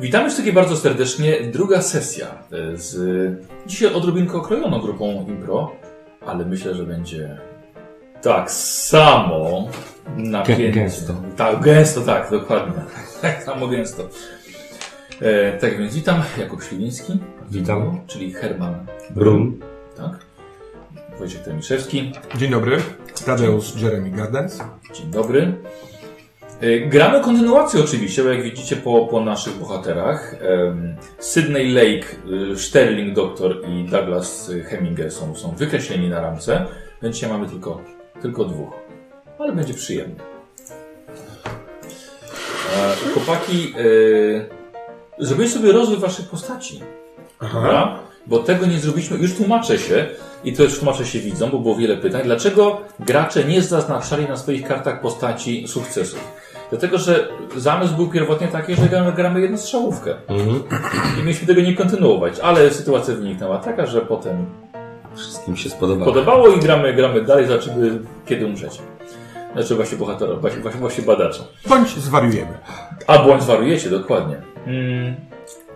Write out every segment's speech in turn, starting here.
Witamy wszystkich bardzo serdecznie. Druga sesja e, z dzisiaj odrobinkę okrojoną grupą Impro, ale myślę, że będzie tak samo napięcie. gęsto. Tak, gęsto, tak, dokładnie. Tak samo gęsto. E, tak więc witam, Jakub Śliwiński. Witam. Czyli Herman Brun. Tak. Wojciech Temiszewski. Dzień dobry, Tadeusz Jeremy Gardens. Dzień dobry. E, Gramy kontynuację oczywiście, bo jak widzicie po, po naszych bohaterach. Sydney Lake, y, Sterling Doctor i Douglas Heminger są, są wykreśleni na ramce, więc dzisiaj mamy tylko, tylko dwóch. Ale będzie przyjemnie. E, Chłopaki, e, zrobiłeś sobie rozwój waszych postaci. Dobra? Bo tego nie zrobiliśmy. Już tłumaczę się i to już tłumaczę się widzą, bo było wiele pytań. Dlaczego gracze nie zaznaczali na swoich kartach postaci sukcesów? Dlatego, że zamysł był pierwotnie taki, że gramy, gramy jednostrzałówkę. Mhm. I mieliśmy tego nie kontynuować, ale sytuacja wyniknęła taka, że potem Wszystkim się spodobało. podobało i gramy, gramy dalej, zobaczymy kiedy umrzecie. Znaczy właśnie bohatera, właśnie, właśnie, właśnie badacza. Bądź zwariujemy. A bądź zwariujecie, dokładnie. Mm.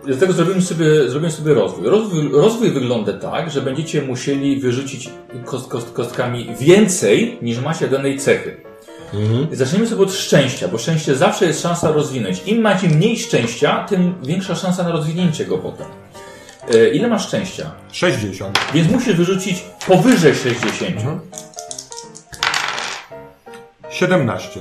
Dlatego zrobimy sobie, zrobimy sobie rozwój. rozwój. Rozwój wygląda tak, że będziecie musieli wyrzucić kost, kost, kostkami więcej niż macie danej cechy. Mhm. Zacznijmy sobie od szczęścia, bo szczęście zawsze jest szansa rozwinąć. Im macie mniej szczęścia, tym większa szansa na rozwinięcie go potem. E, ile masz szczęścia? 60. Więc musisz wyrzucić powyżej 60. 17.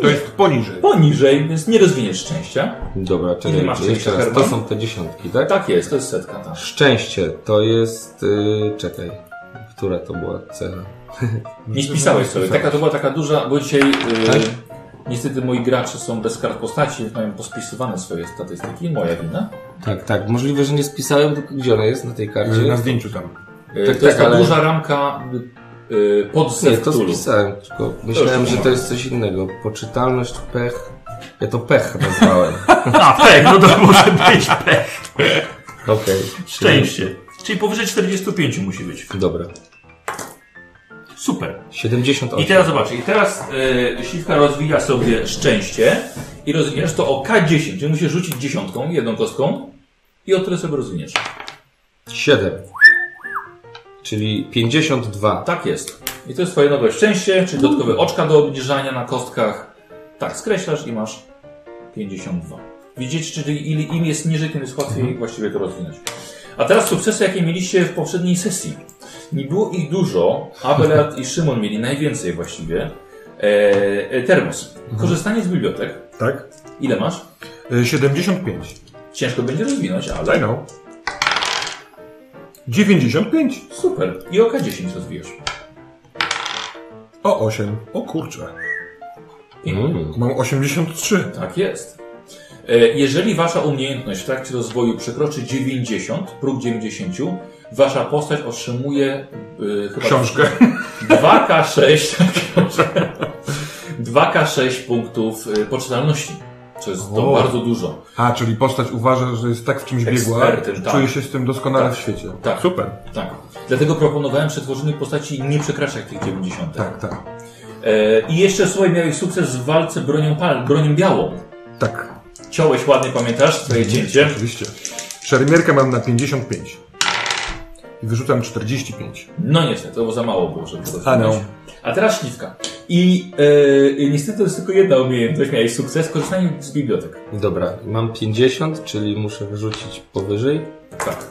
To jest poniżej. Poniżej, więc nie rozwiniesz szczęścia. Dobra, Ile czekaj, masz jeszcze szczęścia, raz. To są te dziesiątki, tak? Tak jest, to jest setka. Tak. Szczęście to jest... Yy, czekaj. Która to była cecha? Nie spisałeś sobie. Taka to była taka duża, bo dzisiaj Tak? yy, niestety moi gracze są bez kart postaci, więc mają pospisywane swoje statystyki. Moja wina. Tak, tak. Możliwe, że nie spisałem, tylko gdzie ona jest na tej karcie? Na zdjęciu tam. Yy, Tak, to jest tak, ta ale- duża ramka yy, pod Nie, to spisałem, tylko myślałem, że to jest coś innego. Poczytalność, pech. Ja to pech nazwałem. A, pech, no to może być pech. Okej. Szczęście. Czyli powyżej 45 musi być. Dobra. Super. 78. I teraz zobacz, i teraz yy, Śliwka rozwija sobie szczęście i rozwiniesz to o K10, czyli musisz rzucić dziesiątką, jedną kostką i o tyle sobie rozwiniesz. 7. Czyli 52. Tak jest. I to jest twoje nowe szczęście, czyli dodatkowe oczka do obniżania na kostkach. Tak, skreślasz i masz 52. Widzicie, czyli im jest niżej, tym jest łatwiej właściwie to rozwinąć. A teraz sukcesy, jakie mieliście w poprzedniej sesji. Nie było ich dużo. Abelard i Szymon mieli najwięcej właściwie. E, e, termos. Korzystanie z bibliotek. Tak? Ile masz? Y, 75. Ciężko będzie rozwinąć, I ale know. 95. super. I oka 10 rozwijasz. O 8. O kurczę. Mm. Mam 83. Tak jest. E, Jeżeli wasza umiejętność w trakcie rozwoju przekroczy 90, próg 90, wasza postać otrzymuje e, chyba Książkę. 2K6 2K6 punktów e, poczytalności. Co jest to O. bardzo dużo. A, czyli postać uważa, że jest tak w czymś biegła, Ekspertem, tak. czuje się z tym doskonale Tak. w świecie. Tak. Super. Tak. Dlatego proponowałem przy tworzeniu postaci nie przekraczać tych 90. Tak, tak. E, I jeszcze słuchaj, miałeś sukces w walce bronią, pal, bronią białą. Tak. Ciąłeś ładnie, pamiętasz? Twoje cięcie. Oczywiście. Szermierkę mam na 55. I wyrzucam 45. No niestety, to za mało było, żeby to A no. A teraz śliwka. I e, niestety to jest tylko jedna umiejętność, miałeś sukces, korzystanie z bibliotek. Dobra, mam 50, czyli muszę wyrzucić powyżej. Tak.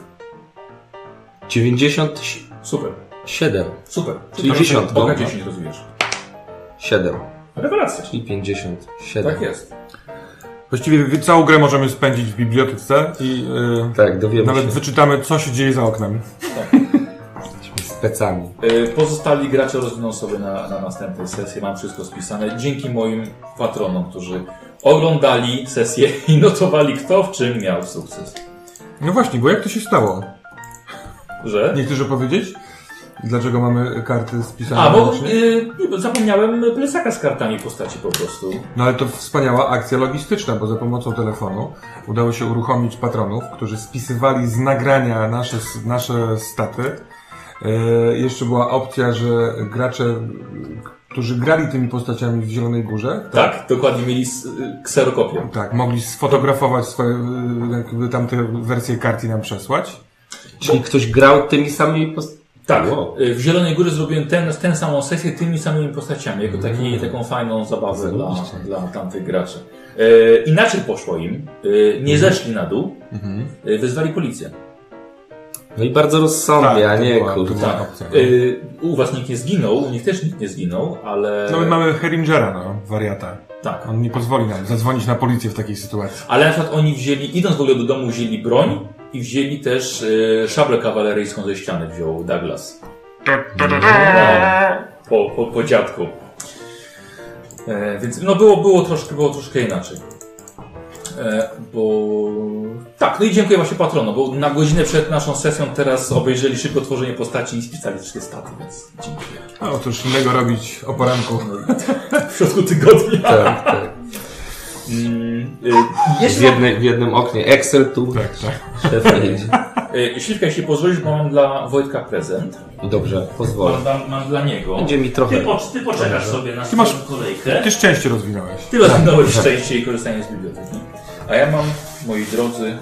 97. Super. Super. Super. Czyli dziesiątką, Oka no. 10 rozwijasz. Rewelacja. Rewelacja. Czyli 57. Tak jest. Właściwie wi- całą grę możemy spędzić w bibliotece i y, Tak, dowiemy nawet się. wyczytamy, co się dzieje za oknem. Jesteśmy specami. E, pozostali gracze rozwiną sobie na, na następnej sesji. Mam wszystko spisane. Dzięki moim patronom, którzy oglądali sesję i notowali, kto w czym miał sukces. No właśnie, bo jak to się stało? Że? Nie chcesz opowiedzieć? Dlaczego mamy karty spisane? A, bo y, bo zapomniałem plecaka z kartami postaci po prostu. No ale to wspaniała akcja logistyczna, bo za pomocą telefonu udało się uruchomić patronów, którzy spisywali z nagrania nasze, nasze staty E, jeszcze była opcja, że gracze, którzy grali tymi postaciami w Zielonej Górze, Tak, dokładnie mieli y, kserokopię. tak, mogli sfotografować swoje, jakby tamte wersje kart i nam przesłać. Czyli ktoś grał tymi samymi post... Tak, Wow. y, w Zielonej Górze zrobiłem ten, tę samą sesję tymi samymi postaciami, jako taki, taką fajną zabawę dla, dla tamtych graczy. E, inaczej poszło im, e, nie zeszli na dół, e, wezwali policję. No i bardzo rozsądnie, Tak, a nie kurde. Tak. opcja. E, u was nikt nie zginął, u nich też nikt nie zginął, ale... No my mamy Heringera, no, wariata. Tak. On nie pozwoli nam zadzwonić na policję w takiej sytuacji. Ale na przykład oni wzięli, idąc w ogóle do domu, wzięli broń i wzięli też e, szablę kawaleryjską ze ściany, wziął Douglas. No, po, po, po dziadku. E, więc no było, było, troszkę, było troszkę inaczej. E, bo... Tak, no i dziękuję właśnie patronom, bo na godzinę przed naszą sesją teraz obejrzeli szybko tworzenie postaci i spisali wszystkie staty, więc dziękuję. No cóż innego robić o poranku. W środku tygodnia. Tak, tak. Mm, e, W, jednej, w jednym oknie Excel tu, Tak, tak. szef. E, Śliwka, jeśli pozwolisz, bo mam dla Wojtka prezent. Dobrze, pozwolę. Mam, mam, mam dla niego. Będzie mi Ty, trochę... po, ty poczekasz sobie na Ty masz- kolejkę. Ty szczęście rozwinąłeś. Ty rozwinąłeś szczęście i korzystanie z biblioteki. A ja mam, moi drodzy,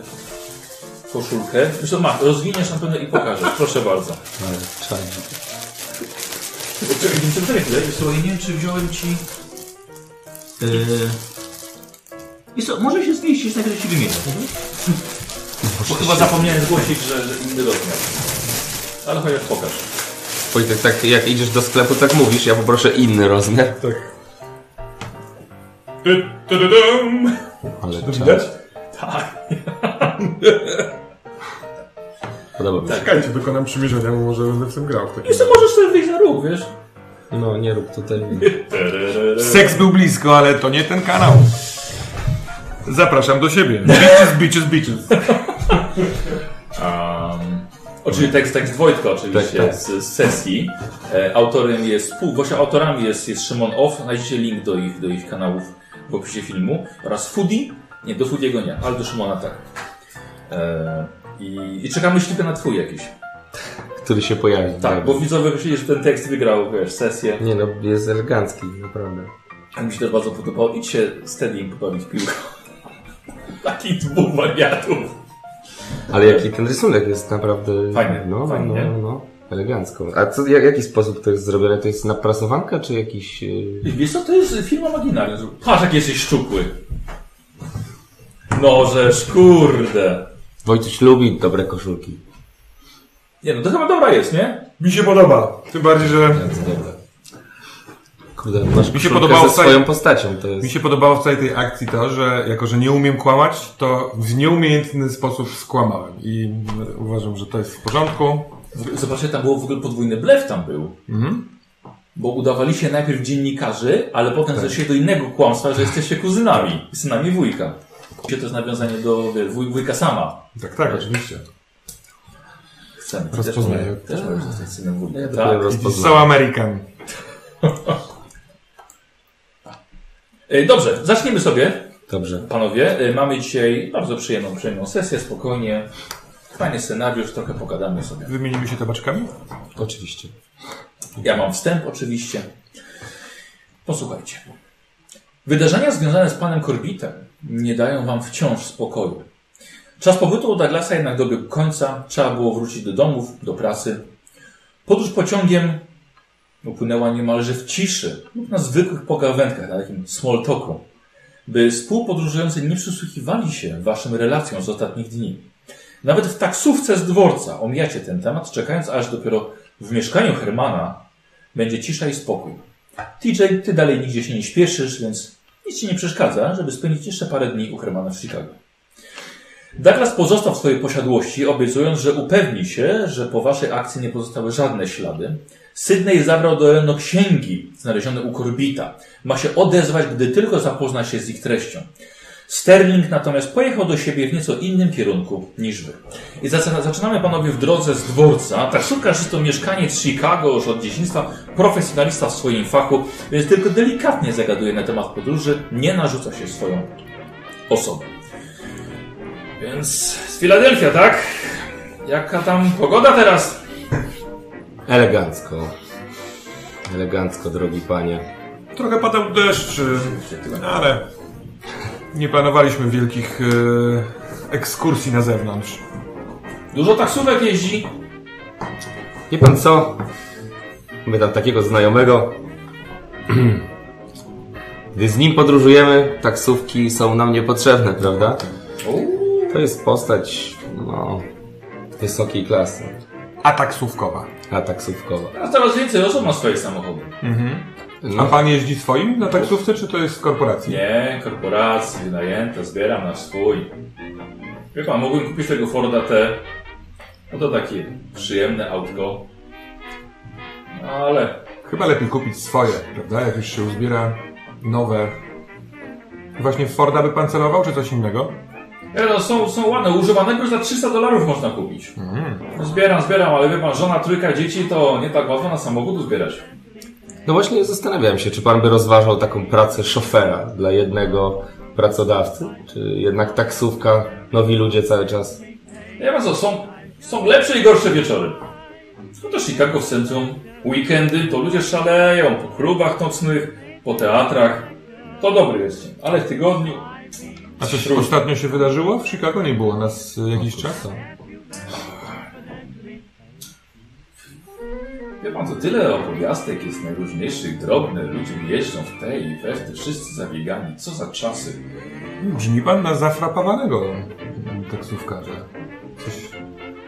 koszulkę. Zresztą masz, rozwiniesz na pewno i pokażesz. Proszę bardzo. Ale czadzi. Czekaj, nie wiem, czy wziąłem ci... Yy... Wiesz co, może się zmieścić, najpierw ci wymienię. Bo chyba zapomniałem zgłosić, że, że inny rozmiar. Ale chociaż pokaż. Wojtek, tak jak idziesz do sklepu, tak mówisz, ja poproszę inny rozmiar. Tak. Ty, ty, ty, dum. Ale To widać? Tak. Podoba mi się. Czekajcie, dokonam przymierzenia, bo może będę w tym grał. W takim... Wiesz co, możesz sobie wyjść na róg, wiesz? No, nie rób tutaj... Seks był blisko, ale to nie ten kanał. Zapraszam do siebie. Bitches, bitches, bitches. Um, oczywiście tekst, tekst Wojtka oczywiście Tak, tak. Z, z sesji. E, autorem jest, właśnie autorami jest, jest Szymon Off. Znajdziecie link do ich, do ich kanałów w opisie filmu. Oraz Foodie. Nie, do Foodiego nie, ale do Szymona tak. E, i, I czekamy ślipę na twój jakiś. Który się pojawi. Tak, bo widzowie myśleli, że ten tekst wygrał, wiesz, sesję. Nie no, jest elegancki, naprawdę. A mi się też bardzo podobało. Idźcie steady im pobawić piłką. Takich dwóch wariatów. Ale jaki ten rysunek jest naprawdę... Fajny, No, fajny, no, no, no. Elegancko. A co, jak, jaki sposób to jest zrobione? To jest naprasowanka, czy jakiś... Yy... Wiesz co, to jest firma Maginarium. Patrz, jak jesteś szczupły. No, żeż kurde. Wojtuś lubi dobre koszulki. Nie no, to chyba dobra jest, nie? Mi się podoba. Tym bardziej, że Bardzo dobre. Kurde, masz Mi się podobało ze swoją postacią, to jest... mi się podobało w całej tej akcji to, że jako, że nie umiem kłamać, to w nieumiejętny sposób skłamałem. I uważam, że to jest w porządku. Zobaczcie, tam było w ogóle podwójny blef tam był. Mhm. Bo udawaliście najpierw dziennikarzy, ale potem zeszli do innego kłamstwa, że jesteście kuzynami. Synami wujka. To jest nawiązanie do wuj, wujka sama. Tak, tak, oczywiście. Chcemy. Rozpoznaję. Też, możesz zostać synem wujka. Ja tak. so American. E, Dobrze, zaczniemy sobie. Dobrze. Panowie, y, mamy dzisiaj bardzo przyjemną, przyjemną sesję, spokojnie. Fajny scenariusz, trochę pogadamy sobie. Wymienimy się tabaczkami? Oczywiście. Ja mam wstęp oczywiście. Posłuchajcie. Wydarzenia związane z panem Korbitem nie dają wam wciąż spokoju. Czas pobytu u Douglasa jednak dobiegł końca, trzeba było wrócić do domów, do pracy. Podróż pociągiem upłynęła niemalże w ciszy lub na zwykłych pogawędkach, na takim small talku, by współpodróżujący nie przysłuchiwali się waszym relacjom z ostatnich dni. Nawet w taksówce z dworca omijacie ten temat, czekając aż dopiero w mieszkaniu Hermana będzie cisza i spokój. TJ, ty dalej nigdzie się nie śpieszysz, więc nic ci nie przeszkadza, żeby spędzić jeszcze parę dni u Hermana w Chicago. Douglas pozostał w swojej posiadłości, obiecując, że upewni się, że po waszej akcji nie pozostały żadne ślady. Sydney zabrał do ręki księgi znalezione u Corbita. Ma się odezwać, gdy tylko zapozna się z ich treścią. Sterling natomiast pojechał do siebie w nieco innym kierunku niż wy. I zaczyna- zaczynamy panowie w drodze z dworca. Taksówkarz jest to mieszkaniec Chicago już od dzieciństwa, profesjonalista w swoim fachu, więc tylko delikatnie zagaduje na temat podróży, nie narzuca się swoją osobą. Więc z Filadelfia, tak? Jaka tam pogoda teraz? Elegancko. Elegancko, drogi panie. Trochę padał deszcz, y, ale nie planowaliśmy wielkich y, ekskursji na zewnątrz. Dużo taksówek jeździ. Wie pan co? My tam takiego znajomego. Gdy z nim podróżujemy, taksówki są nam niepotrzebne, prawda? To jest postać, no, wysokiej klasy. A taksówkowa. A taksówkowa. Teraz coraz więcej osób ma swoje samochody. A No, pan jeździ swoim na taksówce, czy to jest z korporacji? Nie, korporacje, wynajęte, zbieram na swój. Wie pan, mógłbym kupić tego Forda T. No to takie przyjemne autko. No ale Chyba lepiej kupić swoje, prawda? Jak już się uzbiera nowe. Właśnie w Forda by pan celował, czy coś innego? Ja, no, są, są ładne. Używanego już za 300 dolarów można kupić. No, zbieram, zbieram, ale wie pan, żona, trójka dzieci to nie tak łatwo na samochód zbierać. no właśnie zastanawiałem się, czy pan by rozważał taką pracę szofera dla jednego pracodawcy? Czy jednak taksówka, nowi ludzie cały czas? Ja wiem co, są, są lepsze i gorsze wieczory. No to Chicago w centrum, weekendy, to ludzie szaleją po klubach nocnych, po teatrach. To dobry jest, ale w tygodniu A coś ostatnio się wydarzyło? W Chicago nie było nas y, jakiś czas? Wie pan, to tyle opowiastek jest najróżniejszych, drobne, ludzie jeżdżą w te i we w te, wszyscy zabiegani. Co za czasy. Brzmi pan na zafrapowanego taksówkarza. Coś,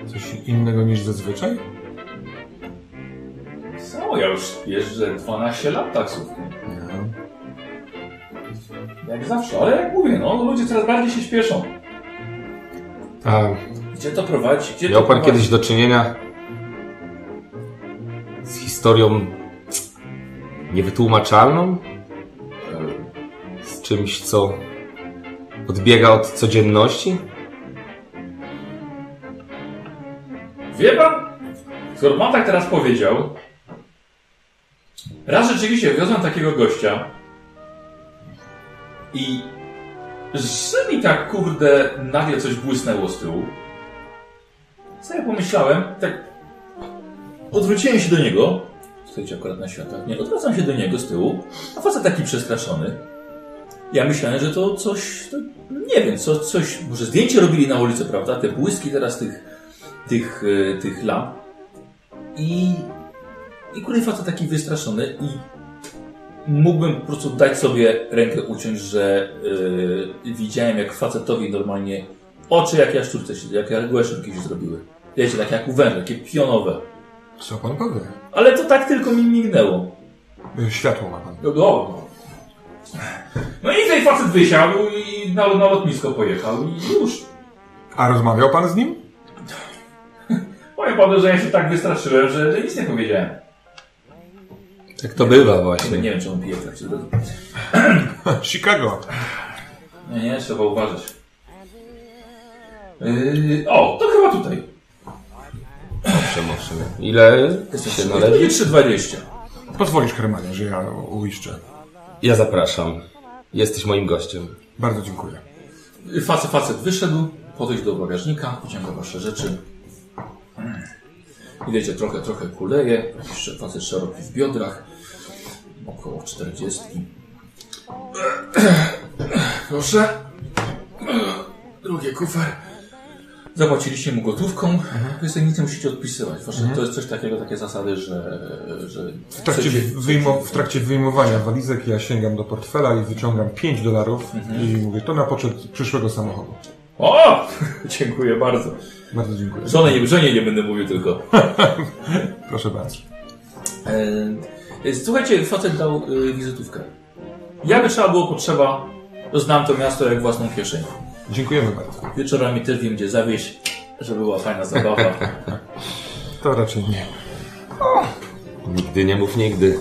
coś innego niż zazwyczaj? Co, ja już jeżdżę 12 lat taksówką. Jak zawsze, ale jak mówię, no ludzie coraz bardziej się śpieszą. A Gdzie to prowadzi? Gdzie miał to pan prowadzi? kiedyś do czynienia z historią niewytłumaczalną? Z czymś, co odbiega od codzienności? Wie pan? Skoro pan tak teraz powiedział, raz rzeczywiście wiozłem takiego gościa i że mi tak kurde nagle coś błysnęło z tyłu. Co ja pomyślałem, tak odwróciłem się do niego, stoicie akurat na światach, nie, odwracam się do niego z tyłu, a facet taki przestraszony. Ja myślałem, że to coś, to, nie wiem, co, coś, może zdjęcie robili na ulicy, prawda, te błyski teraz tych tych, e, tych lamp. I, i kurde facet taki wystraszony i mógłbym po prostu dać sobie rękę uciąć, że e, widziałem jak facetowi normalnie oczy jak jaszczurce się, jak się zrobiły. Wiecie, takie jak u węża, takie pionowe. Co pan powie? Ale to tak tylko mi mignęło. Światło ma pan. No, no. no i ten facet wysiadł i na, na lotnisko pojechał i już. A rozmawiał pan z nim? Powiem panu, że ja się tak wystraszyłem, że, że nic nie powiedziałem. Tak to bywa Nie, właśnie. nie wiem, czy on pije w trakcie drogi. Chicago. Nie, nie, trzeba uważać. Yy, o, to chyba tutaj. Owszem, owszem. Ile się należy? nie 3,20. Pozwolisz, Hermanie, że ja uiszczę. Ja zapraszam. Jesteś moim gościem. Bardzo dziękuję. Facet, facet wyszedł, podejść do bagażnika, wyciąga wasze rzeczy. I wiecie, trochę, trochę kuleje. Jakiś facet szeroki w biodrach. Około 40. Proszę. Drugie kufer. Zapłaciliście mu gotówką. Sobie nic nie musicie odpisywać. Wasze, To jest coś takiego, takie zasady, że... że W trakcie, chcecie- wyjmo, w trakcie wyjmowania walizek ja sięgam do portfela i wyciągam 5 dolarów i mówię, to na poczet przyszłego samochodu. O! Dziękuję bardzo. Bardzo dziękuję. Żonie nie, żonie nie będę mówił tylko. Proszę bardzo. E, słuchajcie, facet dał e, wizytówkę. Jakby trzeba było potrzeba, to znam to miasto jak własną kieszeń. Dziękujemy bardzo. Wieczorami też wiem, gdzie zawieźć, żeby była fajna zabawa. To raczej nie. Nigdy nie mów nigdy.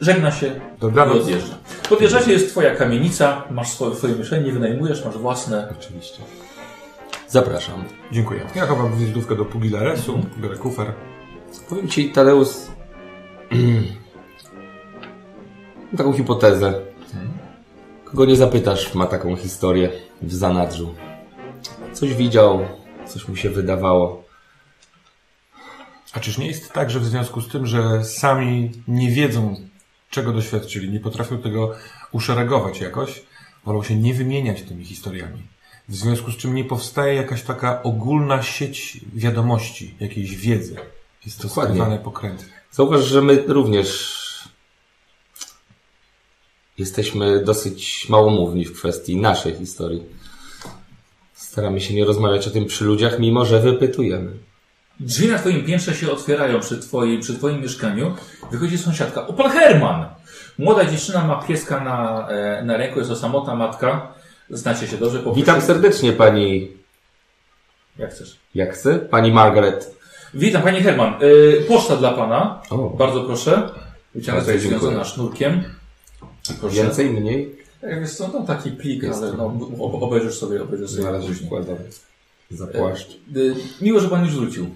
Żegna się i Dobranoc. odjeżdża. Podjeżdżacie, jest twoja kamienica, masz swoje, swoje mieszkanie, nie wynajmujesz, masz własne. Oczywiście. Zapraszam. Dziękuję. Ja chowam wizytówkę do Pugilaresu, biorę kufer. Powiem ci, Tadeusz, taką hipotezę. Kogo nie zapytasz, ma taką historię w zanadrzu. Coś widział, coś mu się wydawało. A czyż nie jest tak, że w związku z tym, że sami nie wiedzą, czego doświadczyli, nie potrafią tego uszeregować jakoś, wolą się nie wymieniać tymi historiami. W związku z czym nie powstaje jakaś taka ogólna sieć wiadomości, jakiejś wiedzy. Jest to Dokładnie. skrywane pokrętnie. Zauważ, że my również jesteśmy dosyć małomówni w kwestii naszej historii. Staramy się nie rozmawiać o tym przy ludziach, mimo że wypytujemy. Drzwi na twoim piętrze się otwierają przy, twojej, przy twoim mieszkaniu. Wychodzi sąsiadka. O, pan Herman! Młoda dziewczyna ma pieska na, e, na ręku, jest to samotna matka. Znacie się dobrze. Po Witam serdecznie pani, Jak chcesz. jak chce? Pani Margaret. Witam, panie Herman. E, poczta dla pana. O, Bardzo proszę. Wyciągnę tutaj związana sznurkiem. Proszę. więcej, mniej? Jak jest to, no taki plik, Jest ale no, ob- obejrzysz sobie, obejrzysz sobie Na razie wkładam za płaszcz. E, miło, że pan już wrócił.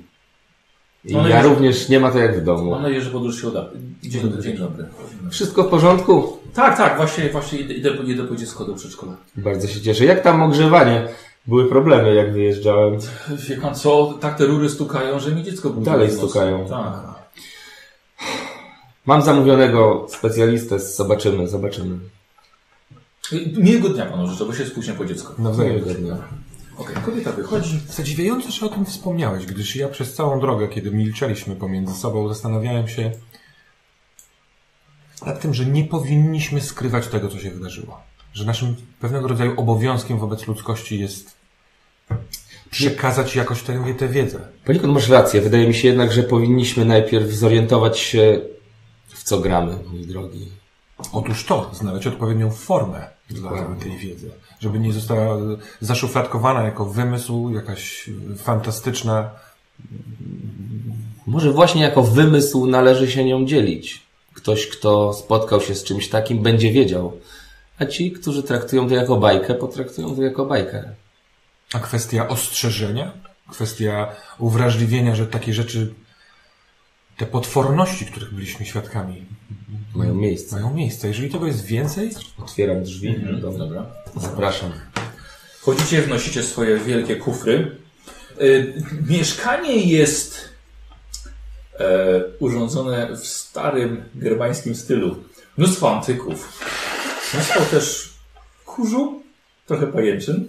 Ja również nie ma to jak w domu. Mam nadzieję, że podróż się uda. Dzień dobry. Dzień dobry. Wszystko w porządku? Tak, tak, właśnie, właśnie idę, idę, idę po dziecko do przedszkola. Bardzo się cieszę. Jak tam ogrzewanie? Były problemy, jak wyjeżdżałem. Wie pan co, tak te rury stukają, że mi dziecko budzi. Dalej stukają. Tak. Mam zamówionego specjalistę, zobaczymy, zobaczymy. Miłego dnia panu życzę, bo się spóźnię po dziecko. Nawzajem. Miłego dnia. Okej, kobieta wychodzi. Zadziwiające, że o tym wspomniałeś, gdyż ja przez całą drogę, kiedy milczeliśmy pomiędzy sobą, zastanawiałem się nad tym, że nie powinniśmy skrywać tego, co się wydarzyło. Że naszym pewnego rodzaju obowiązkiem wobec ludzkości jest przekazać jakoś tę, tę wiedzę. Poniekąd masz rację. Wydaje mi się jednak, że powinniśmy najpierw zorientować się, w co gramy, mój drogi. Otóż to, znaleźć odpowiednią formę dla Dokładnie. tej wiedzy. Żeby nie została zaszufladkowana jako wymysł, jakaś fantastyczna. Może właśnie jako wymysł należy się nią dzielić. Ktoś, kto spotkał się z czymś takim, będzie wiedział. A ci, którzy traktują to jako bajkę, potraktują to jako bajkę. A kwestia ostrzeżenia, kwestia uwrażliwienia, że takie rzeczy, te potworności, których byliśmy świadkami, Mają miejsce. mają miejsce. Jeżeli tego jest więcej, Otwieram drzwi. Dobra. Dobra. Zapraszam. Wchodzicie, wnosicie swoje wielkie kufry. Y, mieszkanie jest e, urządzone w starym germańskim stylu. Mnóstwo antyków. Mnóstwo też kurzu, trochę pajęczyn.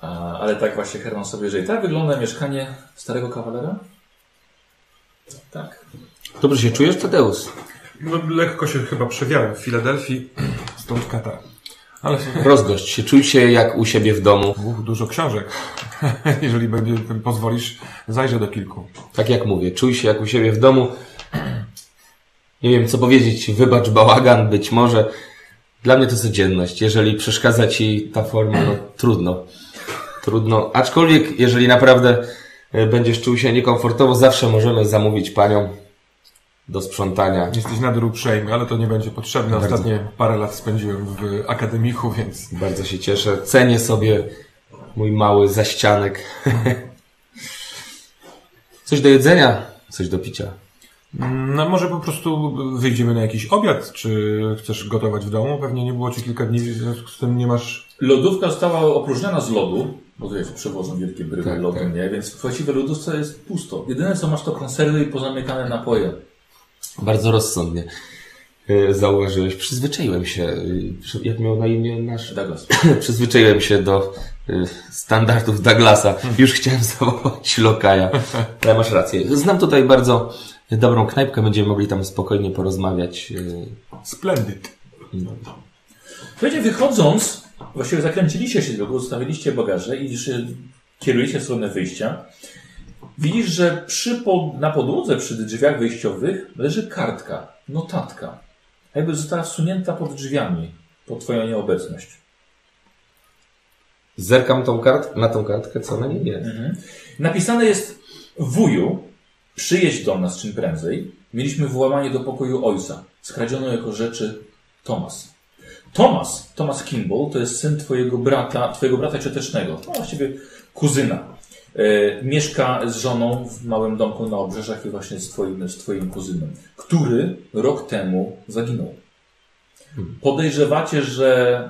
A, ale tak właśnie Herman sobie żyje. Tak wygląda mieszkanie starego kawalera? Tak. Dobrze się czujesz, Tadeusz? no, lekko się chyba przewiałem w Filadelfii, stąd kata. Ale Rozgość się, czuj się jak u siebie w domu. uch, dużo książek. Jeżeli będzie, pozwolisz, zajrzę do kilku. Tak jak mówię, czuj się jak u siebie w domu. Nie wiem, co powiedzieć wybacz bałagan, być może. Dla mnie to codzienność. Jeżeli przeszkadza ci ta forma, no trudno. Trudno. Aczkolwiek, jeżeli naprawdę e, będziesz czuł się niekomfortowo, zawsze możemy zamówić panią do sprzątania. Jesteś nader uprzejmy, ale to nie będzie potrzebne. Bardzo. Ostatnie parę lat spędziłem w akademiku, więc Bardzo się cieszę. Cenię sobie mój mały zaścianek. Coś do jedzenia, coś do picia. No może po prostu wyjdziemy na jakiś obiad, czy chcesz gotować w domu? Pewnie nie było ci kilka dni, w związku z tym nie masz... Lodówka została opróżniona z lodu, bo tutaj przewożą wielkie bryły Tak, lodu, tak. nie? Więc właściwie lodówce jest pusto. Jedyne co masz to konserwy i pozamykane napoje. Bardzo rozsądnie. e, Zauważyłeś. Przyzwyczaiłem się, e, jak miał na imię nasz Douglas. Przyzwyczaiłem się do y, standardów Douglasa. Już chciałem zawołać lokaja. Ale masz rację. Znam tutaj bardzo dobrą knajpkę. Będziemy mogli tam spokojnie porozmawiać. Splendid. no. Słuchajcie, wychodząc, właściwie zakręciliście się tylko, zostawiliście bagaże i się kierujecie w stronę wyjścia. Widzisz, że przy po, na podłodze przy drzwiach wyjściowych leży kartka, notatka. Jakby została wsunięta pod drzwiami, pod twoją nieobecność. Zerkam tą kart na tą kartkę, co na niej jest. Mhm. Napisane jest wuju, przyjedź do nas czym prędzej. Mieliśmy włamanie do pokoju ojca. Skradziono jako rzeczy Thomas. Thomas, Thomas Kimball, to jest syn twojego brata, twojego brata ciotecznego, no właściwie kuzyna. E, mieszka z żoną w małym domku na obrzeżach i właśnie z twoim, z twoim kuzynem, który rok temu zaginął. Podejrzewacie, że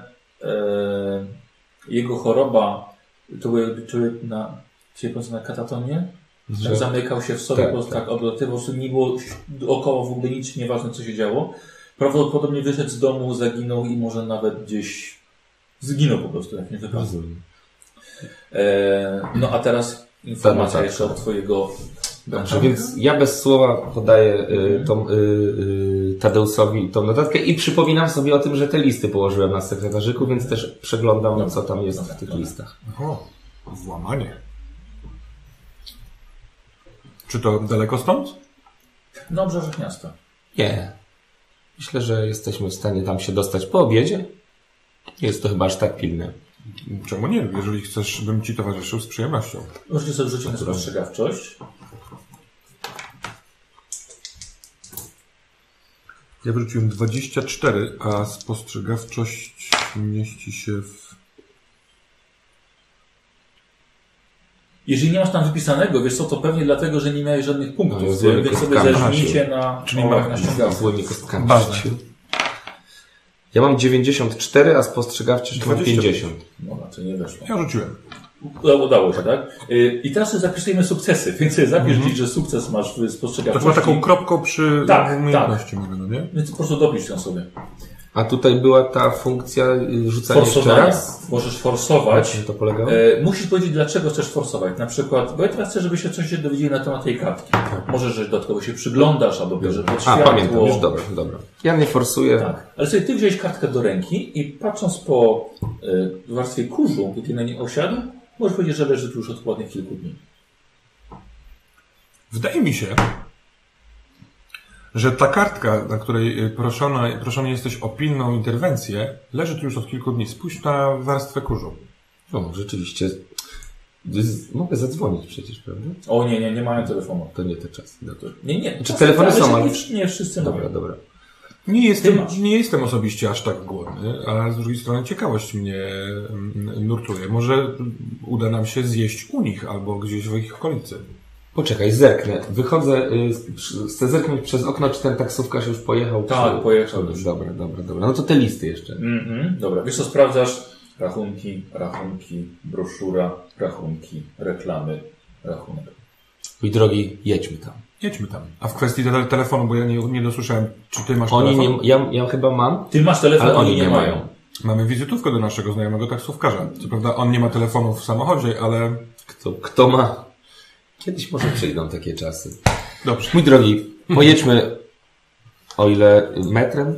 e, jego choroba to były, to były na, na katatonię? Że- Tak zamykał się w sobie, Tak, po prostu tak odlatywał, po prostu nie było dookoła w ogóle nic, nieważne co się działo. Prawdopodobnie wyszedł z domu, zaginął i może nawet gdzieś zginął po prostu, jak nie wypadł. E, no a teraz informacja Tak, jeszcze od twojego Dobrze, więc ja bez słowa podaję y, tą, y, y, Tadeusowi tą notatkę i przypominam sobie o tym, że te listy położyłem na sekretarzyku, więc też przeglądam, Dobra, co tam jest dobra, w tych dobra. listach. O, włamanie. Czy to daleko stąd? Na obrzeżach miasta. Nie. Myślę, że jesteśmy w stanie tam się dostać po obiedzie. Nie jest to chyba aż tak pilne. Czemu nie? Jeżeli chcesz, bym ci towarzyszył z przyjemnością. Możecie sobie rzucić na spostrzegawczość. Ja wyrzuciłem 24, a spostrzegawczość mieści się w... Jeżeli nie masz tam wypisanego, wiesz co, to pewnie dlatego, że nie miałeś żadnych No, punktów, jest więc sobie zażmijcie na, Czyli o, ma- na ściągawce. Ważne. Ja mam 94, a spostrzegawczość mam 20. 50. No, to nie weszło. Ja rzuciłem. Udało, udało się, tak? Y, I teraz sobie zapisujemy sukcesy, więc sobie zapisz gdzieś, że sukces masz w To chyba spostrzegawczości. taką kropką przy Tak, umiejętności mówię, no nie? Więc po prostu dopisz ją sobie. A tutaj była ta funkcja y, rzucania jeszcze Forsowania. raz? Możesz forsować. Na czym to polegało? E, musisz powiedzieć, dlaczego chcesz forsować. Na przykład, bo ja teraz chcę, żebyście coś się dowiedzieli na temat tej kartki. Może, że dodatkowo się przyglądasz, albo bierze pod A, światło. pamiętam, już dobra, dobra. Ja nie forsuję. Tak. Ale sobie ty wziąłeś kartkę do ręki i patrząc po y, warstwie kurzu, jaki na niej osiadł, możesz powiedzieć, że leży tu już od ładnych kilku dni. Wydaje mi się, że ta kartka, na której y, proszona, proszony jesteś o pilną interwencję, leży tu już od kilku dni. Spójrz na warstwę kurzu. O, rzeczywiście. Mogę zadzwonić przecież, prawda? O nie, nie, nie mają telefonu. To nie te czasy. Dobra. Nie, nie. Czy telefony są, Nie, nie wszyscy Dobra, mają. dobra. Nie jestem, nie jestem osobiście aż tak głodny, ale z drugiej strony ciekawość mnie mm, nurtuje. Może uda nam się zjeść u nich albo gdzieś w ich okolicy. Poczekaj, zerknę. Wychodzę, y, przy- chcę zerknąć przez okno, czy ten taksówkarz już pojechał. Tak, czy... pojechał już. Dobra, dobra, dobra. No to te listy jeszcze. Mhm, dobra, wiesz co sprawdzasz? Rachunki, rachunki, broszura, rachunki, reklamy, rachunek. Mój drogi, jedźmy tam. Jedźmy tam. A w kwestii tele telefonu, bo ja nie, nie dosłyszałem, czy ty masz Oni telefon? nie, ja, ja chyba mam, Ty masz telefon, ale oni nie mają. Mamy wizytówkę do naszego znajomego taksówkarza. Co prawda on nie ma telefonu w samochodzie, ale Kto, kto ma? Kiedyś może przyjdą takie czasy. dobrze. Mój drogi, pojedźmy, o ile metrem?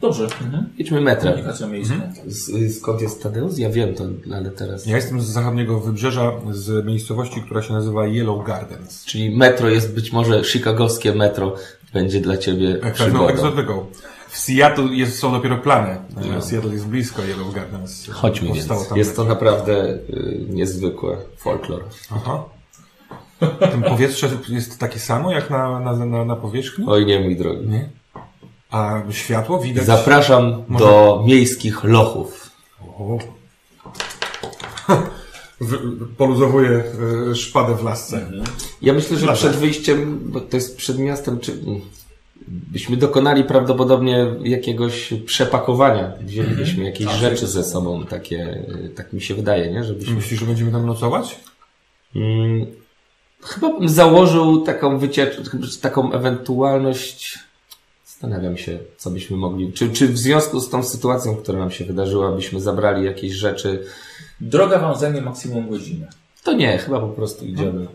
Dobrze. Mhm. Jedźmy metrem. Komunikacja miejska. Z, skąd jest Tadeusz? Ja wiem to, ale teraz... Ja jestem z zachodniego wybrzeża, z miejscowości, która się nazywa Yellow Gardens. Czyli metro jest być może chicagowskie metro będzie dla ciebie Pewną przygodą. egzotyką. W Seattle jest, są dopiero plany. E, Seattle jest blisko Yellow Gardens. Chodźmy więc. tam Jest to naprawdę y, niezwykłe folklor. Aha. Tym powietrze jest takie samo jak na, na, na, na powierzchni? Oj nie, mój drogi. Nie. A światło widać? Zapraszam Może- do miejskich lochów. O. W- Poluzowuję e, szpadę w lasce. Ja myślę, że Dobra. przed wyjściem, bo to jest przed miastem, czy byśmy dokonali prawdopodobnie jakiegoś przepakowania. Wzięlibyśmy jakieś Tak, rzeczy ze sobą, takie, y, tak mi się wydaje, nie? Żebyśmy Myślisz, że będziemy tam nocować? Mm, Chyba bym założył taką wycieczkę, taką ewentualność. Zastanawiam się, co byśmy mogli. Czy, czy w związku z tą sytuacją, która nam się wydarzyła, byśmy zabrali jakieś rzeczy? Droga wam zajmie maksimum godzinę. To nie, chyba po prostu idziemy.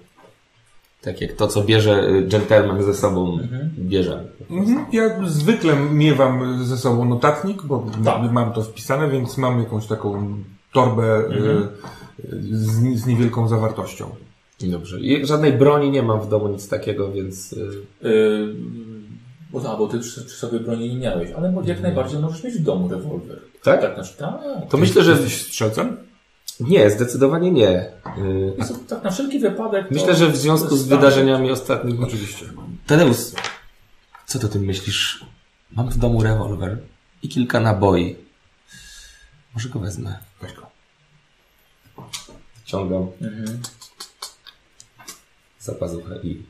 Tak jak to, co bierze y, gentleman ze sobą, bierzemy. Mhm. Ja zwykle miewam ze sobą notatnik, bo Tak. mam to wpisane, więc mam jakąś taką torbę e, z, z niewielką zawartością. Dobrze. I żadnej broni nie mam w domu, nic takiego, więc. Yy, bo, a, bo ty przy, przy sobie broni nie miałeś, ale jak najbardziej możesz mieć w domu rewolwer. Tak? Tak, znaczy, tak. To myślę, że. Jesteś strzelcem? Nie, zdecydowanie nie. Y, Jest to, tak na wszelki wypadek. Myślę, że w związku z wydarzeniami ostatnich Oczywiście. Tadeusz, co ty o tym myślisz? Mam w domu rewolwer i kilka naboi. Może go wezmę. Weź go. Ciągam Mhm. Za pazuchę i...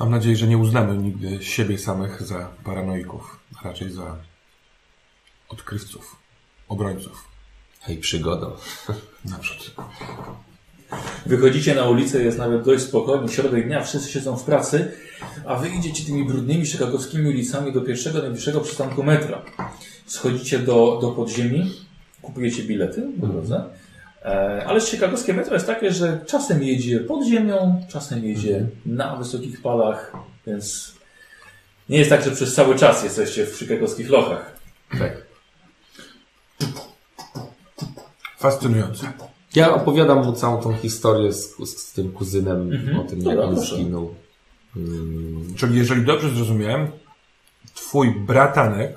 Mam nadzieję, że nie uznamy nigdy siebie samych za paranoików, a raczej za odkrywców, obrońców. Hej, przygodo. Naprzód. Wychodzicie na ulicę, jest nawet dość spokojnie, środek dnia, wszyscy siedzą w pracy, a wy idziecie tymi brudnymi chicagowskimi ulicami do pierwszego, najbliższego przystanku metra. Schodzicie do, do podziemi, kupujecie bilety po drodze, e, ale chicagowskie metro jest takie, że czasem jedzie pod ziemią, czasem jedzie na wysokich palach, więc nie jest tak, że przez cały czas jesteście w chicagowskich lochach. Tak. Fascynujące. Ja opowiadam mu całą tą historię z, z tym kuzynem Mhm. o tym, Dobra, jak on zginął. Mm, Czyli jeżeli dobrze zrozumiałem, twój bratanek,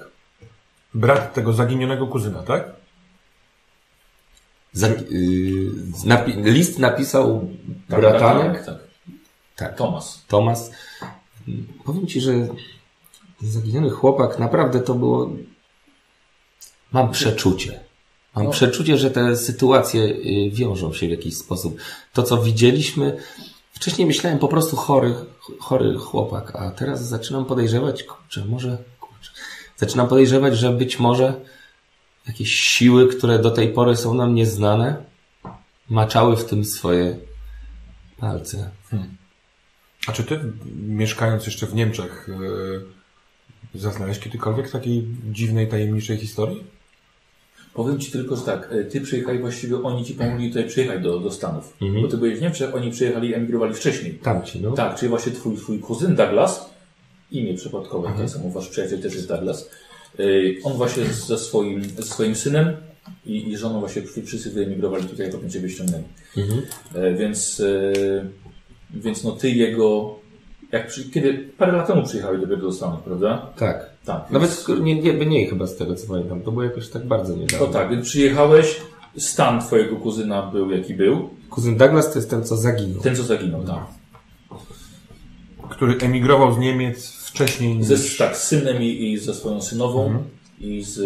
brat tego zaginionego kuzyna, tak? Yy, napi list napisał Tak, bratanek, Tak, tak. tak, Tomas. Tomas. Powiem Ci, że zaginiony chłopak naprawdę to było... Mam przeczucie. Mam No. przeczucie, że te sytuacje y, wiążą się w jakiś sposób. To, co widzieliśmy, wcześniej myślałem po prostu chory, chory chłopak, a teraz zaczynam podejrzewać, kurczę, może, kurczę, zaczynam podejrzewać, że być może jakieś siły, które do tej pory są nam nieznane, maczały w tym swoje palce. A czy ty, mieszkając jeszcze w Niemczech, yy, zaznałeś kiedykolwiek takiej dziwnej, tajemniczej historii? Powiem Ci tylko, że tak, e, Ty przyjechali właściwie, oni Ci pomogli tutaj przyjechać do, do Stanów. Mhm. Bo Ty byłeś w Niemczech, oni przyjechali, emigrowali wcześniej. Tamci, no. Tak, czyli właśnie twój, twój kuzyn Douglas, imię przypadkowe, tak samo wasz przyjaciel też jest Douglas. Yy, On właśnie ze swoim, ze swoim synem i, i żoną właśnie wszy- wszyscy wyemigrowali tutaj, potem ciebie ściągnęli. Mhm. E, Więc, e, więc no ty jego, jak przy, kiedy parę lat temu przyjechali dopiero do Stanów, prawda? Tak. Tak. Nawet nie, nie, mniej chyba z tego co pamiętam. To było jakoś tak bardzo niedawno. To tak, więc przyjechałeś, stan twojego kuzyna był jaki był, Kuzyn Douglas to jest ten, co zaginął. ten co zaginął, tak. Który emigrował z Niemiec wcześniej Ze, niż... tak, z synem i, i ze swoją synową i, z,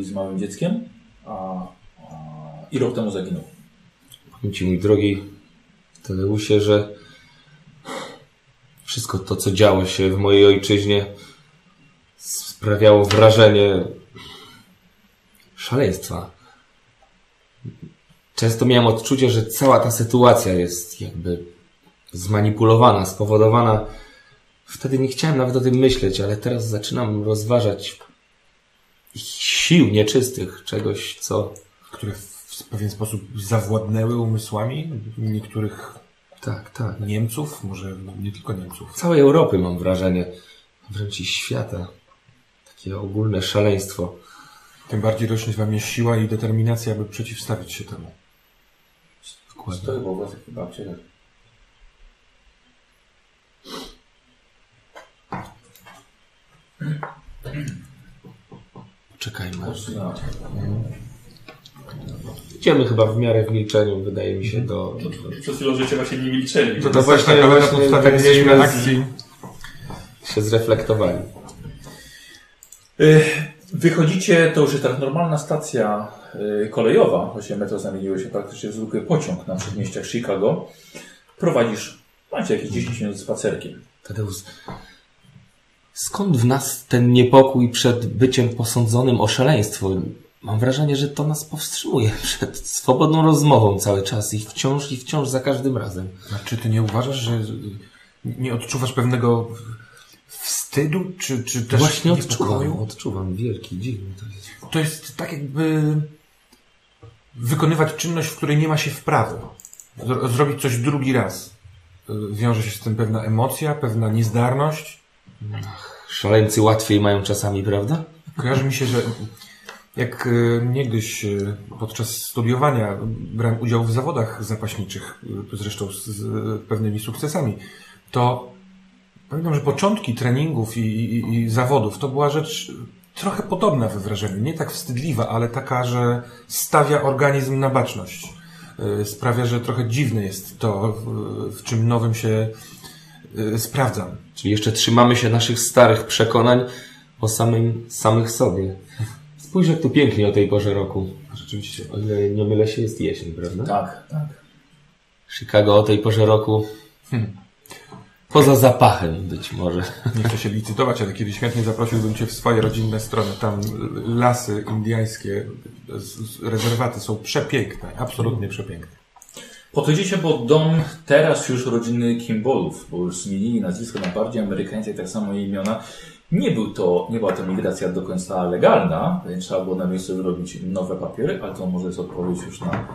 i z małym dzieckiem, a, a, i rok temu zaginął. Powiem Ci, mój drogi Tadeusie, że wszystko to, co działo się w mojej ojczyźnie, sprawiało wrażenie szaleństwa. Często miałem odczucie, że cała ta sytuacja jest jakby zmanipulowana, spowodowana. Wtedy nie chciałem nawet o tym myśleć, ale teraz zaczynam rozważać sił nieczystych, czegoś, co które w pewien sposób zawładnęły umysłami niektórych tak, tak. Niemców, może nie tylko Niemców. całej Europy mam wrażenie, wręcz i świata. Takie ogólne szaleństwo. Tym bardziej rośnie we mnie siła i determinacja, aby przeciwstawić się temu. Dokładnie. Stoi po was jak babcia. Czekajmy. Idziemy chyba w miarę w milczeniu, wydaje mi się, do... Przez chwilę życie właśnie nie milczeli. To właśnie, tak, ale na właśnie podstawie jesteśmy akcji. się zreflektowali. Y, Wychodzicie, to już jest teraz normalna stacja y, kolejowa, właściwie metro zamieniło się praktycznie w zwykły pociąg na przedmieściach Chicago. Prowadzisz, macie jakieś 10 minut spacerkiem. Tadeusz, skąd w nas ten niepokój przed byciem posądzonym o szaleństwo? Mam wrażenie, że to nas powstrzymuje przed swobodną rozmową cały czas i wciąż i wciąż za każdym razem. A czy ty nie uważasz, że nie odczuwasz pewnego wstydu, czy, czy też Właśnie niepokoju? odczuwam, odczuwam wielki, dziwny to jest. To jest tak jakby wykonywać czynność, w której nie ma się wprawy. Zro- Zrobić coś drugi raz. Wiąże się z tym pewna emocja, pewna niezdarność. Szaleńcy łatwiej mają czasami, prawda? Kojarzy mi się, że jak y, niegdyś y, podczas studiowania brałem udział w zawodach zapaśniczych, y, zresztą z, pewnymi sukcesami, to pamiętam, że początki treningów i, i, i zawodów to była rzecz trochę podobna we wrażeniu. Nie tak wstydliwa, ale taka, że stawia organizm na baczność. Sprawia, że trochę dziwne jest to, w, czym nowym się sprawdzam. Czyli jeszcze trzymamy się naszych starych przekonań o samym, samych sobie. Spójrz, jak tu pięknie o tej porze roku. Rzeczywiście. O ile nie mylę się, jest jesień, prawda? Tak, tak. Chicago o tej porze roku. Hmm. Poza zapachem być może. Nie chcę się licytować, ale kiedyś chętnie zaprosiłbym Cię w swoje rodzinne strony. Tam lasy indyjskie, rezerwaty są przepiękne, absolutnie przepiękne. Podchodzicie pod dom teraz już rodziny Kimballów, bo już zmienili nazwisko na bardziej amerykańskie, tak samo i imiona. Nie, był to, nie była to migracja do końca legalna, więc trzeba było na miejscu zrobić nowe papiery, ale to może jest odpowiedź już na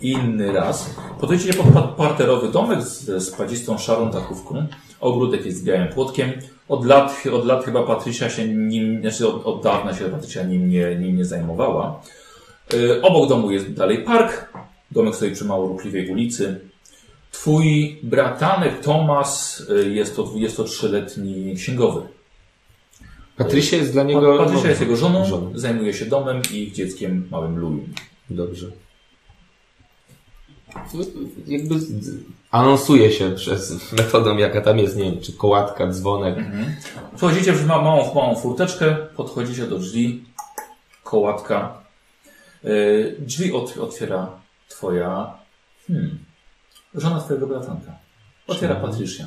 inny raz. Podchodzicie pod pa- parterowy domek z spadzistą szarą dachówką. Ogródek jest białym płotkiem. Od lat, od lat chyba Patrycja się nim, znaczy od, od dawna się Patrycja nim nie, nim nie zajmowała. Y, obok domu jest dalej park. Domek stoi przy mało ruchliwej ulicy. Twój bratanek Tomas y, jest to 23-letni księgowy. Patrycja jest dla niego... Pa- Patrycja jest jego żoną, żoną. zajmuje się domem i ich dzieckiem, małym Louis. Dobrze. Jakby anonsuje się przez metodą, jaka tam jest, nie wiem, czy kołatka, dzwonek. Wchodzicie w ma- małą, małą furteczkę, podchodzicie do drzwi, kołatka. Yy, drzwi ot, otwiera twoja hmm, żona twojego bratanka. Otwiera? Patrycja.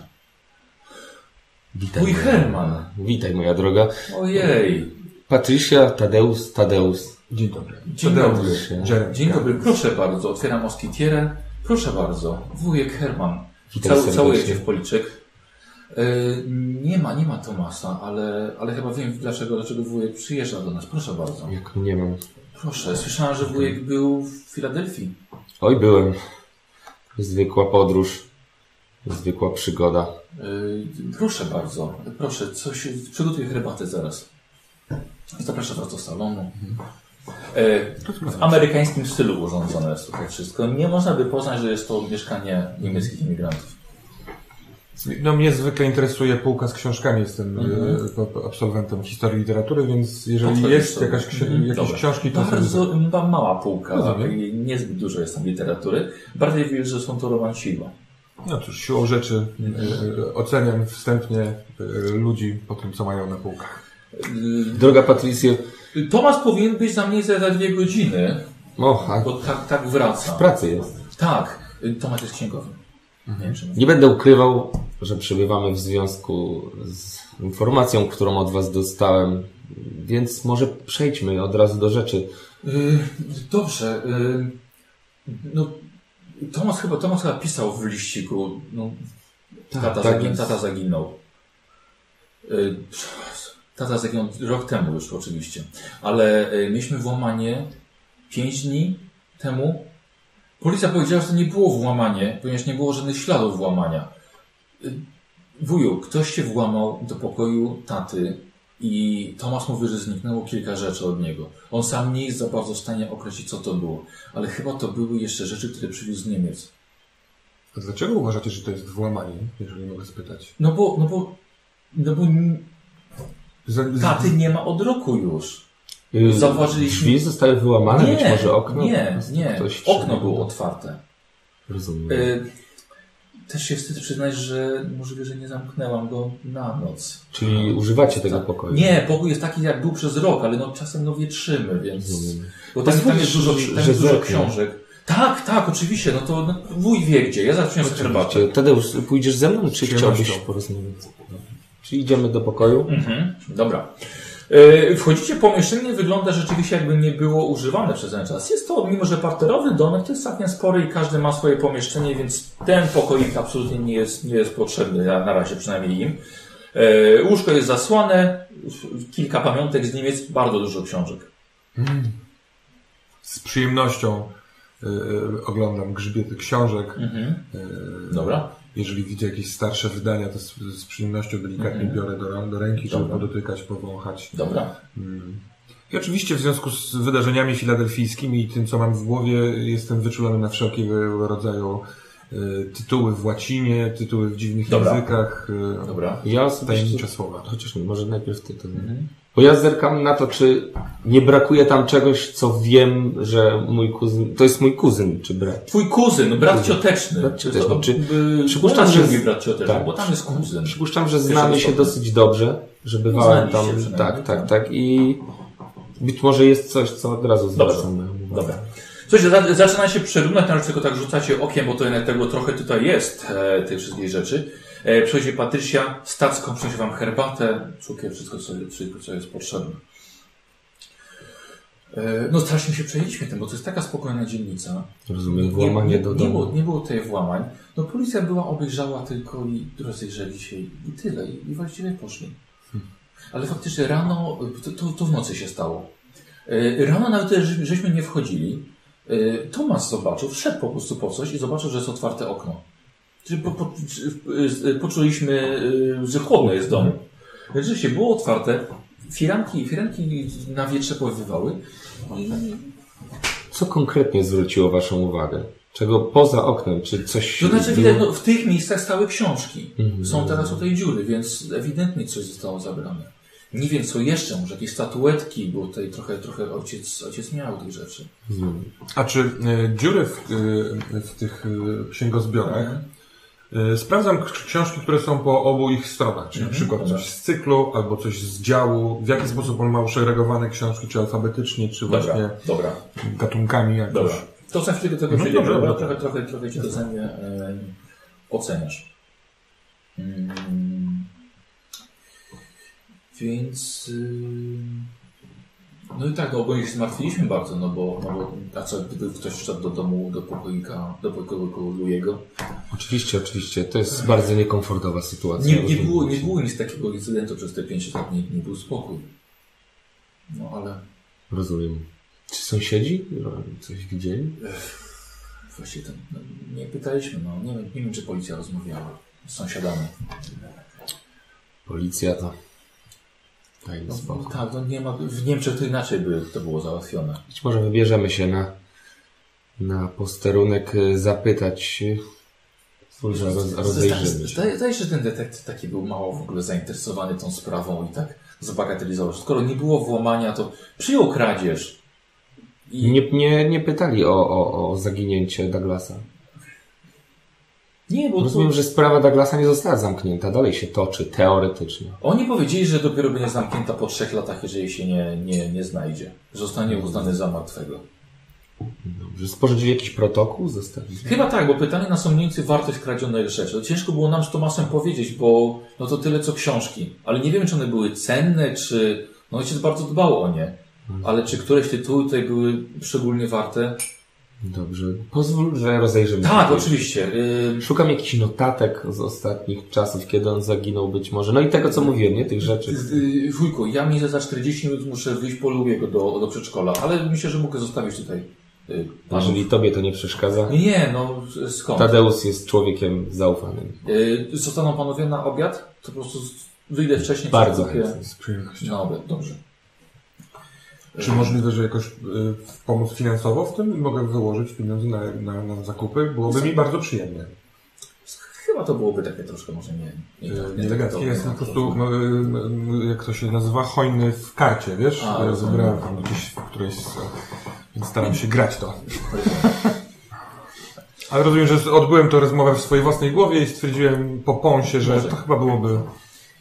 Witaj. Mój Herman. Witaj, moja droga. Ojej. Patrycja, Tadeusz, Tadeusz. Dzień dobry. Dzień dobry. Jeremy. Dzień dobry, proszę bardzo. Otwieram moskitierę. Proszę bardzo. Wujek Herman. Witaj Cał, serdecznie. całuję cię w policzek. Yy, nie ma, nie ma Tomasa, ale, ale chyba wiem dlaczego, dlaczego wujek przyjeżdża do nas. Proszę bardzo. Jak nie mam. Proszę, słyszałem, że wujek był w Filadelfii. Oj, byłem. Zwykła podróż. Zwykła przygoda. Yy, proszę bardzo, proszę, coś, przygotuję herbatę zaraz. Zapraszam Was do salonu. Yy, w amerykańskim stylu urządzone jest tutaj wszystko. Nie można by poznać, że jest to mieszkanie niemieckich imigrantów. No mnie zwykle interesuje półka z książkami. Jestem Mhm. e, absolwentem historii literatury, więc jeżeli Podchodzisz jest sobie. jakaś ksi- Mhm, jakieś dobra. książki, to. Bardzo ba- mała półka, Rozumiem. i niezbyt dużo jest tam literatury. Bardziej wiesz, że są to romanciwa. No cóż, siłą rzeczy e, e, oceniam wstępnie ludzi po tym, co mają na półkach. Droga Patrycjo. Tomasz powinien być za mniej za dwie godziny, O, a bo tak, tak wraca. w pracy jest. Tak, yy, Tomasz jest księgowym. Nie wiem, czy Nie będę ukrywał, że przebywamy w związku z informacją, którą od Was dostałem, więc może przejdźmy od razu do rzeczy. Yy, dobrze. Yy, no, Tomasz chyba, Tomasz chyba pisał w liściku. No, tata, tak zagin, tata zaginął. Yy, tata zaginął rok temu już oczywiście. Ale yy, mieliśmy włamanie pięć dni temu. Policja powiedziała, że to nie było włamanie, ponieważ nie było żadnych śladów włamania. Wuju, ktoś się włamał do pokoju taty i Tomasz mówi, że zniknęło kilka rzeczy od niego. On sam nie jest za bardzo w stanie określić, co to było. Ale chyba to były jeszcze rzeczy, które przywiózł z Niemiec. A dlaczego uważacie, że to jest włamanie, jeżeli mogę spytać? No bo, no bo, no bo z- taty nie ma od roku już. Yy, Zauważyliśmy- Drzwi zostały wyłamane, być może okno? nie, nie. Okno było otwarte. Rozumiem. Y, też się wstyd przyznać, że możliwe, że nie zamknęłam go na noc. Czyli używacie tego Tak. pokoju? Nie, pokój jest taki, jak był przez rok, ale no czasem no wietrzymy, więc... Rozumiem. Bo tam, tam jest dużo, tam że jest dużo książek. Tak, tak, oczywiście, no to no, wuj wie gdzie. Ja zaraz przyniosę herbatę. Tadeusz, pójdziesz ze mną, czy chciałbyś porozmawiać? Czy idziemy do pokoju? Mhm, dobra. E, Wchodzicie, pomieszczenie wygląda rzeczywiście jakby nie było używane przez ten czas. Jest to, mimo że parterowy domek, to jest całkiem spory i każdy ma swoje pomieszczenie, więc ten pokoik absolutnie nie jest, nie jest potrzebny, na na razie przynajmniej im. E, Łóżko jest zasłane, kilka pamiątek z Niemiec, bardzo dużo książek. z przyjemnością e, oglądam grzbiety książek. Mhm. Dobra. Jeżeli widzę jakieś starsze wydania, to z, z przyjemnością delikatnie Mhm. biorę do, do ręki, żeby Dobra. podotykać, powąchać. Dobra. Mm. I oczywiście w związku z wydarzeniami filadelfijskimi i tym, co mam w głowie, jestem wyczulony na wszelkiego rodzaju tytuły w łacinie, tytuły w dziwnych Dobra. językach, e, Dobra. Ja tajemnicze słowa. Chociaż nie, może najpierw ty to. Mhm. Bo ja zerkam na to, czy nie brakuje tam czegoś, co wiem, że mój kuzyn... To jest mój kuzyn, czy brat. Twój kuzyn, brat cioteczny. Brat cioteczny. To, Czy- y, przypuszczam, że się z- brat cioteczny, tak. bo tam jest kuzyn. Przypuszczam, że znamy się dosyć dobrze, że bywałem Znaliście tam. przynajmniej, Tak, tak, tak. tak. I być może jest coś, co od razu zwracam uwagę. Dobra. Słuchajcie, za- zaczyna się przerównać, na tylko tak rzucacie okiem, bo to jednak tego trochę tutaj jest, e, tych wszystkich rzeczy. E, przychodzi Patrycja, stacką przyniesie wam herbatę, cukier, wszystko co, wszystko, co jest potrzebne. E, No strasznie się przejęliśmy tym, bo to jest taka spokojna dzielnica. Rozumiem, włamanie nie, do nie, domu. było, nie było tutaj włamań. No policja była, obejrzała tylko i rozejrzeli się i tyle. I, i właściwie poszli. Ale faktycznie rano, to, to, to w nocy się stało. E, Rano nawet żeśmy nie wchodzili. E, Tomasz zobaczył, wszedł po prostu po coś i zobaczył, że jest otwarte okno. Czyli po, po, e, poczuliśmy, e, że chłodno jest w domu. Rzeczywiście było otwarte. Firanki, firanki na wietrze powywały. I Co konkretnie zwróciło Waszą uwagę? Czego poza oknem? Czy coś... To znaczy, widać, no, w tych miejscach stały książki. Mhm. Są teraz tutaj dziury, więc ewidentnie coś zostało zabrane. Nie wiem co jeszcze, może jakieś statuetki, bo tutaj trochę, trochę ojciec, ojciec miał tych rzeczy. Rozumiem. A czy e, dziury w, e, w tych e, księgozbiorach e, sprawdzam książki, które są po obu ich stronach, czyli na przykład dobra. coś z cyklu albo coś z działu, w jaki sposób on ma uszeregowane książki, czy alfabetycznie, czy właśnie Dobra, dobra, gatunkami jakoś. dobra. To chwilę do tego No przejdziemy. dobra, Dobra, dobra. trochę, trochę, trochę Cię e, oceniasz. Mm, więc... Y, no i tak, no oboje się zmartwiliśmy bardzo, no bo, no bo a co, gdyby ktoś wszedł do domu, do pokoika, do pokoju Louiego, Oczywiście, oczywiście. To jest bardzo niekomfortowa sytuacja. Nie, nie, było, nie było nic takiego incydentu przez te 5 lat, nie, nie był spokój. No ale Rozumiem. Czy sąsiedzi coś widzieli? właściwie ten, no, nie pytaliśmy, no nie, nie wiem czy policja rozmawiała z sąsiadami. Policja to... No, no tak, no nie ma, w Niemczech to inaczej by to było załatwione. Być może wybierzemy się na, na posterunek y, zapytać. y, Może roz, rozejrzymy się. Zdaje się, że ten detektyw taki był mało w ogóle zainteresowany tą sprawą i tak zbagatelizował. Skoro nie było włamania, to przyjął kradzież. I Nie, nie, nie pytali o, o, o zaginięcie Douglasa. Nie, bo to, Rozumiem, że sprawa Douglasa nie została zamknięta. Dalej się toczy, teoretycznie. Oni powiedzieli, że dopiero będzie zamknięta po trzech latach, jeżeli się nie, nie, nie znajdzie. Zostanie uznany za martwego. Dobrze. Sporządzili jakiś protokół? Zostawili? Chyba tak, bo pytanie mniej więcej wartość kradzionej rzeczy. To ciężko było nam z Tomasem powiedzieć, bo no to tyle co książki. Ale nie wiem, czy one były cenne, czy... No ojciec bardzo dbał o nie. Ale czy któreś tytuły tutaj były szczególnie warte? Dobrze. Pozwól, że rozejrzymy Tak, się. oczywiście. Ym, Szukam jakichś notatek z ostatnich czasów, kiedy on zaginął być może. No i tego, co mówiłem, nie? Tych rzeczy. y, Wujku, ja mi za 40 minut muszę wyjść po Lubiego do, do przedszkola, ale myślę, że mogę zostawić tutaj y, panów. Jeżeli tobie to nie przeszkadza. Nie, no skąd? Tadeusz jest człowiekiem zaufanym. Y, Zostaną panowie na obiad? To po prostu wyjdę wcześniej. Bardzo chętnie. Z przyjemnością. Obiad, dobrze. Czy możliwe, że jakoś y, pomóc finansowo w tym i mogę wyłożyć pieniądze na, na, na zakupy? Byłoby mi bardzo przyjemnie. Chyba to byłoby takie troszkę może nie... nie, Nie, nie, Elegancki jestem po prostu, no, y, y, jak to się nazywa, hojny w karcie, wiesz? A, Ja. Zebrałem tam gdzieś w którejś, więc staram się grać to. Ale rozumiem, że odbyłem tę rozmowę w swojej własnej głowie i stwierdziłem po pąsie, że to chyba byłoby...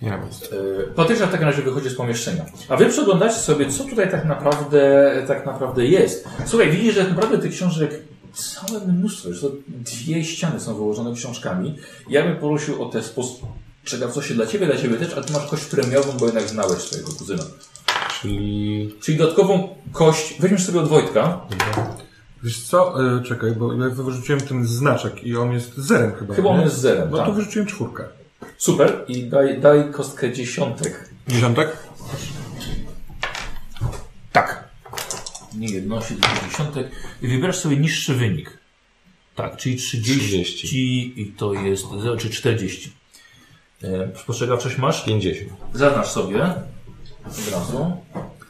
Nie wiem. Yy, Patrycja w takim razie wychodzi z pomieszczenia. A wy przeglądacie sobie, co tutaj tak naprawdę, tak naprawdę jest. Słuchaj, widzisz, że tak naprawdę tych książek całe mnóstwo. Że to dwie ściany są wyłożone książkami. Ja bym prosił o te spostrzegawczości dla ciebie, dla ciebie też, a ty masz kość premiową, bo jednak znałeś swojego kuzyna. Czyli... Czyli dodatkową kość, weźmiesz sobie od Wojtka. Wiesz co? Y, czekaj, bo ja wyrzuciłem ten znaczek i on jest zerem chyba. Chyba on nie? jest zerem, No tak. to wyrzuciłem czwórkę. Super. I daj, daj kostkę dziesiątek. Dziesiątek? Tak. Nie jednosi do dziesiątek. I wybierasz sobie niższy wynik. Tak, czyli 30, 30. i to jest, czy 40. E, spostrzegawczość masz? 50. Zaznacz sobie od razu.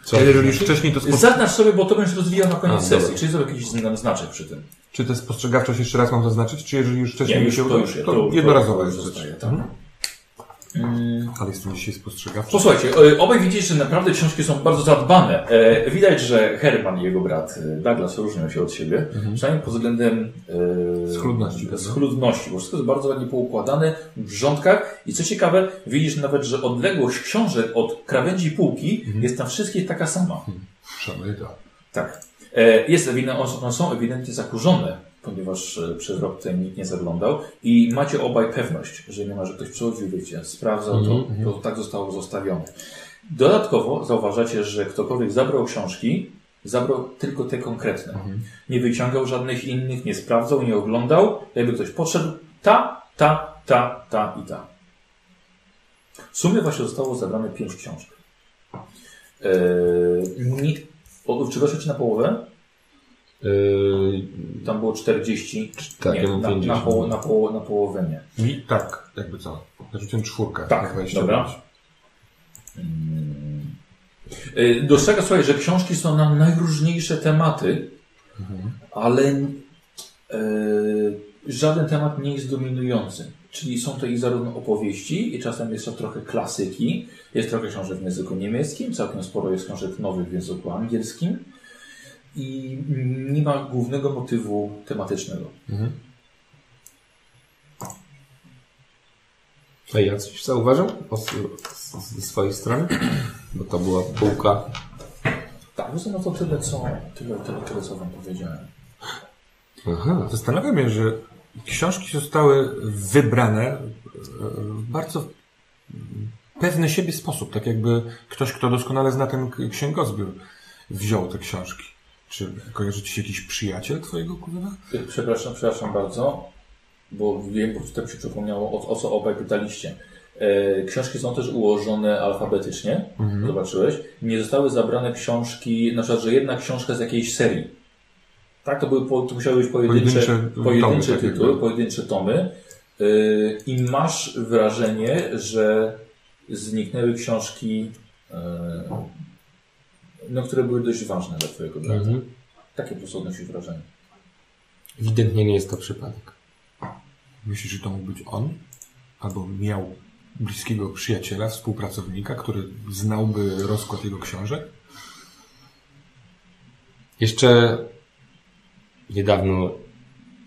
Co? Jeżeli już wcześniej to spostrzegawczość... Zaznacz sobie, bo to będziesz rozwijał na koniec A, sesji, dobra. czyli sobie jakiś zna- znaczek przy tym. Czy tę spostrzegawczość jeszcze raz mam zaznaczyć, czy jeżeli już wcześniej Nie, już się to uda, już to, to, jednorazowo to jest zostaje. Tak. Mm. Ale jestem dzisiaj spostrzegawczy. Posłuchajcie, e, obaj widzicie, że naprawdę książki są bardzo zadbane. E, Widać, że Herman i jego brat e, Douglas różnią się od siebie, przynajmniej pod względem e, Schludności, bo wszystko jest bardzo ładnie poukładane w rządkach i co ciekawe, widzisz nawet, że odległość książek od krawędzi półki jest na wszystkich taka sama. Szanuję to. Tak. E, Jest ewidentnie, one są ewidentnie zakurzone, ponieważ e, przez rok tutaj nikt nie zaglądał i macie obaj pewność, że nie ma, że ktoś przychodził, wiecie, sprawdzał to, to tak zostało zostawione. Dodatkowo zauważacie, że ktokolwiek zabrał książki, Zabrał tylko te konkretne. Nie wyciągał żadnych innych, nie sprawdzał, nie oglądał. Jakby ktoś podszedł, ta, ta, ta, ta i ta. W sumie właśnie zostało zabrane pięć książek. Eee, o, czy weszło ci na połowę? Yy, Tam było 40. tak, nie, ja mam na, na, 50. poło, na, poło, na połowę nie. Mi, tak, jakby co. Zarzuciłem czwórkę. Tak, na 25. dobra. Yy, Dostrzega, słuchaj, że książki są na najróżniejsze tematy, ale yy, żaden temat nie jest dominujący. Czyli są to i zarówno opowieści, i czasem jest to trochę klasyki. Jest trochę książek w języku niemieckim, całkiem sporo jest książek nowych w języku angielskim. I nie ma głównego motywu tematycznego. A ja coś zauważam ze swojej strony? Bo to była półka. Tak, no to no to tyle, co, tyle, tyle, tyle, co wam powiedziałem. Aha. Zastanawiam się, że książki zostały wybrane e, w bardzo pewny siebie sposób. Tak jakby ktoś, kto doskonale zna ten księgozbiór, wziął te książki. Czy kojarzy ci się jakiś przyjaciel twojego kuzyna? Przepraszam, przepraszam bardzo, bo wiem, bo tutaj się przypomniało, o, o co obaj pytaliście. E, książki są też ułożone alfabetycznie, zobaczyłeś. Nie zostały zabrane książki, na przykład, że jedna książka z jakiejś serii. Tak, to, były, to musiały być pojedyncze, Pojedyncze pojedyncze, tomy, tak tytuły, jakby. pojedyncze tomy. Y, I masz wrażenie, że zniknęły książki, e, no, które były dość ważne dla Twojego brata. Mhm. Takie po prostu odnosisz wrażenie. Ewidentnie nie jest to przypadek. Myślisz, że to mógł być on? Albo miał bliskiego przyjaciela, współpracownika, który znałby rozkład jego książek? Jeszcze niedawno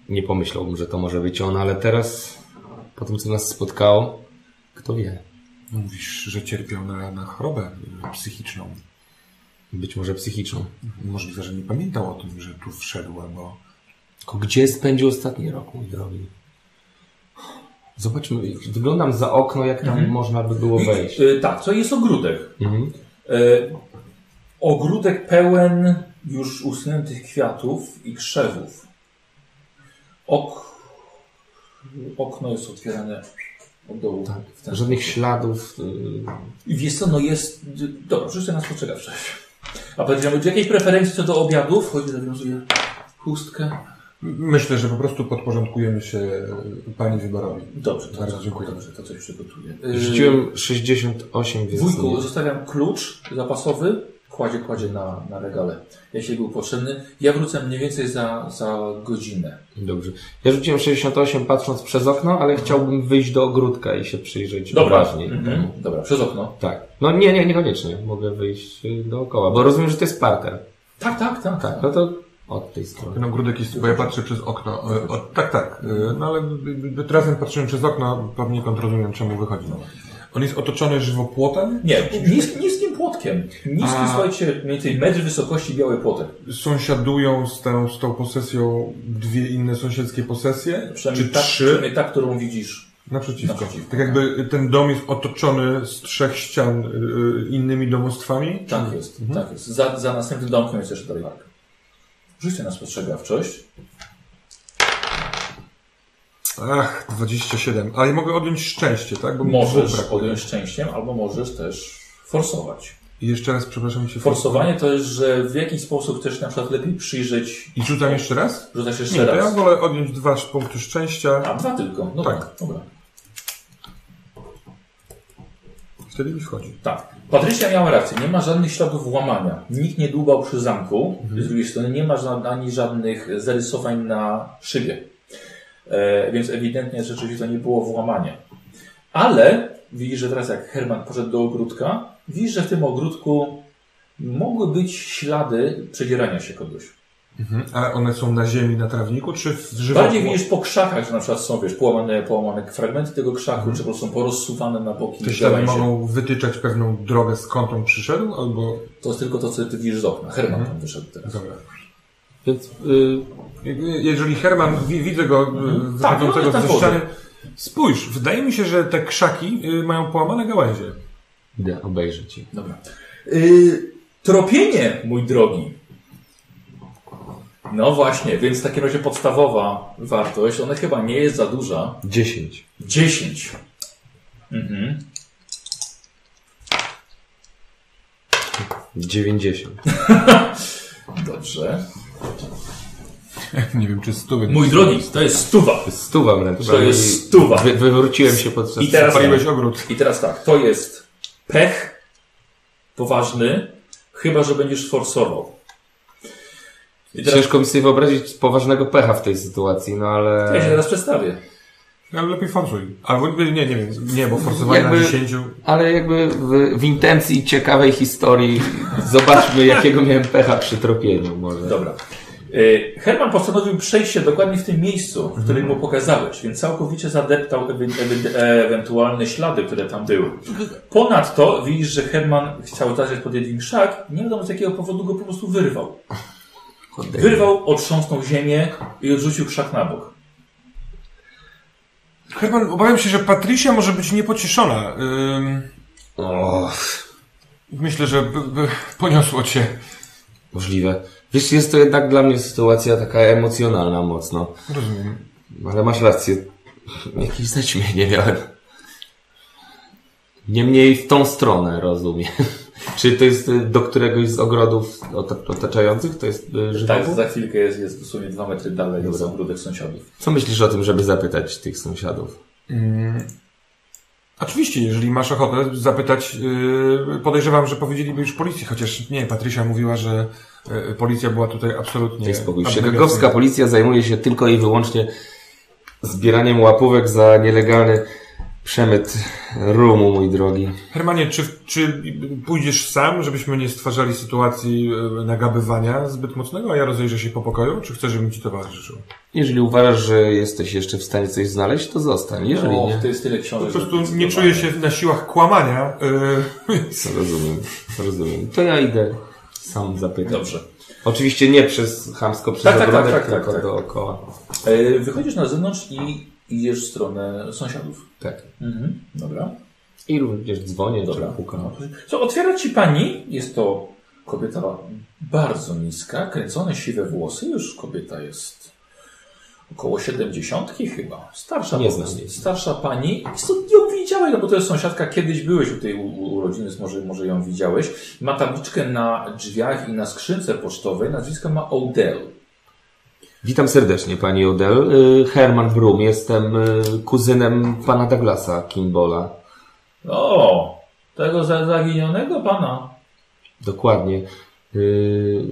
nie pomyślałbym, że to może być on, ale teraz, po tym co nas spotkało, kto wie. Mówisz, że cierpiał na, na chorobę y, psychiczną. Być może psychiczną. Możliwe, że nie pamiętał o tym, że tu wszedł, albo... Tylko gdzie spędził ostatni rok, mój drogi? Zobaczmy, wyglądam za okno, jak tam można by było wejść. Y, tak, to jest ogródek. Mhm. E, ogródek pełen już usuniętych kwiatów i krzewów. Ok, okno jest otwierane od dołu. Tak, w ten Żadnych sposób. śladów. y, I wiesz co, no jest... Dobra, wszyscy nas postrzegawczość. A powiedziałem, czy jakiej preferencji co do obiadów? Chodzi, zawiązuje chustkę. Myślę, że po prostu podporządkujemy się y, pani wyborowi. Dobrze, to, Bardzo dziękuję. dobrze, to coś przygotuję. Rzuciłem 68, więc Wujku, zostawiam klucz zapasowy, kładzie, kładzie na, na regale. Jeśli był potrzebny. Ja wrócę mniej więcej za, za godzinę. Dobrze. Ja rzuciłem 68 patrząc przez okno, ale chciałbym wyjść do ogródka i się przyjrzeć Dobra, uważniej. mhm. Dobra, przez okno. Tak. No nie, nie, niekoniecznie. Mogę wyjść y, dookoła, bo rozumiem, że to jest parter. Tak, tak, tak. tak. No to od tej strony. Ten ogródek jest, bo ja patrzę przez okno. E, O, tak, tak. e, No ale y, y, razem patrzyłem przez okno, poniekąd rozumiem, czemu wychodzi. On jest otoczony żywopłotem? Nie, nis, niskim płotkiem. Niskim, A. słuchajcie, mniej więcej metr wysokości biały płotek. Sąsiadują z tą, z tą posesją dwie inne sąsiedzkie posesje? Przynajmniej Czy ta, trzy? przynajmniej ta, którą widzisz. Naprzeciwko. Naprzeciwko. Tak jakby ten dom jest otoczony z trzech ścian y, y, innymi domostwami? Tak jest, tak jest. Za, za następnym domkiem jest jeszcze dalej. Rzućcie na spostrzegawczość. Ach, 27. Ale ja mogę odjąć szczęście, tak? Bo Możesz odjąć szczęściem, albo możesz też forsować. I jeszcze raz, przepraszam się. Forsowanie to jest, że w jakiś sposób chcesz na przykład lepiej przyjrzeć. I rzucam jeszcze raz? Rzucasz jeszcze Nie, to raz. ja wolę odjąć dwa punkty szczęścia. A, dwa tylko. No Tak. Dobra. Wtedy mi wchodzi. Tak. Patrycja miała rację. Nie ma żadnych śladów włamania. Nikt nie dłubał przy zamku. Z drugiej strony nie ma ani żadnych zarysowań na szybie. E, więc ewidentnie rzeczywiście to nie było włamania. Ale widzisz, że teraz jak Herman poszedł do ogródka, widzisz, że w tym ogródku mogły być ślady przedzierania się kogoś. Mhm. A one są na ziemi, na trawniku, czy w żywopłocie? Bardziej widzisz po krzakach, że na przykład są wiesz, połamane, połamane fragmenty tego krzaku, czy po prostu są porozsuwane na boki Te ślady mogą wytyczać pewną drogę, skąd on przyszedł, albo... To jest tylko to, co ty widzisz z okna. Herman tam wyszedł teraz. Dobra. Więc y, Jeżeli Herman, wi- widzę go tak, wychodzącego no, tak ze wchodzę. ściany, spójrz, wydaje mi się, że te krzaki y, mają połamane gałęzie. idę obejrzeć je. Dobra. Yy, tropienie, mój drogi. No właśnie, więc w takim razie podstawowa wartość, ona chyba nie jest za duża. 10. 10. Mhm. 90. Dobrze. Nie wiem, czy stówy. Mój drogi, to jest stuwa. Stuwa wręcz. To jest stuwa. Wy, wywróciłem się podczas... I teraz Paliłeś ogród. I teraz tak, to jest pech poważny, chyba że będziesz forsował. Teraz Ciężko mi sobie wyobrazić poważnego pecha w tej sytuacji, no ale... ja się teraz przedstawię. Ale lepiej forsuj. Albo nie, nie wiem. Nie, bo forsowanie Jakby- na 10. Ale jakby w, w intencji ciekawej historii zobaczmy, jakiego miałem pecha przy tropieniu może. Dobra. Y, Herman postanowił przejść się dokładnie w tym miejscu, w którym mu pokazałeś, więc całkowicie zadeptał e- ewentualne ślady, które tam były. Ponadto widzisz, że Herman chciał zacząć pod jeden krzak, nie wiadomo z jakiego powodu go po prostu wyrwał. Wyrwał, otrząsnął ziemię i odrzucił krzak na bok. Herman, obawiam się, że Patricia może być niepocieszona. Ym, myślę, że poniosło cię. możliwe. Wiesz, jest to jednak dla mnie sytuacja taka emocjonalna mocno. Rozumiem. Ale masz rację. Jakieś zaćmienie miałem. Niemniej w tą stronę, rozumiem. Czy to jest y, do któregoś z ogrodów ota- otaczających? To jest y, Tak, za chwilkę jest, jest dosłownie dwa metry dalej od ogródek sąsiadów. Co myślisz o tym, żeby zapytać tych sąsiadów? Oczywiście, jeżeli masz ochotę zapytać, yy, podejrzewam, że powiedzieliby już policji, chociaż nie, Patrycja mówiła, że yy, policja była tutaj absolutnie... Daj spokój. abnegacyjna. Chicagowska policja zajmuje się tylko i wyłącznie zbieraniem łapówek za nielegalny przemyt rumu, mój drogi. Hermanie, czy, czy pójdziesz sam, żebyśmy nie stwarzali sytuacji yy, nagabywania zbyt mocnego, a ja rozejrzę się po pokoju, czy chcesz, żebym ci towarzyszył? Jeżeli uważasz, że jesteś jeszcze w stanie coś znaleźć, to zostań. Jeżeli o, nie, to jest tyle Po książek. prostu że- nie czuję się na siłach kłamania, yy, rozumiem. Rozumiem. To ja idę sam zapytać. Dobrze. Oczywiście nie przez chamsko przez Tak, tak, tak, tak, tylko tak, tak. dookoła. E, Wychodzisz na zewnątrz i idziesz w stronę sąsiadów. Tak. Mhm. Dobra. I również dzwonię, czy pukam. Co, otwiera ci pani? Jest to kobieta bardzo niska, kręcone siwe włosy. Już kobieta jest około 70 chyba. Starsza Nie znam. Starsza pani. To ją widziałeś, no bo to jest sąsiadka. Kiedyś byłeś u tej urodziny, więc może, może ją widziałeś. Ma tabliczkę na drzwiach i na skrzynce pocztowej. Nazwisko ma Odell. Witam serdecznie, pani Odell. Y, Herman Brum, jestem y, kuzynem pana Douglasa Kimbola. O, tego za- zaginionego pana. Dokładnie. Y,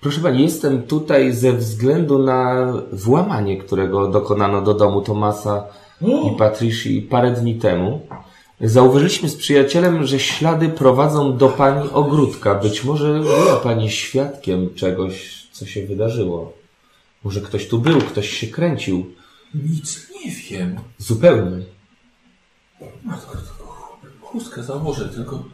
Proszę pani, jestem tutaj ze względu na włamanie, którego dokonano do domu Tomasa O, i Patrici parę dni temu. Zauważyliśmy z przyjacielem, że ślady prowadzą do pani ogródka. Być może była pani świadkiem czegoś, co się wydarzyło. Może ktoś tu był, ktoś się kręcił. nic nie wiem. Zupełnie. Chustkę założę, tylko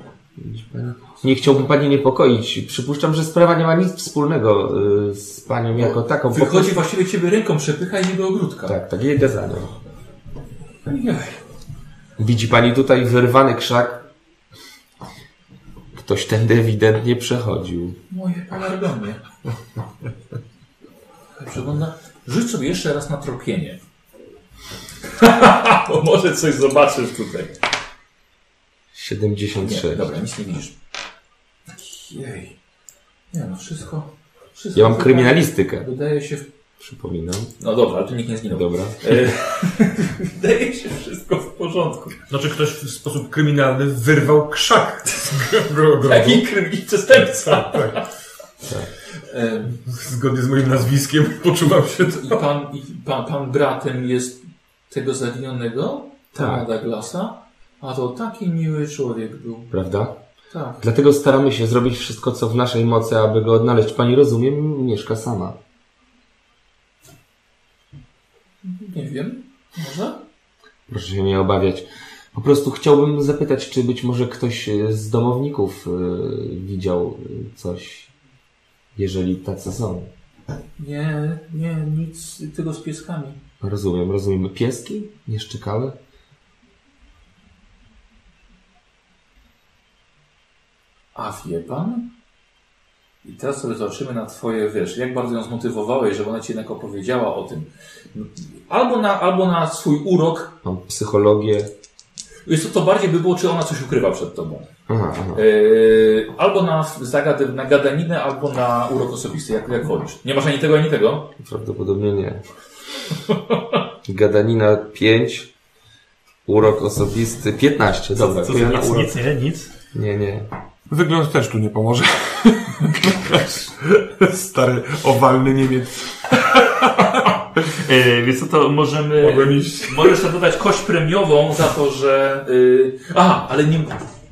Nie chciałbym pani niepokoić. Przypuszczam, że sprawa nie ma nic wspólnego y, z panią jako taką. Po wychodzi prostu- właściwie ciebie ręką, przepycha i nie do ogródka. Tak, tak, jedę za nią. Widzi pani tutaj wyrwany krzak? Ktoś tędy ewidentnie przechodził. Moje palargonie. Przegląda. Rzuć sobie jeszcze raz na tropienie. Bo może coś zobaczysz tutaj. Nie, 76. dobra, nic nie widzisz. Jej. Nie no, wszystko... wszystko Ja mam wydaje- kryminalistykę. Wydaje się... w- Przypominam. No dobra, ale tu nikt nie zginął. Dobra. E, Wydaje się wszystko w porządku. Znaczy ktoś w sposób kryminalny wyrwał krzak z ogrodu. Jaki kryminalny przestępca. Tak. E, Zgodnie z moim nazwiskiem poczuwam się I to. pan, i pan, pan bratem jest tego zaginionego? Tak. Pana Douglasa? A to taki miły człowiek był. Prawda? Tak. Dlatego staramy się zrobić wszystko, co w naszej mocy, aby go odnaleźć. Pani rozumiem, mieszka sama. Nie wiem. Może? Proszę się nie obawiać. Po prostu chciałbym zapytać, czy być może ktoś e, z domowników e, widział e, coś, jeżeli tacy są. Nie, nie, nic tego z pieskami. Rozumiem, rozumiem. Pieski? Nie szczekały? A wie pan? I teraz sobie zobaczymy na twoje, wiesz, jak bardzo ją zmotywowałeś, żeby ona ci jednak opowiedziała o tym. Albo na, albo na swój urok. Mam psychologię. Jest to, to bardziej by było, czy ona coś ukrywa przed tobą. Aha, aha. Yy, albo na, zagad- na gadaninę, albo na urok osobisty, jak, jak wolisz. Nie masz ani tego, ani tego? Prawdopodobnie nie. Gadanina 5. Urok osobisty 15. Dobra, to ja na Nic, urok. nic, nie, nic. Nie, nie. Wygląd też tu nie pomoże. Stary, owalny Niemiec. Yy, więc co to możemy... Mogłem iść. Możesz dodać kość premiową za to, że... Yy... Aha, ale nie...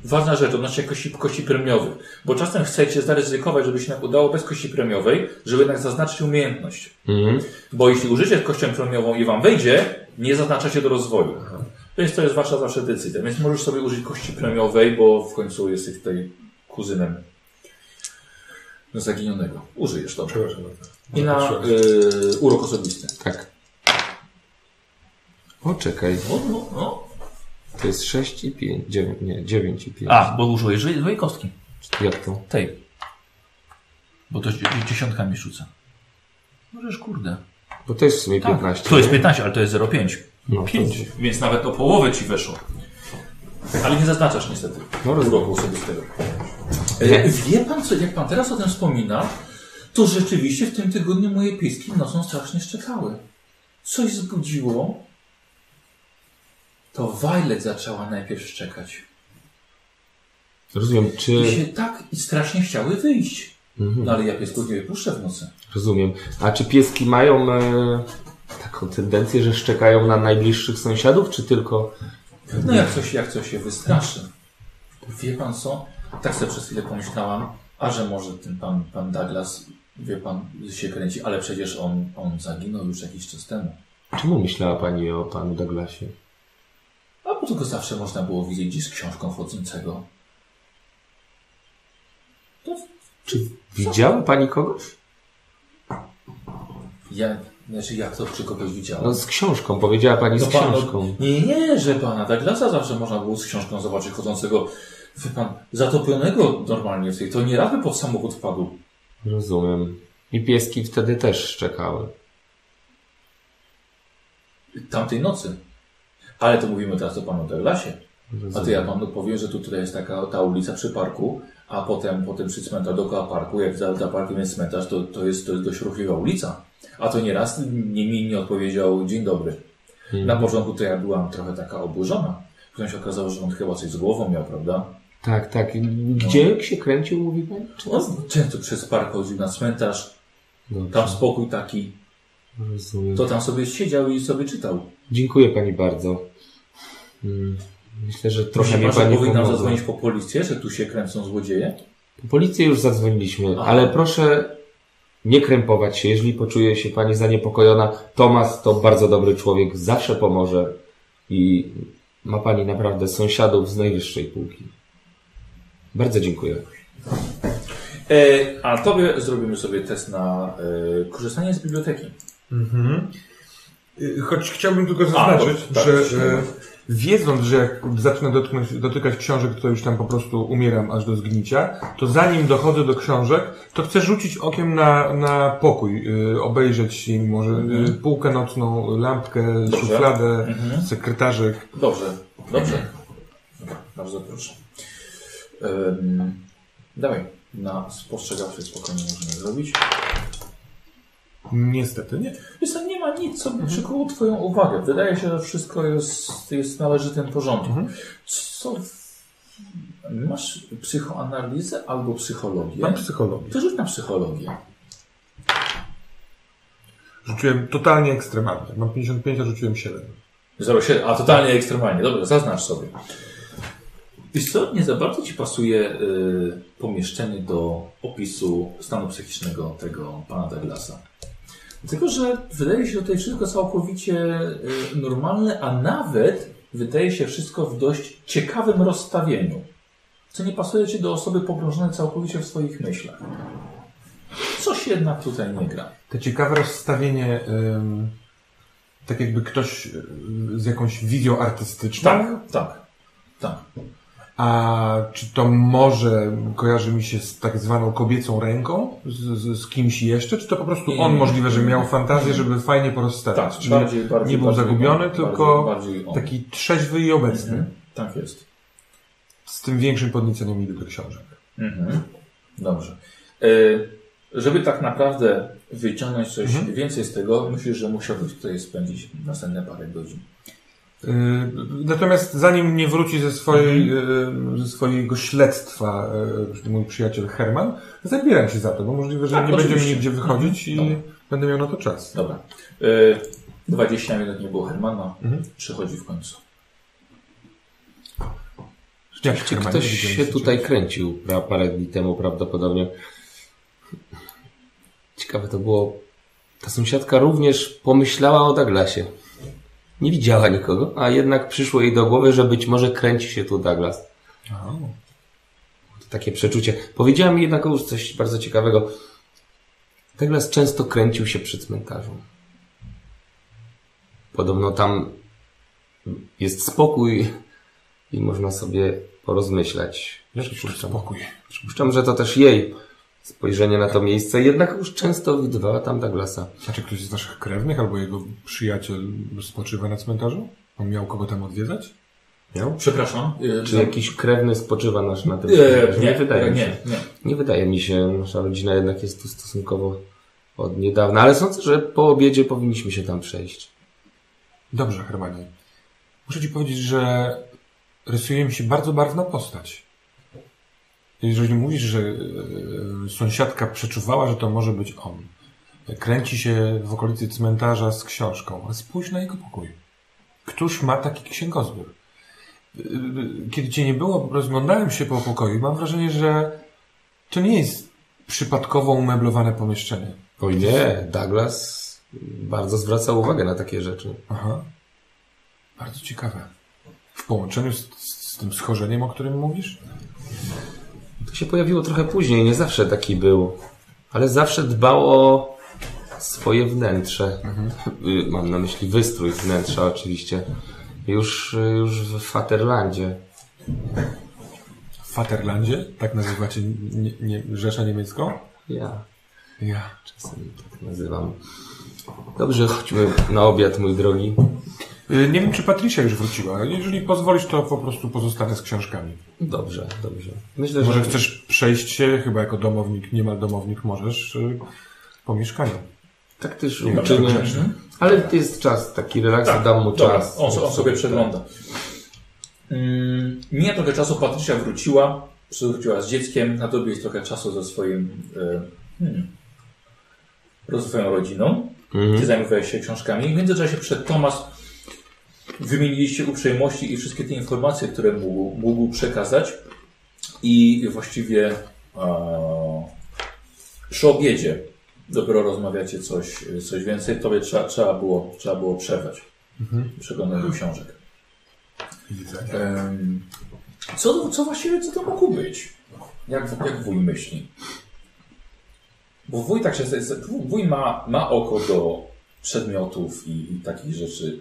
Ważna rzecz, odnośnie kości, kości premiowych. Bo czasem chcecie zaryzykować, żeby się nam udało bez kości premiowej, żeby jednak zaznaczyć umiejętność. Mhm. Bo jeśli użycie kością premiową i wam wejdzie, nie zaznaczacie do rozwoju. Więc to jest wasza zawsze decyzja. Więc możesz sobie użyć kości premiowej, bo w końcu jesteś tutaj kuzynem zaginionego. Użyjesz bardzo. I na yy, urok osobisty. Tak. O, czekaj. No, no, no. To jest 6 i 5. 9, nie, 9 i 5. A, bo użyłeś złej kostki. Jak to? Tej. Bo to dzie- dziesiątkami rzucę. Możesz, kurde. Bo to jest w sumie 15. To jest nie? 15, ale to jest 0,5. No, to- Więc nawet o połowę ci weszło. Ale nie zaznaczasz niestety. No, rozumiem. uroku osobistego. E, wie pan co, jak pan teraz o tym wspomina, to rzeczywiście w tym tygodniu moje pieski nocą strasznie szczekały. Coś zbudziło. To Violet zaczęła najpierw szczekać. Rozumiem, I czy... się tak i strasznie chciały wyjść. Mhm. No ale ja piesków nie wypuszczę w nocy. Rozumiem. A czy pieski mają e, taką tendencję, że szczekają na najbliższych sąsiadów, czy tylko... No jak coś, jak coś się wystraszy. Wie pan co? Tak sobie przez chwilę pomyślałam, a że może ten pan, pan Douglas, wie pan, się kręci, ale przecież on, on zaginął już jakiś czas temu. Czemu myślała Pani o Panu Douglasie? A bo tylko zawsze można było widzieć gdzieś z książką chodzącego. To Czy widziała Pani kogoś? ja, znaczy jak to przy kogoś widziałem? No z książką, powiedziała Pani z No pan, książką. nie, nie, że pana Douglasa zawsze można było z książką zobaczyć chodzącego, wie pan, zatopionego normalnie w tej, to nieraz by pod samochód wpadł. Rozumiem. I pieski wtedy też szczekały. Tamtej nocy. Ale to mówimy teraz o panu Douglasie. A to ja panu powiem, że tu tutaj jest taka ta ulica przy parku, a potem, potem przy cmentarzu dookoła parku, jak za, za parkiem jest cmentarz, to, to, jest, to jest dość ruchliwa ulica. A to nieraz nie, mi nie odpowiedział dzień dobry. Na początku to ja byłam trochę taka oburzona. Potem się okazało, że on chyba coś z głową miał, prawda? Tak, tak. I Gdzie się kręcił, mówi? Czy... On często przez park chodził na cmentarz, Dobrze, tam spokój taki, rozumiem. to tam sobie siedział i sobie czytał. Dziękuję Pani bardzo. Mm, Myślę, że trochę pan, Pani powinnam pomogła. zadzwonić po policję, że tu się kręcą złodzieje? Po policję już zadzwoniliśmy, Aha. ale proszę nie krępować się. Jeżeli poczuje się Pani zaniepokojona, Tomas to bardzo dobry człowiek, zawsze pomoże i ma Pani naprawdę sąsiadów z najwyższej półki. Bardzo dziękuję. E, a tobie zrobimy sobie test na e, korzystanie z biblioteki. Mhm. Y, Choć chciałbym tylko zaznaczyć, A, tak, że śmiało. Wiedząc, że jak zacznę dotknąć, dotykać książek, to już tam po prostu umieram aż do zgnicia, to zanim dochodzę do książek, to chcę rzucić okiem na, na pokój, y, obejrzeć im może y, półkę nocną, lampkę, Dobrze. szufladę, Mhm. sekretarzyk. Dobrze, dobrze. Bardzo proszę. Um, dawaj, na spostrzegawczy spokojnie możemy zrobić. Niestety nie. Wiesz, nie ma nic, co by przykuło Twoją uwagę. Wydaje się, że wszystko jest, jest należytym porządku. Co? Masz psychoanalizę albo psychologię? Mam psychologię. To rzuć na psychologię. Rzuciłem totalnie ekstremalnie. Mam 55, a rzuciłem 7. 0,7, a totalnie ekstremalnie. Dobra, zaznacz sobie. Wiesz co, nie za bardzo Ci pasuje y, pomieszczenie do opisu stanu psychicznego tego pana Douglasa. Dlatego, że wydaje się, tutaj wszystko całkowicie y, normalne, a nawet wydaje się wszystko w dość ciekawym rozstawieniu. Co nie pasuje Ci do osoby pogrążonej całkowicie w swoich myślach. Coś jednak tutaj nie gra. To ciekawe rozstawienie, ym, tak jakby ktoś y, z jakąś wizją artystyczną. Tak, tak, tak. A czy to może kojarzy mi się z tak zwaną kobiecą ręką? Z, z, z kimś jeszcze? Czy to po prostu on możliwe, że miał fantazję, żeby fajnie porozstawiać? Tak, Czyli bardziej, bardziej, nie był bardziej zagubiony, on, tylko bardziej, taki trzeźwy i obecny. Mhm. Tak jest. Z tym większym podnieceniem idę do książek. Mhm. Dobrze. E, żeby tak naprawdę wyciągnąć coś Mhm. więcej z tego, myślę, że musiałbyś tutaj spędzić następne parę godzin. Yy, Natomiast zanim nie wróci ze, swojej, Mhm. yy, ze swojego śledztwa yy, mój przyjaciel Herman, zabieram się za to, bo możliwe, że Tak, nie będziemy nigdzie wychodzić i Dobra. będę miał na to czas. Dobra. E, 20 minut nie było Hermana. Mhm. Przychodzi w końcu. Jak Czy ktoś się tutaj kręcił parę dni temu prawdopodobnie. Ciekawe to było. Ta sąsiadka również pomyślała o Douglasie. Nie widziała nikogo, a jednak przyszło jej do głowy, że być może kręci się tu Douglas. O, To takie przeczucie. Powiedziała mi jednak już coś bardzo ciekawego. Douglas często kręcił się przy cmentarzu. Podobno tam jest spokój i można sobie porozmyślać. Jakiś Przypuszczam. spokój. Przypuszczam, że to też jej spojrzenie na to miejsce, jednak już często widywała tam Douglasa. Znaczy ktoś z waszych krewnych albo jego przyjaciel spoczywa na cmentarzu? On miał kogo tam odwiedzać? Miał? Przepraszam. e, Czy za- jakiś krewny spoczywa nasz na tym E, cmentarzu? nie, wydaje mi się. nie, nie. Nie wydaje mi się, nasza rodzina jednak jest tu stosunkowo od niedawna, ale sądzę, że po obiedzie powinniśmy się tam przejść. Dobrze, Hermanie. Muszę ci powiedzieć, że rysuje mi się bardzo barwna postać. Jeżeli mówisz, że e, sąsiadka przeczuwała, że to może być on, kręci się w okolicy cmentarza z książką, ale spójrz na jego pokój. Któż ma taki księgozbiór? E, Kiedy cię nie było, rozglądałem się po pokoju i mam wrażenie, że to nie jest przypadkowo umeblowane pomieszczenie. O nie, Douglas bardzo zwraca uwagę na takie rzeczy. Aha. Bardzo ciekawe. W połączeniu z, z tym schorzeniem, o którym mówisz? To się pojawiło trochę później, nie zawsze taki był, ale zawsze dbał o swoje wnętrze. Y, Mam na myśli wystrój wnętrza oczywiście. Już, już w Faterlandzie. W Vaterlandzie? Tak nazywacie nie, nie, Rzeszę Niemiecką? Ja Ja. czasem tak nazywam. Dobrze, chodźmy na obiad, mój drogi. Y, Nie wiem, czy Patricia już wróciła. Jeżeli pozwolisz, to po prostu pozostanę z książkami. Dobrze, dobrze. Myślę, Może że chcesz przejść się, chyba jako domownik, niemal domownik możesz, y, po mieszkaniu. tak też Nie, uczynię. dobrze. Ale jest czas, taki relaks, Tak, dam mu dobra, czas. On, on sobie przegląda. Mm, Mija trochę czasu, Patrycja wróciła, wróciła z dzieckiem, na tobie jest trochę czasu ze swoim, e, hmm, ze swoją rodziną. Mhm. Ty zajmowałeś się książkami. W międzyczasie przed Tomas wymieniliście uprzejmości i wszystkie te informacje, które mógł, mógł przekazać. I właściwie e, przy obiedzie dopiero rozmawiacie coś, coś więcej. Tobie trzeba, trzeba, było, trzeba było przerwać. Przeglądaniu książek. Co, co właściwie, co to mogło być? Jak, jak wuj myśli? Bo wuj tak się, wuj ma, ma oko do przedmiotów i, i takich rzeczy.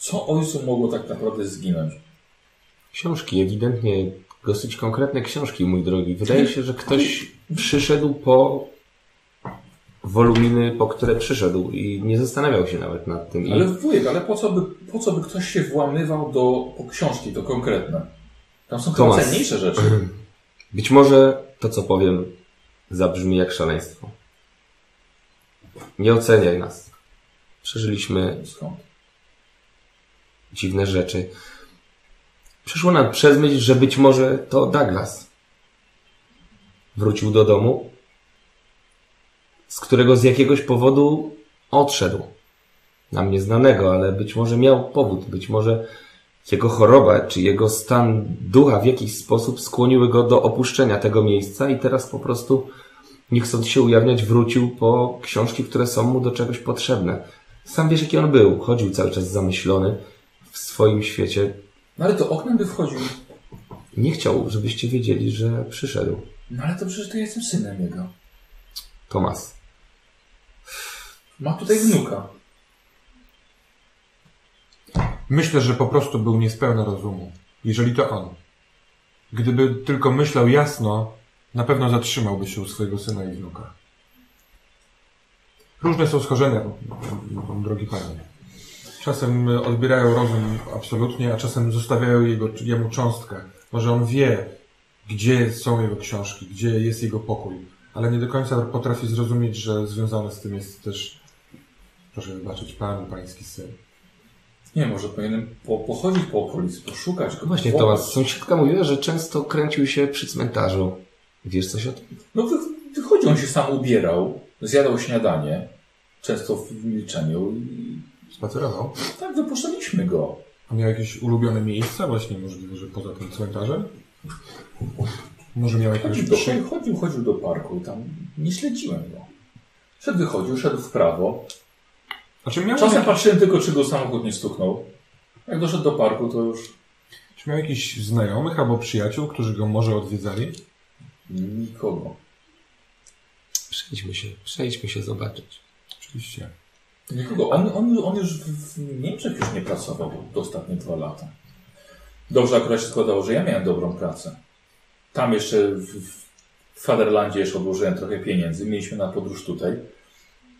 Co ojcu mogło tak naprawdę zginąć? Książki, ewidentnie dosyć konkretne książki, mój drogi. Wydaje się, że ktoś przyszedł po woluminy, po które przyszedł i nie zastanawiał się nawet nad tym. Ale wujek, ale po co by, po co by ktoś się włamywał do po książki, to konkretne? Tam są chyba cenniejsze rzeczy. być może to, co powiem, zabrzmi jak szaleństwo. Nie oceniaj nas. Przeżyliśmy Skąd? Dziwne rzeczy. Przyszło nam przez myśl, że być może to Douglas wrócił do domu, z którego z jakiegoś powodu odszedł. Nam nieznanego, ale być może miał powód, być może jego choroba czy jego stan ducha w jakiś sposób skłoniły go do opuszczenia tego miejsca i teraz po prostu nie chcąc się ujawniać wrócił po książki, które są mu do czegoś potrzebne. Sam wiesz, jaki on był. Chodził cały czas zamyślony w swoim świecie. No ale to oknem by wchodził. Nie chciał, żebyście wiedzieli, że przyszedł. No ale to przecież to ja jestem synem jego. Tomas. Ma tutaj wnuka. Myślę, że po prostu był niespełna rozumu. Jeżeli to on. Gdyby tylko myślał jasno, na pewno zatrzymałby się u swojego syna i wnuka. Różne są schorzenia, drogi panie. Czasem odbierają rozum absolutnie, a czasem zostawiają jego, jemu cząstkę. Może on wie, gdzie są jego książki, gdzie jest jego pokój, ale nie do końca potrafi zrozumieć, że związane z tym jest też, proszę wybaczyć, pan, pański syn. Nie, może powinienem po, pochodzić po okolicy, poszukać go. Właśnie. Tomas, sąsiadka mówiła, że często kręcił się przy cmentarzu. Wiesz coś o tym? No wy, wychodzi, on się sam ubierał, zjadał śniadanie, często w milczeniu i Spacerował. tak wypuszczaliśmy go. A miał jakieś ulubione miejsca, właśnie możliwe, że poza tym cmentarzem? Może miał jakieś Chodził, do, przy... chodził, chodził do parku i tam nie śledziłem go. Szedł, wychodził, szedł w prawo. Znaczy miał, Czasem jak... patrzyłem tylko, czy go samochód nie stuknął. Jak doszedł do parku, to już czy miał jakichś znajomych albo przyjaciół, którzy go może odwiedzali? nikogo. Przejdźmy się, przejdźmy się zobaczyć. Oczywiście. Nikogo. On, on, on już w Niemczech już nie pracował do ostatnie dwa lata. Dobrze akurat się składało, że ja miałem dobrą pracę. Tam jeszcze w, w Faderlandzie jeszcze odłożyłem trochę pieniędzy. Mieliśmy na podróż tutaj.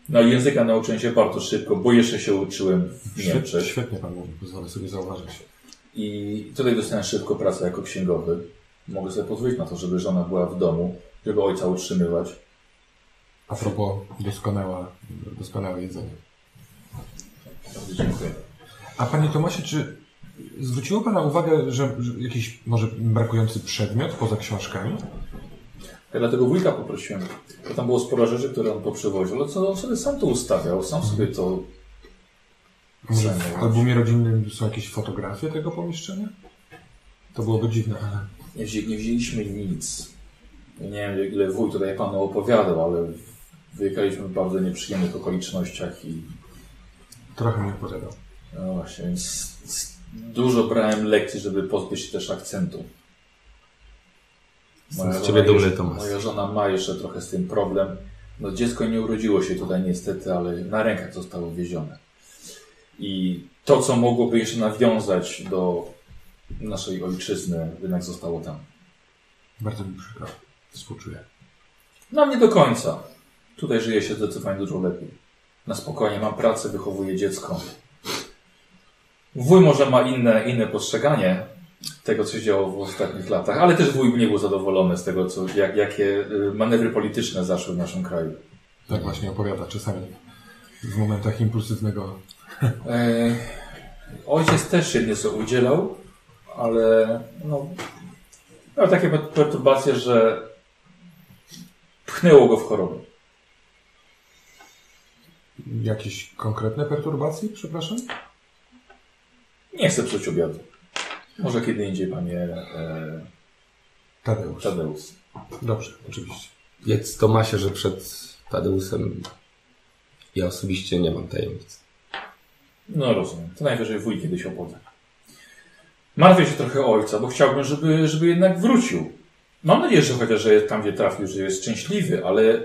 No języka nauczyłem się bardzo szybko, bo jeszcze się uczyłem w Niemczech. świetnie pan mówi, pozwolę sobie zauważyć. I tutaj dostałem szybko pracę jako księgowy. Mogę sobie pozwolić na to, żeby żona była w domu, żeby ojca utrzymywać. A propos doskonała, doskonałe jedzenie. Dziękuję. A panie Tomasie, czy zwróciło pana uwagę, że, że jakiś może brakujący przedmiot poza książkami? Ja dlatego wujka poprosiłem, bo tam było sporo rzeczy, które on poprzewoził, ale co on sobie sam to ustawiał, sam sobie to... Może w albumie rodzinnym są jakieś fotografie tego pomieszczenia? To byłoby dziwne, ale... Nie, wzię, nie wzięliśmy nic. Nie wiem, ile wuj tutaj panu opowiadał, ale wyjechaliśmy w bardzo nieprzyjemnych okolicznościach i Trochę mi opowiadał. no właśnie, więc dużo brałem lekcji, żeby pozbyć się też akcentu. Jestem z ciebie dumny, Tomasz. Moja żona ma jeszcze trochę z tym problem. No dziecko nie urodziło się tutaj niestety, ale na rękach zostało wiezione. I to, co mogłoby jeszcze nawiązać do naszej ojczyzny, jednak zostało tam. Bardzo mi przykro. Współczuję. No nie do końca. Tutaj żyje się zdecydowanie dużo lepiej. Na spokojnie, mam pracę, wychowuję dziecko. Wuj może ma inne, inne postrzeganie tego, co się działo w ostatnich latach, ale też wuj nie był zadowolony z tego, co, jak, jakie y, manewry polityczne zaszły w naszym kraju. Tak właśnie opowiada czasami w momentach impulsywnego. E, ojciec też się nieco udzielał, ale no, miał takie perturbacje, że pchnęło go w chorobę. Jakieś konkretne perturbacje, przepraszam? Nie chcę psuć obiadu. Może kiedy indziej, panie e, Tadeusz. Tadeusz. Dobrze, oczywiście. Wiedz Tomasie, że przed Tadeusem ja osobiście nie mam tajemnic. No rozumiem. To najwyżej wuj kiedyś opowie. Martwię się trochę o ojca, bo chciałbym, żeby, żeby jednak wrócił. Mam nadzieję, że chociaż że tam, gdzie trafił, że jest szczęśliwy, ale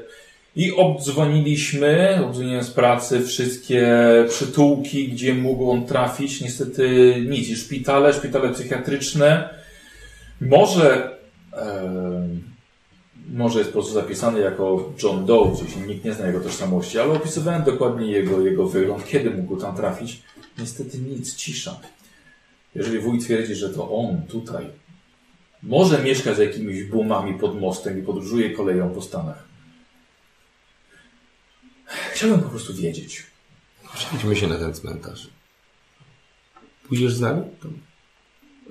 i obdzwoniliśmy, obdzwoniłem z pracy wszystkie przytułki, gdzie mógł on trafić. Niestety nic. I szpitale, szpitale psychiatryczne. Może, em, może jest po prostu zapisany jako John Doe, gdzieś nikt nie zna jego tożsamości, ale opisywałem dokładnie jego, jego wygląd, kiedy mógł tam trafić. Niestety nic, cisza. Jeżeli wuj twierdzi, że to on tutaj może mieszka z jakimiś boomami pod mostem i podróżuje koleją po Stanach. Chciałbym po prostu wiedzieć. Przejdźmy się na ten cmentarz. Pójdziesz z nami? To...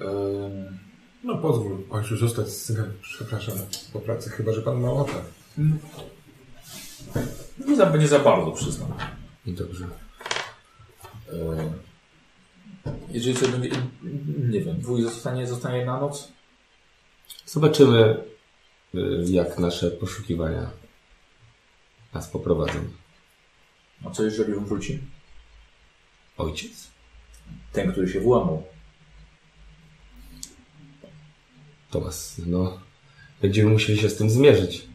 Em, No pozwól ojcu zostać z synem, przepraszam, po pracy, chyba że pan ma ochotę. nie, za, nie za bardzo, przyznam. Dobrze. Em, jeżeli sobie będzie, nie wiem, wuj zostanie, zostanie na noc? Zobaczymy, y, jak nasze poszukiwania nas poprowadzą. A co jeżeli on wróci? Ojciec? Ten, który się włamał. Tomas, no, będziemy musieli się z tym zmierzyć.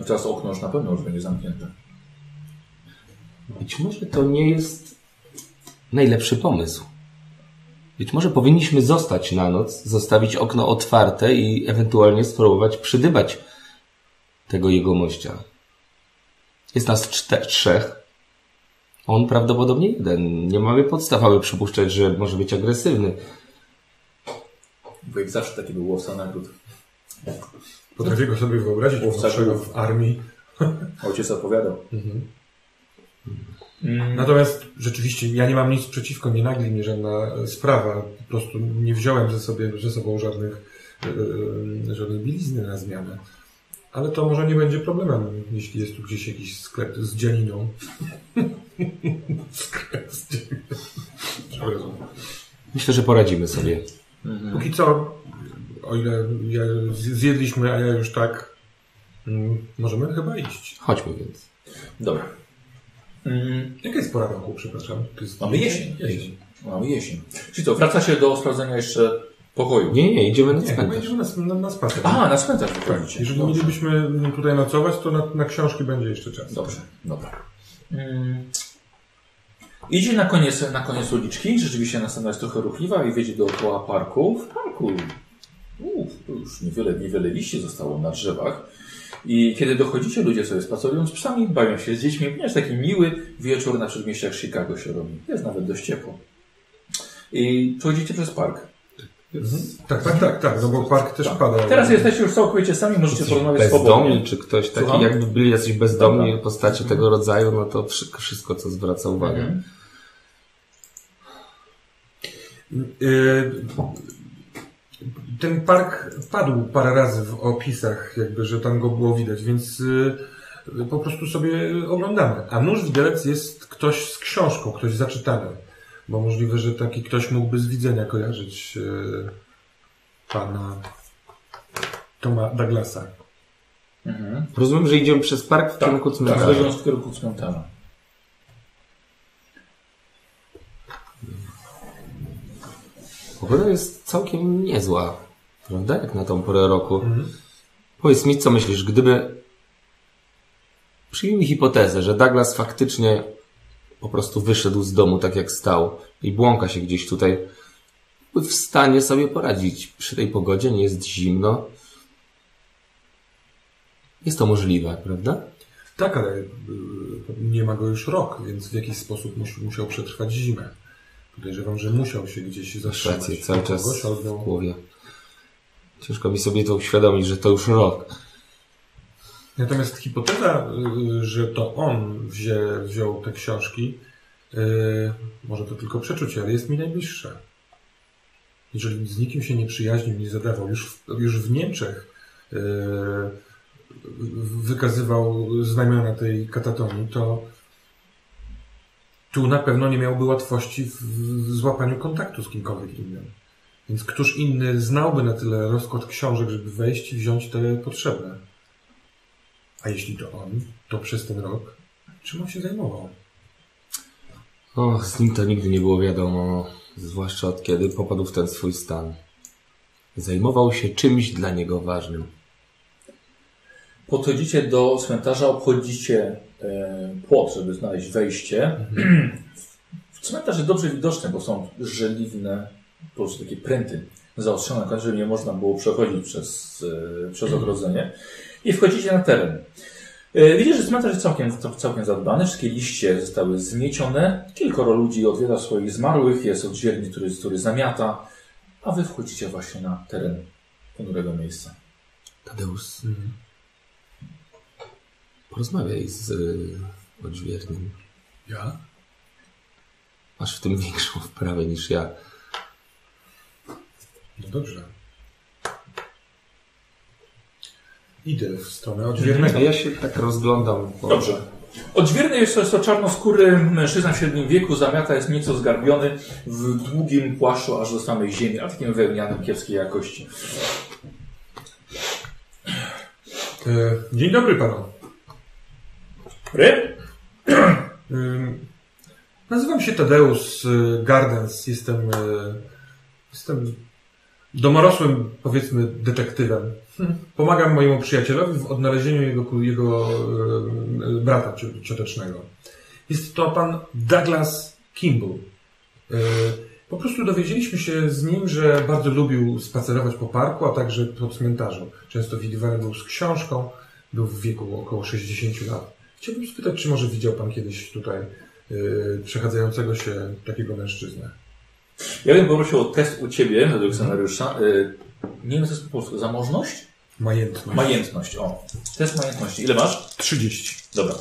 A teraz okno już na pewno już będzie zamknięte. Być może to nie jest najlepszy pomysł. Być może powinniśmy zostać na noc, zostawić okno otwarte i ewentualnie spróbować przydybać tego jegomościa. Jest nas czte- trzech. On prawdopodobnie jeden. Nie mamy podstaw, aby przypuszczać, że może być agresywny. Bo jak zawsze taki był łowca nagród. Potrafię go sobie wyobrazić, Łowca w armii. Ojciec opowiadał. Mm, Natomiast rzeczywiście ja nie mam nic przeciwko, nie nagli mnie żadna sprawa. Po prostu nie wziąłem ze, sobie, ze sobą żadnych, yy, żadnej bielizny na zmianę. Ale to może nie będzie problemem, jeśli jest tu gdzieś jakiś sklep z dzianiną. sklep z dzianiną. Przepraszam. Myślę, że poradzimy sobie. Póki co, o ile ja, zjedliśmy, a ja już tak, mm, możemy chyba iść. Chodźmy więc. Dobra. Mm, Jaka jest pora roku, przepraszam? Jest Mamy jesień. jesień. Mamy jesień. Czyli to, wraca się do sprawdzenia jeszcze pokoju. Nie, nie, idziemy na Nie, cmentarz. idziemy na, na, na spacer. A, na cmentarz wychodzicie. Jeżeli Dobrze. mielibyśmy tutaj nocować, to na, na książki będzie jeszcze czas. Dobrze, dobra. Mm. Idzie na koniec, na koniec uliczki, rzeczywiście następna jest trochę ruchliwa i wiedzie dookoła parku. W parku uf, już niewiele, niewiele liści zostało na drzewach. I kiedy dochodzicie, ludzie sobie spacerują z psami, bawią się z dziećmi. Ponieważ taki miły wieczór na przedmieściach Chicago się robi. Jest nawet dość ciepło. I przechodzicie przez park. Mhm. Tak, tak, tak, tak, no bo park też Tak. pada. Teraz jesteście już całkowicie sami, możecie porozmawiać swobodnie. Bezdomni, czy ktoś taki, Słucham? jakby byli jacyś bezdomni Dobra. postacie tego rodzaju, no to wszy- wszystko, co zwraca uwagę. Mhm. Y, Ten park padł parę razy w opisach, jakby, że tam go było widać, więc y, po prostu sobie oglądamy. A nóż widelec jest ktoś z książką, ktoś zaczytany. Bo możliwe, że taki ktoś mógłby z widzenia kojarzyć y, pana Toma Douglasa. Mhm. Rozumiem, że idziemy przez park w kierunku Tak, cmentarza. idąc w kierunku cmentarza. Pogoda jest całkiem niezła, prawda? Jak na tą porę roku. Powiedz mi, co myślisz, gdyby... Przyjmij hipotezę, że Douglas faktycznie po prostu wyszedł z domu tak jak stał i błąka się gdzieś tutaj. W stanie sobie poradzić przy tej pogodzie, nie jest zimno. Jest to możliwe, prawda? Tak, ale y, nie ma go już rok, więc w jakiś sposób mus, musiał przetrwać zimę. Podejrzewam, że musiał się gdzieś zatrzymać. rację, cały czas w głowie. Ciężko mi sobie to uświadomić, że to już rok. Natomiast hipoteza, y, że to on wzię, wziął te książki, y, może to tylko przeczucie, ale jest mi najbliższa. Jeżeli z nikim się nie przyjaźnił, nie zadawał, już w, już w Niemczech y, wykazywał znamiona tej katatonii, to tu na pewno nie miałby łatwości w, w złapaniu kontaktu z kimkolwiek innym. Więc któż inny znałby na tyle rozkład książek, żeby wejść i wziąć te potrzebne? A jeśli to on, to przez ten rok czym on się zajmował? O, z nim to nigdy nie było wiadomo, zwłaszcza od kiedy popadł w ten swój stan. Zajmował się czymś dla niego ważnym. Podchodzicie do cmentarza, obchodzicie e, płot, żeby znaleźć wejście. W cmentarz jest dobrze widoczny, bo są żeliwne, po prostu takie pręty zaostrzone na końcu, żeby nie można było przechodzić przez, e, przez ogrodzenie. I wchodzicie na teren. E, Widzicie, że cmentarz jest całkiem, całkiem zadbany. Wszystkie liście zostały zmiecione. Kilkoro ludzi odwiedza swoich zmarłych. Jest odźwierny, który, który zamiata. A wy wchodzicie właśnie na teren ponurego miejsca. Tadeusz, porozmawiaj z y, odźwiernym. Ja? Masz w tym większą wprawę niż ja. No dobrze. Idę w stronę odźwiernego. A ja się tak rozglądam. Po... Dobrze. Odźwierny jest to, jest to czarnoskóry mężczyzna w średnim wieku, zamiata jest nieco zgarbiony w długim płaszczu aż do samej ziemi, a takim wełnianym kiepskiej jakości. E, Dzień dobry panu. Ry? Nazywam się Tadeusz y, Gardens. Jestem, y, jestem domorosłym, powiedzmy, detektywem. Pomagam mojemu przyjacielowi w odnalezieniu jego, jego y, brata cio- ciotecznego. Jest to pan Douglas Kimball. Y, Po prostu dowiedzieliśmy się z nim, że bardzo lubił spacerować po parku, a także po cmentarzu. Często widywany był z książką, był w wieku około 60 lat. Chciałbym spytać, czy może widział Pan kiedyś tutaj yy, przechadzającego się takiego mężczyznę? Ja bym poprosił o test u Ciebie, według scenariusza. Nie wiem, co jest po polsku. Zamożność? Majętność. Majętność, o. Test majętności. Ile masz? 30. Dobra.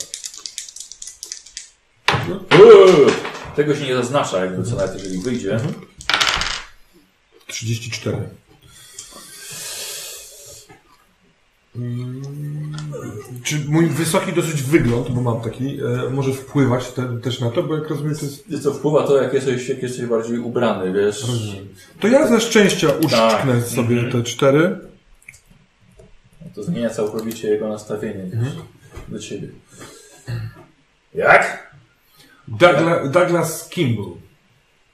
Uuu, Tego się nie zaznacza, jakby co nawet jeżeli wyjdzie. 34. Mm, Czy mój wysoki dosyć wygląd, bo mam taki, e, może wpływać te, też na to, bo jak rozumiem, to jest... Wiesz co, wpływa to, jak jesteś, jak jesteś bardziej ubrany, wiesz. Rozumiem. To ja ze szczęścia uszczknę Tak. sobie Mhm. te cztery. To zmienia całkowicie jego nastawienie wiesz, do Ciebie. Jak? Douglas, Douglas Kimball.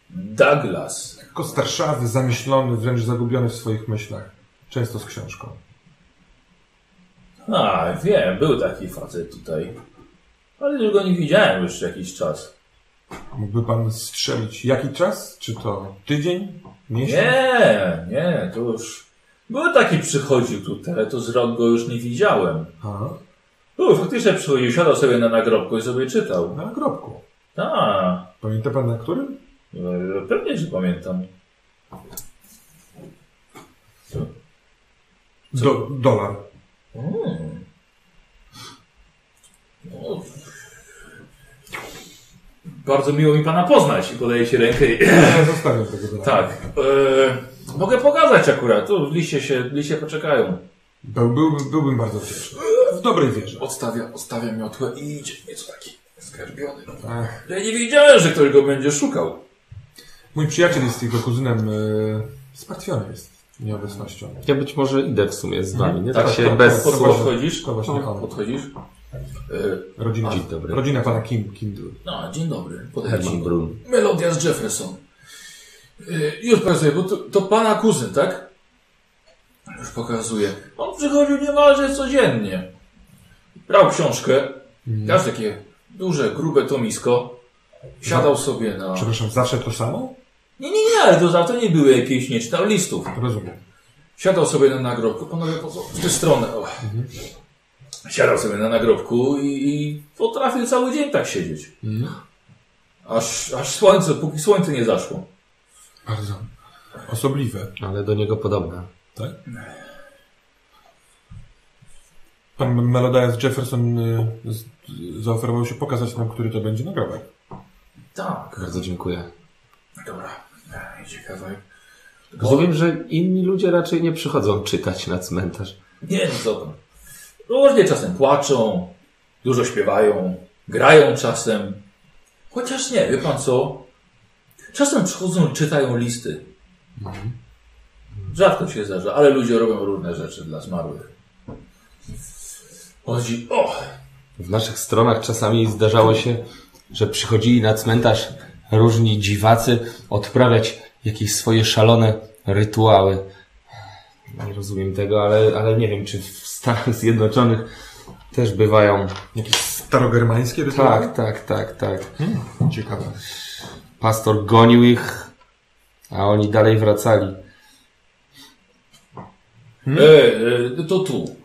Douglas. Jako starszawy, zamyślony, wręcz zagubiony w swoich myślach. Często z książką. A, wiem, był taki facet tutaj. Ale już go nie widziałem już jakiś czas. Mógłby pan strzelić jaki czas? Czy to tydzień? Miesiąc? Nie, nie, to już... Był taki przychodził tutaj, ale to z rok go już nie widziałem. Aha, No, faktycznie przychodził, siadał sobie na nagrobku i sobie czytał. na nagrobku. A, Pamięta pan na którym? e, pewnie, że pamiętam. Co? Do, dolar. Mm. No. Bardzo miło mi pana poznać i podaje ci rękę. i- Ja zostawiam tego dolara. Tak. E, mogę pokazać akurat. Tu liście się, liście poczekają. Był, byłbym, byłbym bardzo wdzięczny. W dobrej wierze. Odstawia, odstawia miotłę i idzie. Nieco taki skarbiony. Ach, Ja nie wiedziałem, że ktoś go będzie szukał. mój przyjaciel jest jego kuzynem. E, zmartwiony jest nieobecnością. Ja być może idę w sumie z wami, nie? Tak, Tak, się tak, bez pod- słów. Podchodzisz? To właśnie on. Podchodzisz? E, Rodzina, Dzień dobry. rodzina pana Kim, Kindle. no, dzień dobry. Podchodzi. Melodia z Jefferson. Yy, już pokazuję, bo to, to pana kuzyn, tak? Już pokazuję. On przychodził niemalże codziennie. Brał książkę, każde takie duże, grube tomisko. Siadał sobie na... Przepraszam, zawsze to samo? Nie, nie, nie, ale to za to nie były jakieś, nie czytał listów. Rozumiem. Siadał sobie na nagrobku, panowie, po co? W tę stronę. O. Siadał sobie na nagrobku i, i potrafił cały dzień tak siedzieć. Aż, aż słońce, póki słońce nie zaszło. Bardzo osobliwe. Ale do niego podobna. Tak? Pan Melodias Jefferson y, zaoferował się pokazać nam, który to będzie nagrobek. Tak. Bardzo dziękuję. Dobra. Ej, Ciekawe. Rozumiem, że inni ludzie raczej nie przychodzą czytać na cmentarz. Nie, no co tam. Różnie czasem płaczą, dużo śpiewają, grają czasem. Chociaż nie, wie pan co? Czasem przychodzą i czytają listy. Rzadko się zdarza, ale ludzie robią różne rzeczy dla zmarłych. Chodzi, o, W naszych stronach czasami zdarzało się, że przychodzili na cmentarz różni dziwacy odprawiać jakieś swoje szalone rytuały. Nie rozumiem tego, ale, ale nie wiem, czy w Stanach Zjednoczonych też bywają. Jakieś starogermańskie rytuały? Tak, tak, tak, tak. Ciekawe. Pastor gonił ich, a oni dalej wracali. e, e, to tu.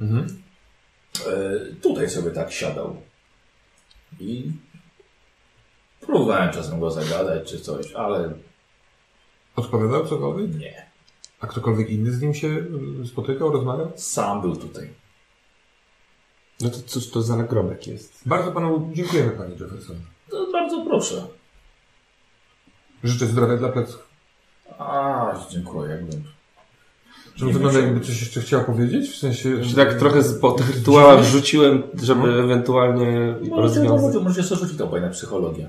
E, tutaj sobie tak siadał. I próbowałem czasem go zagadać czy coś, ale Odpowiadał cokolwiek? nie. A ktokolwiek inny z nim się y, spotykał, rozmawiał? Sam był tutaj. No to cóż to za nagrobek jest? Bardzo panu dziękujemy, panie Jefferson. To bardzo proszę. Życzę zdrowia dla pleców. A, dziękuję. Jakbym... Czy wygląda jakby coś jeszcze chciała powiedzieć? W sensie... Że tak trochę z- po tych rytuałach wrzuciłem, żeby ewentualnie No, rozwiązać. Możecie sobie rzucić to na psychologię.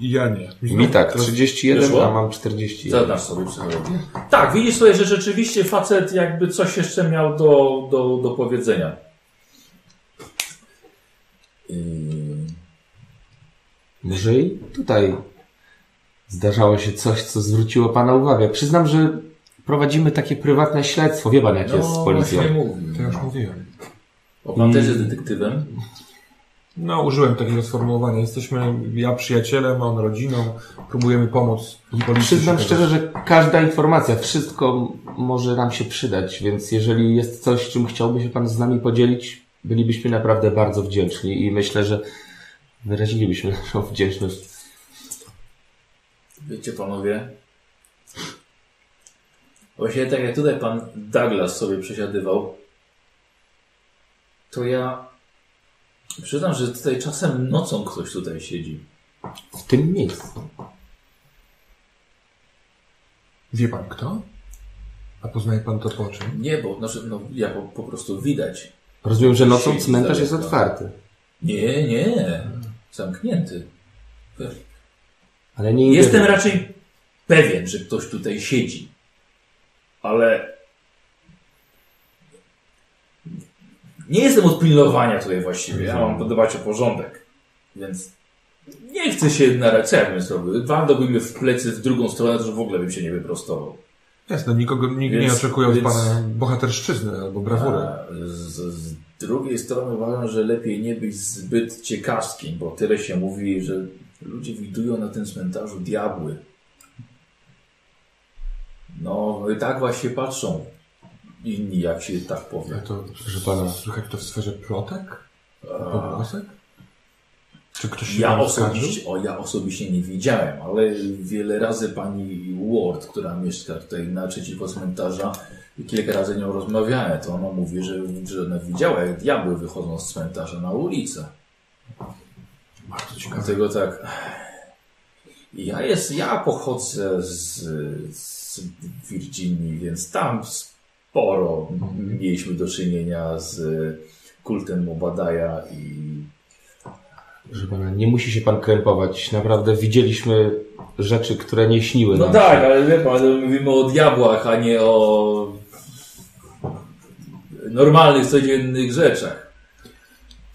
Ja nie. Mi tak, Teraz- 31, Wyszło? a mam 41. Zadasz sobie psychologię. Tak, widzisz sobie, że rzeczywiście facet jakby coś jeszcze miał do, do, do powiedzenia. Może i tutaj zdarzało się coś, co zwróciło Pana uwagę. Przyznam, że prowadzimy takie prywatne śledztwo. Wie Pan, jak jest z policją. No, właśnie mówi. To już mówiłem. O, pan też jest detektywem? No, użyłem takiego sformułowania. Jesteśmy ja przyjacielem, on rodziną, próbujemy pomóc policji. Przyznam szczerze, że każda informacja, wszystko może nam się przydać, więc jeżeli jest coś, czym chciałby się Pan z nami podzielić, bylibyśmy naprawdę bardzo wdzięczni i myślę, że wyrazilibyśmy naszą wdzięczność. Wiecie panowie, właśnie tak jak tutaj pan Douglas sobie przesiadywał, to ja przyznam, że tutaj czasem nocą ktoś tutaj siedzi. W tym miejscu. Wie pan kto? A poznaje pan to po czym? Nie, bo znaczy, no, ja po, po prostu widać. Rozumiem, że nocą Siedzi cmentarz jest otwarty, Nie, nie, zamknięty. ale nie Jestem idę- raczej pewien, że ktoś tutaj siedzi. Ale nie jestem od pilnowania tutaj właściwie. Ja mam dbać o porządek. Więc nie chcę się narać. Co ja bym zrobił? Mnie w plecy w drugą stronę, to że w ogóle bym się nie wyprostował. Jasne, nikogo, nikt Więc- nie oczekuje od więc- pana bohaterszczyzny albo brawury. A z, z drugiej strony uważam, że lepiej nie być zbyt ciekawskim, bo tyle się mówi, że ludzie widują na tym cmentarzu diabły. No i tak właśnie patrzą inni, jak się tak A powie. to, Proszę pana. słychać to w sferze plotek? Pogłosek? Czy ktoś Ja osobiście, o, ja osobiście nie widziałem, ale wiele razy pani Ward, która mieszka tutaj naprzeciwko cmentarza, i kilka razy nią rozmawiałem, to ona mówi, że, że ona widziała, jak diabły wychodzą z cmentarza na ulicę. Bardzo ciekawe. Dlatego tak. Ja, jest, ja pochodzę z, z Virginii, więc tam sporo mieliśmy do czynienia z kultem Mobadaja i Proszę pana, nie musi się pan krępować. Naprawdę widzieliśmy rzeczy, które nie śniły No nam tak, się. ale wie pan, mówimy o diabłach, a nie o normalnych, codziennych rzeczach.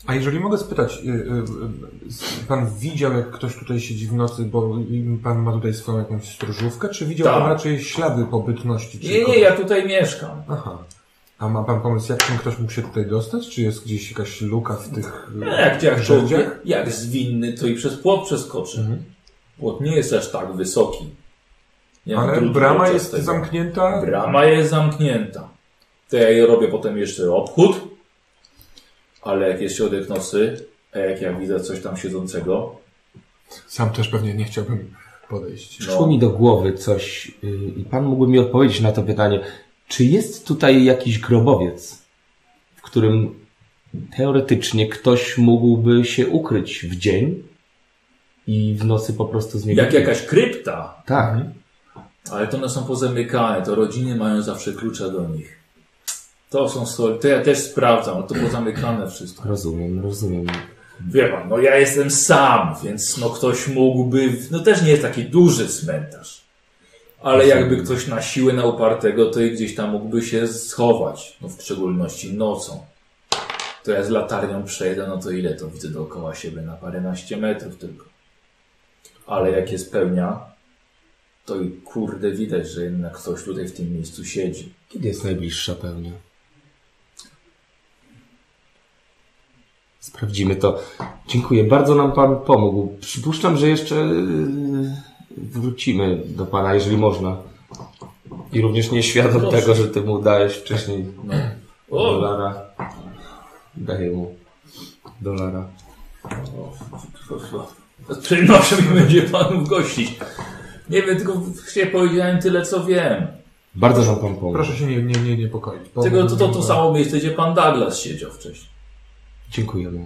A jeżeli mogę spytać, y, y, y, pan widział, jak ktoś tutaj siedzi w nocy, bo pan ma tutaj swoją jakąś stróżówkę, czy widział Tak. pan raczej ślady pobytności? Nie, nie, ja tutaj mieszkam. Aha. A ma pan pomysł, jak ten ktoś mógł się tutaj dostać? Czy jest gdzieś jakaś luka w tych No, Jak, jak, jak, jak zwinny, to i przez płot przeskoczy. Mhm. Płot nie jest aż tak wysoki. Nie Ale brama jest tego. zamknięta? Brama jest zamknięta. To ja robię potem jeszcze obchód, ale jak jest środek nocy, a jak ja widzę coś tam siedzącego, Sam też pewnie nie chciałbym podejść. Przyszło mi do głowy coś yy, i pan mógłby mi odpowiedzieć na to pytanie. Czy jest tutaj jakiś grobowiec, w którym teoretycznie ktoś mógłby się ukryć w dzień i w nocy po prostu z niego... jak jakaś krypta, Tak. ale to one są pozamykane, to rodziny mają zawsze klucze do nich. To są stoli, to ja też sprawdzam, ale to pozamykane wszystko. Rozumiem, rozumiem. Wie pan, no ja jestem sam, więc no ktoś mógłby, no też nie jest taki duży cmentarz. Ale jakby ktoś na siłę na upartego, to i gdzieś tam mógłby się schować, no w szczególności nocą. To ja z latarnią przejdę, no to ile to widzę dookoła siebie na paręnaście metrów tylko. Ale jak jest pełnia, to i kurde widać, że jednak ktoś tutaj w tym miejscu siedzi. Kiedy jest najbliższa pełnia? Sprawdzimy to. Dziękuję. Bardzo nam Pan pomógł. Przypuszczam, że jeszcze yy, wrócimy do Pana, jeżeli można. I również nie świadom Proszę. tego, że Ty mu dałeś wcześniej No. Dolara. Daję mu dolara. Z przyjemnością mi będzie panów gościć. Nie wiem, tylko się powiedziałem tyle, co wiem. Bardzo nam Pan pomógł. Proszę się nie, nie, nie niepokoić. bo- Tylko to, to, to samo miejsce, gdzie pan Douglas siedział wcześniej. Dziękujemy.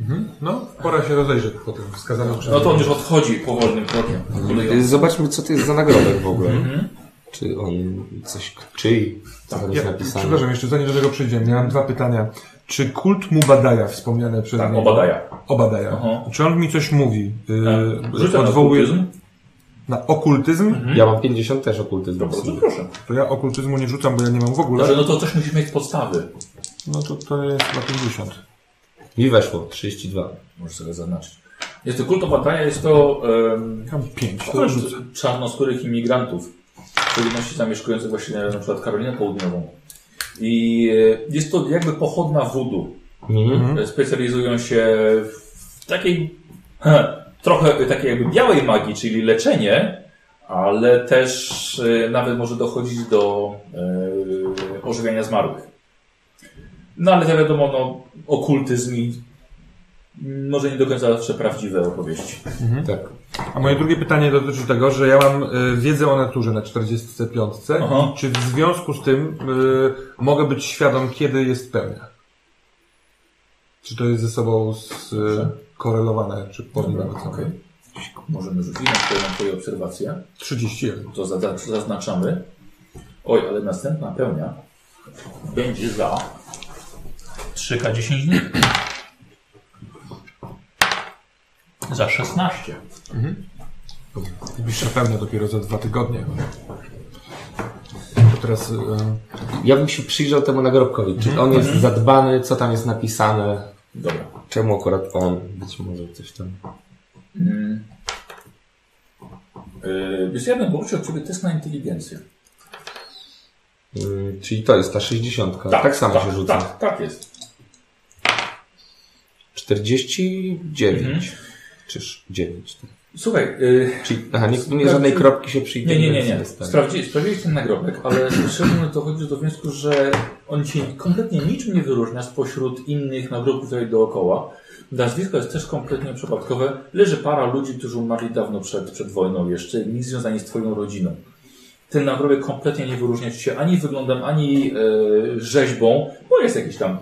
Mhm. No, pora się rozejrzeć po tym wskazanym No to on już odchodzi powolnym krokiem. Yy, Zobaczmy, co to jest za nagrobek w ogóle. Mhm. Czy on coś... Czyj? Co jest Ja, napisane? przepraszam, jeszcze zanim do tego przejdziemy, miałem dwa pytania. Czy kult Mubadaja wspomniane przez Tak, niego- Obadaja. Obadaja. Aha. Czy on mi coś mówi? Yy, na odwołuje okultyzm. na okultyzm? Ja mam 50 też okultyzm. To bardzo proszę. To ja okultyzmu nie rzucam, bo ja nie mam w ogóle. Dobrze, no to coś musisz mieć z podstawy. No to to jest chyba 50. Mi weszło 32. Możesz sobie zaznaczyć. Jest to kult Obadaja, jest to um, Mam 5, to kult rzucę. czarnoskórych imigrantów. W szczególności zamieszkujących właśnie na przykład Karolinę Południową. I e, jest to jakby pochodna wudu. Mhm. E, Specjalizują się takiej trochę takiej jakby białej magii, czyli leczenie, ale też e, nawet może dochodzić do e, ożywiania zmarłych. No ale to wiadomo, no, okultyzm i może nie do końca zawsze prawdziwe opowieści. Tak. A moje drugie pytanie dotyczy tego, że ja mam y, wiedzę o naturze na 45. Aha. I czy w związku z tym y, mogę być świadom, kiedy jest pełnia? Czy to jest ze sobą skorelowane, czy podmiotowe? Okej. Możemy rzucić na twoje, na twoje obserwacje. 31. To za- zaznaczamy. Oj, ale następna pełnia będzie za 3K10 dni. Za 16. Najbliższa pełnia dopiero za dwa tygodnie. To teraz y, Ja bym się przyjrzał temu nagrobkowi. Czy on jest zadbany, co tam jest napisane? Dobra. Czemu akurat on? Być może coś tam. Mm. Yy, Wiesz, ja bym poprosił od Ciebie test na inteligencję. Mm, czyli to jest ta 60. Tak, samo się rzuca. Tak, tak jest. 49. Czyż 9. Tak. Słuchaj, yy, Czyli, aha, nie, nie żadnej kropki się przy nie, nie, nie, nie. Sprawdzi, sprawdziłeś ten nagrobek, ale szczerze dochodzisz do wniosku, że on się kompletnie niczym nie wyróżnia spośród innych nagrobków tutaj dookoła. Nazwisko jest też kompletnie przypadkowe. Leży para ludzi, którzy umarli dawno przed, przed wojną jeszcze, nic związani z Twoją rodziną. Ten nagrobek kompletnie nie wyróżnia się ani wyglądem, ani e, rzeźbą, bo jest jakiś tam,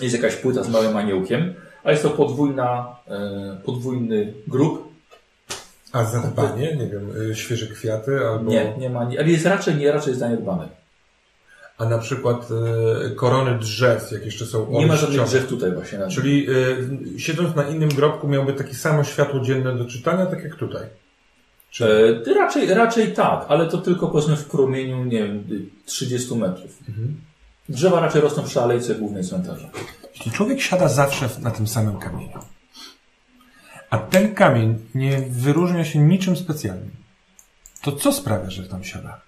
jest jakaś płyta z małym aniołkiem, ale jest to podwójna, e, podwójny grób. A zadbanie, nie wiem, y, świeże kwiaty albo... Nie, nie ma, ale jest raczej, nie, raczej zaniedbany. A na przykład y, korony drzew, jak jeszcze są Nie ma żadnych drzew tutaj właśnie. Na Czyli siedząc na innym grobku miałby takie samo światło dzienne do czytania, tak jak tutaj. Czy... E, raczej, raczej tak, ale to tylko powiedzmy w promieniu, nie wiem, 30 metrów. Drzewa raczej rosną przy alejce głównej cmentarza. Jeśli człowiek siada zawsze na tym samym kamieniu, a ten kamień nie wyróżnia się niczym specjalnym, to co sprawia, że tam siada?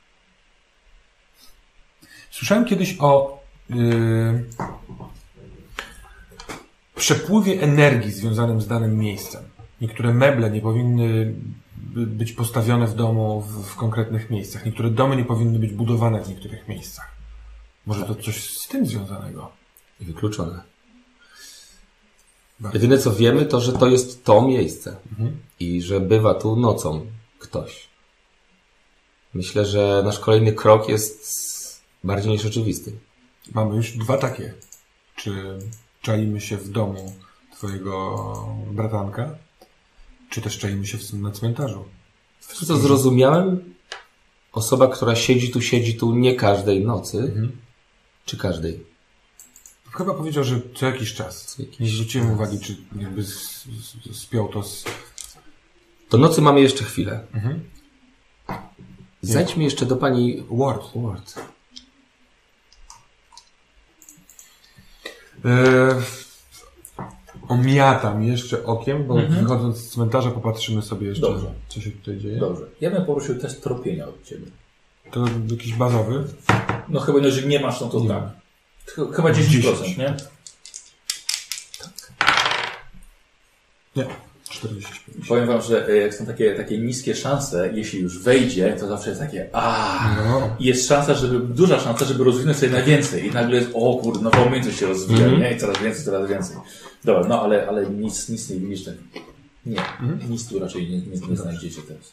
Słyszałem kiedyś o yy, przepływie energii związanym z danym miejscem. Niektóre meble nie powinny by- być postawione w domu w, w konkretnych miejscach. Niektóre domy nie powinny być budowane w niektórych miejscach. Może to coś z tym związanego? Wykluczone. Jedyne co wiemy, to że to jest to miejsce. I że bywa tu nocą ktoś. Myślę, że nasz kolejny krok jest bardziej niż oczywisty. Mamy już dwa takie. Czy czalimy się w domu twojego bratanka, czy też czalimy się w, na cmentarzu? Z co zrozumiałem, osoba, która siedzi tu, siedzi tu nie każdej nocy, czy każdej. Chyba powiedział, że co jakiś czas. Nie zwróciłem uwagi, czy jakby spiął to z... Do nocy mamy jeszcze chwilę. Mhm. Zajdźmy jeszcze do pani Ward. Ward. E, omiatam jeszcze okiem, bo wychodząc z cmentarza popatrzymy sobie jeszcze, Dobrze. co się tutaj dzieje. Dobrze. Ja bym poprosił test tropienia od Ciebie. To jakiś bazowy. No chyba, no, że nie masz, no to Nie. tak. Ch- Chyba 10%, 10. nie? Nie, 45. Powiem Wam, że e, jak są takie, takie niskie szanse, jeśli już wejdzie, to zawsze jest takie a No. Jest szansa, żeby, duża szansa, żeby rozwinąć sobie na więcej. I nagle jest, o kurde, nowa umiejętność się rozwija, nie? I coraz więcej, coraz więcej. Dobra, no ale, ale nic, nic nie widzisz tak. Nie, nic tu raczej nie, nie, nie znajdziecie teraz.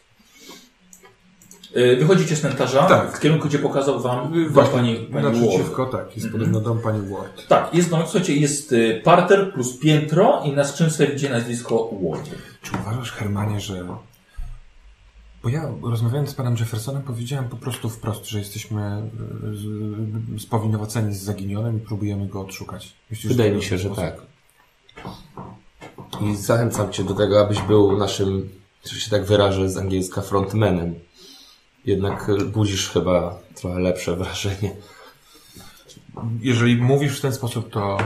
E, Wychodzicie z cmentarza Tak. w kierunku, gdzie pokazał Wam Właśnie, pani, pani Ward. naprzeciwko, tak, jest podobno dom pani Ward. Tak, jest dom, słuchajcie, jest y, parter plus piętro i na skrzynce widzicie nazwisko Ward. Czy uważasz, Hermanie, że... Bo ja rozmawiając z panem Jeffersonem powiedziałem po prostu wprost, że jesteśmy y, z- spowinowaceni z zaginionym i próbujemy go odszukać. Myślisz, Wydaje mi się, że sposób? tak. I zachęcam Cię do tego, abyś był naszym, że się tak wyrażę z angielska, frontmanem. Jednak budzisz chyba trochę lepsze wrażenie. Jeżeli mówisz w ten sposób, to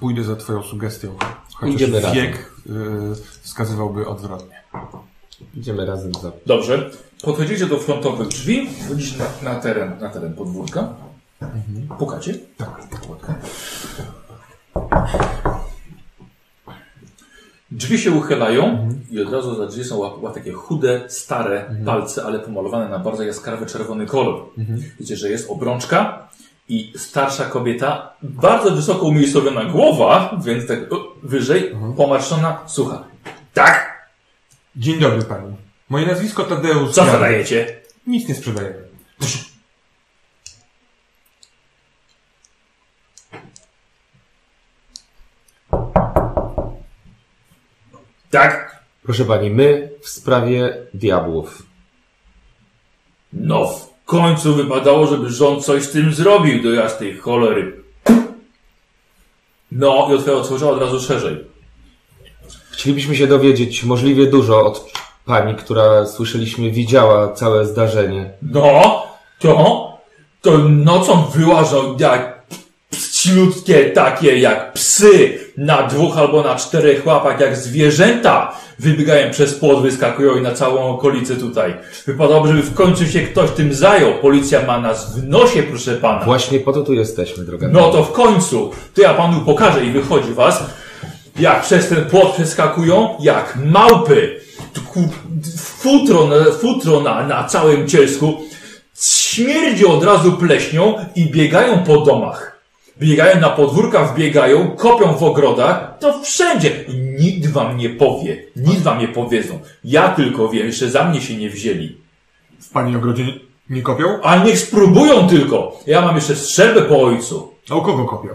pójdę za twoją sugestią. Chociaż Idziemy razem. wiek y, wskazywałby odwrotnie. Idziemy razem za... Dobrze. Podchodzicie do frontowych drzwi, wchodzicie na, na, teren, na teren podwórka. Pukacie? Tak. Podwórka. Drzwi się uchylają i od razu za drzwi są łap, takie chude, stare palce, ale pomalowane na bardzo jaskrawy czerwony kolor. Widzicie, że jest obrączka i starsza kobieta, bardzo wysoko umiejscowiona głowa, więc tak wyżej, pomarszczona, słucha. Tak? Dzień dobry pani. Moje nazwisko Tadeusz. Co Jan. zadajecie? Nic nie sprzedajemy. Tak? Proszę pani, my w sprawie diabłów. No w końcu wypadało, żeby rząd coś z tym zrobił do jasnej cholery. No i otw- otworzyła od razu szerzej. Chcielibyśmy się dowiedzieć możliwie dużo od pani, która słyszeliśmy widziała całe zdarzenie. No, to, to nocą wyłażą jak pściutkie takie jak psy na dwóch albo na czterech łapach jak zwierzęta wybiegają przez płot, wyskakują i na całą okolicę tutaj. Wypadałoby, żeby w końcu się ktoś tym zajął. Policja ma nas w nosie, proszę pana. Właśnie po to tu jesteśmy, droga No to w końcu, to ja panu pokażę i wychodzi was, jak przez ten płot przeskakują, jak małpy. Futro, na- futro na, na całym cielsku. Śmierdzi od razu pleśnią i biegają po domach. Biegają na podwórka, wbiegają, kopią w ogrodach, to wszędzie. I nikt wam nie powie, nic wam nie powiedzą. Ja tylko wiem, jeszcze za mnie się nie wzięli. W pani ogrodzie nie kopią? A niech spróbują tylko. Ja mam jeszcze strzelbę po ojcu. A u kogo kopią?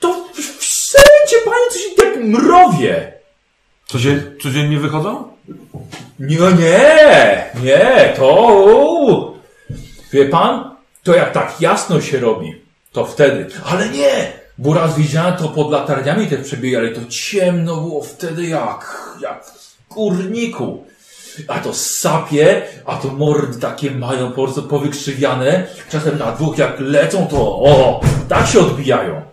To wszędzie, panie, coś jak mrowie. Codzien, codziennie wychodzą? Nie, nie, nie, to... Wie pan, to jak tak jasno się robi, to wtedy. Ale nie, bo raz widziałem to pod latarniami też przebiegali, to ciemno było wtedy jak, jak w kurniku. A to sapie, a to mordy takie mają po prostu powykrzywiane. Czasem na dwóch jak lecą, to o, tak się odbijają.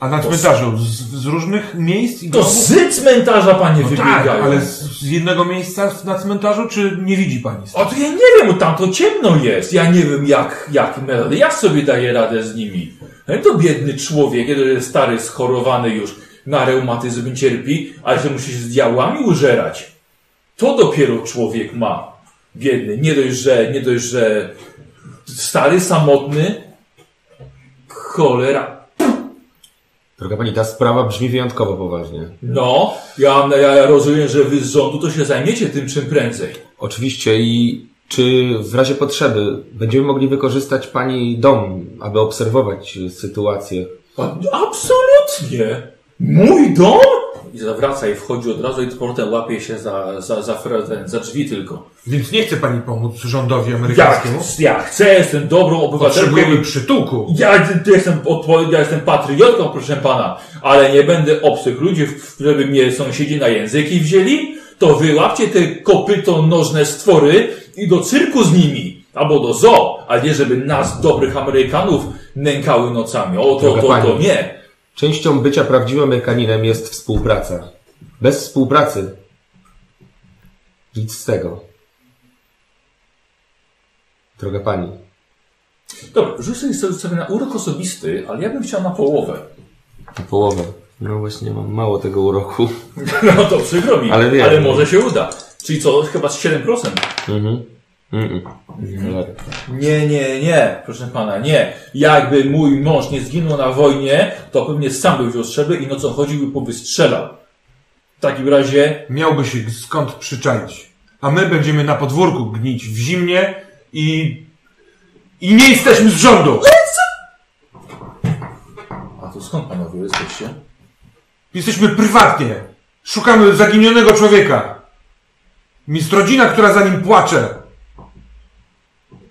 A na cmentarzu? Z, z różnych miejsc i To grobów? z cmentarza panie No wybiegają. tak, ale z, z jednego miejsca na cmentarzu, czy nie widzi pani? A to ja nie wiem, tam to ciemno jest. Ja nie wiem jak, jak metody. Jak sobie daję radę z nimi? No to biedny człowiek, jeden stary, schorowany już, na reumatyzm cierpi, ale że musi się z diabłami użerać. To dopiero człowiek ma. Biedny. Nie dość, że, nie dość, że stary, samotny. Cholera. Droga pani, ta sprawa brzmi wyjątkowo poważnie. No, ja, ja rozumiem, że wy z rządu to się zajmiecie tym czym prędzej. Oczywiście i czy w razie potrzeby będziemy mogli wykorzystać pani dom, aby obserwować sytuację? A, Absolutnie! Mój dom? I zawraca i wchodzi od razu i z powrotem łapie się za, za, za, za drzwi tylko. Więc nie chce pani pomóc rządowi Ja, amerykańskiemu? ja chcę, jestem dobrą obywatelką. Potrzebujemy przytułku. Ja, ty jestem, ja jestem patriotką, proszę pana, ale nie będę obcych ludzi, żeby mnie sąsiedzi na języki wzięli. To wyłapcie te kopyto nożne stwory i do cyrku z nimi. Albo do zoo, a nie żeby nas, dobrych Amerykanów, nękały nocami. O, to, Droga to, to pani. nie. Częścią bycia prawdziwym Amerykaninem jest współpraca. Bez współpracy nic z tego. Droga pani, Dobra, rzuć sobie, sobie na urok osobisty, ale ja bym chciał na połowę. na połowę. No właśnie, mam mało tego uroku. No to przykro mi, Ale ale, może się uda. Czyli co, chyba z 7%? Mhm. Mhm. Cholera. Nie, nie, nie, proszę pana, nie. Jakby mój mąż nie zginął na wojnie, to pewnie sam by wziął strzelbę i nocą chodził i powystrzelał. W takim razie, Miałby się skąd przyczaić. A my będziemy na podwórku gnić w zimnie i... I nie jesteśmy z rządu! a to skąd panowie jesteście? Jesteśmy prywatnie. Szukamy zaginionego człowieka. Jest rodzina, która za nim płacze.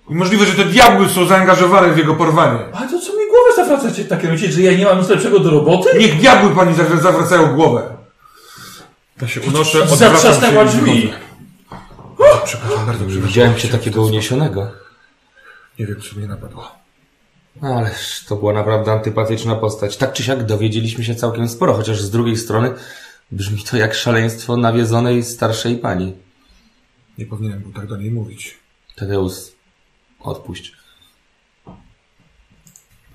Możliwe, że te diabły są zaangażowane w jego porwanie. Ale to co mi głowę zawracacie w takim razie, że ja nie mam nic lepszego do roboty? Niech diabły pani za- zawracają głowę. Ja się unoszę, odwracam Zatrzasnęła się i drzwi. wychodzę. Przepraszam bardzo, przepraszam. Widziałem cię takiego uniesionego. Nie wiem, co mnie napadło. Ależ to była naprawdę antypatyczna postać. Tak czy siak dowiedzieliśmy się całkiem sporo, chociaż z drugiej strony brzmi to jak szaleństwo nawiedzonej starszej pani. Nie powinienem był tak do niej mówić. Tadeusz, odpuść.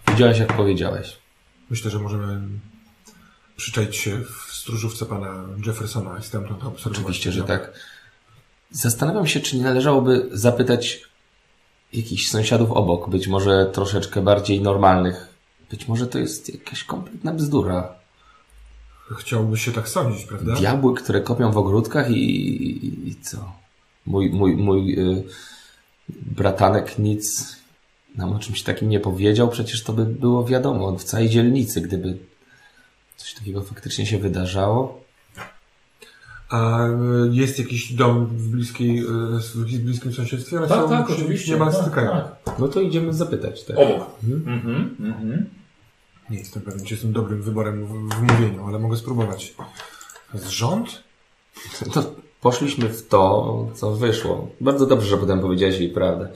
Widziałeś jak powiedziałeś. Myślę, że możemy przyczaić się w stróżówce pana Jeffersona i stamtąd obserwować. Oczywiście, że tak. Zastanawiam się, czy nie należałoby zapytać jakichś sąsiadów obok, być może troszeczkę bardziej normalnych. Być może to jest jakaś kompletna bzdura. Chciałby się tak sądzić, prawda? Diabły, które kopią w ogródkach i, i, i co? Mój, mój, mój y, bratanek nic nam o czymś takim nie powiedział. Przecież to by było wiadomo w całej dzielnicy, gdyby coś takiego faktycznie się wydarzało. A e, jest jakiś dom w, bliskiej, e, w bliskim sąsiedztwie? One Tak, tak, oczywiście. Nie ma tak, stykania. tak. No to idziemy zapytać. Tak? Obok. Mhm, mhm. Nie jestem pewien, czy jestem dobrym wyborem w, w mówieniu, ale mogę spróbować. Z rząd? To poszliśmy w to, co wyszło. Bardzo dobrze, że potem powiedziałeś jej prawdę.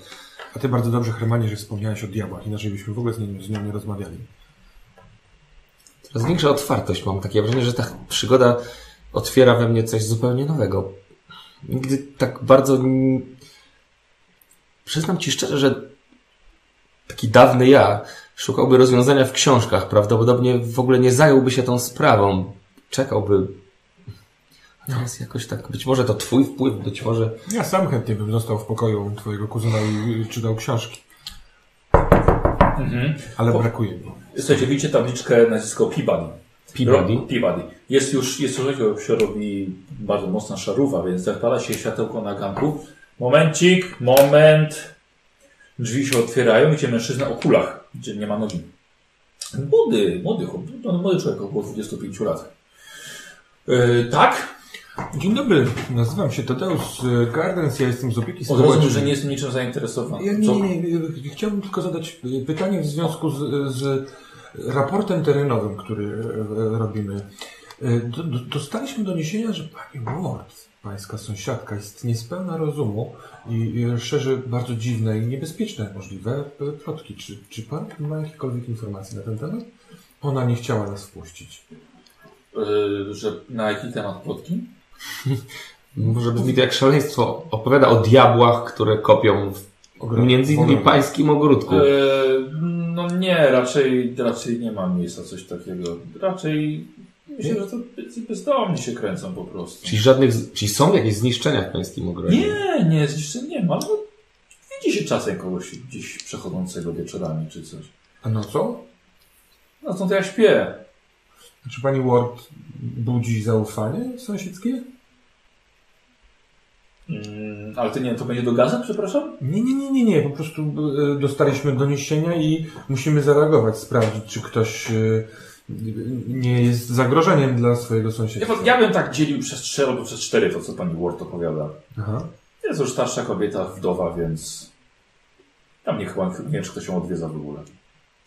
A ty bardzo dobrze, Hermanie, że wspomniałeś o diabłach, inaczej byśmy w ogóle z nią, z nią nie rozmawiali. Coraz większa otwartość. Mam takie wrażenie, że ta przygoda otwiera we mnie coś zupełnie nowego. Nigdy tak bardzo... Przyznam Ci szczerze, że taki dawny ja szukałby rozwiązania w książkach. Prawdopodobnie w ogóle nie zająłby się tą sprawą. Czekałby... A teraz jakoś tak... Być może to Twój wpływ, być może... Ja sam chętnie bym został w pokoju twojego kuzyna i czytał książki, Mhm. ale Po- brakuje mi. Słuchajcie, widzicie tabliczkę nazwisko Peabody. Peabody? Peabody. Jest już, jest już się robi bardzo mocna szaruwa, więc zapala się światełko na ganku. Momencik, moment. Drzwi się otwierają, gdzie mężczyzna o kulach, gdzie nie ma nogi. Młody, młody, chłop- no, młody człowiek, około 25 lat. Yy, tak? Dzień dobry, nazywam się Tadeusz Gardens, ja jestem z opieki społecznej. że nie jestem niczym zainteresowany. Ja, nie, nie, nie, chciałbym tylko zadać pytanie w związku z, z raportem terenowym, który y, robimy. Do- do- Dostaliśmy doniesienia, że pani Ward, pańska sąsiadka, jest niespełna rozumu i szerzy bardzo dziwne i niebezpieczne jak możliwe plotki. Czy, czy pan ma jakiekolwiek informacje na ten temat? Ona nie chciała nas wpuścić. Yy, że na jaki temat plotki? Może brzmi to jak szaleństwo. Opowiada o diabłach, które kopią w między innymi pańskim ogródku. Yy, no nie, raczej, raczej nie ma miejsca coś takiego. Raczej myślę, że to bez- bezdomni się kręcą po prostu. Czyli żadnych, czyli są jakieś zniszczenia w pańskim ogrodzie? Nie, nie, jeszcze nie ma. No, widzi się czasem kogoś gdzieś przechodzącego wieczorami czy coś. A no co? No to ja śpię. Czy pani Ward budzi zaufanie sąsiedzkie? Mm, ale to nie, to będzie do gazet, przepraszam? Nie, nie, nie, nie, nie. Po prostu e, dostaliśmy doniesienia i musimy zareagować, sprawdzić, czy ktoś e, nie jest zagrożeniem dla swojego Ja, sąsiedztwa. ja bym tak dzielił przez trzy albo przez cztery to, co pani Ward opowiada. Aha. Jest już starsza kobieta, wdowa, więc tam nie chyba nie wiem, czy ktoś ją odwiedza w ogóle.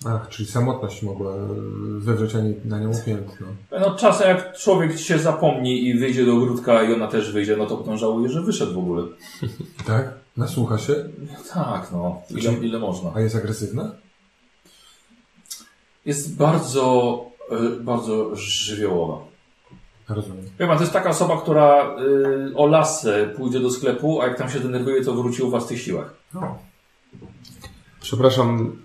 Ach, czyli samotność mogła e, wywrzeć na nią piętno. No czasem jak człowiek się zapomni i wyjdzie do ogródka i ona też wyjdzie, no to potem żałuje, że wyszedł w ogóle. Tak? Nasłucha się? Tak, no. Ile, ile można. A jest agresywna? Jest bardzo, y, bardzo żywiołowa. Rozumiem. Wie pan, to jest taka osoba, która y, o lasę pójdzie do sklepu, a jak tam się denerwuje, to wróci u was w tych siłach. No. Przepraszam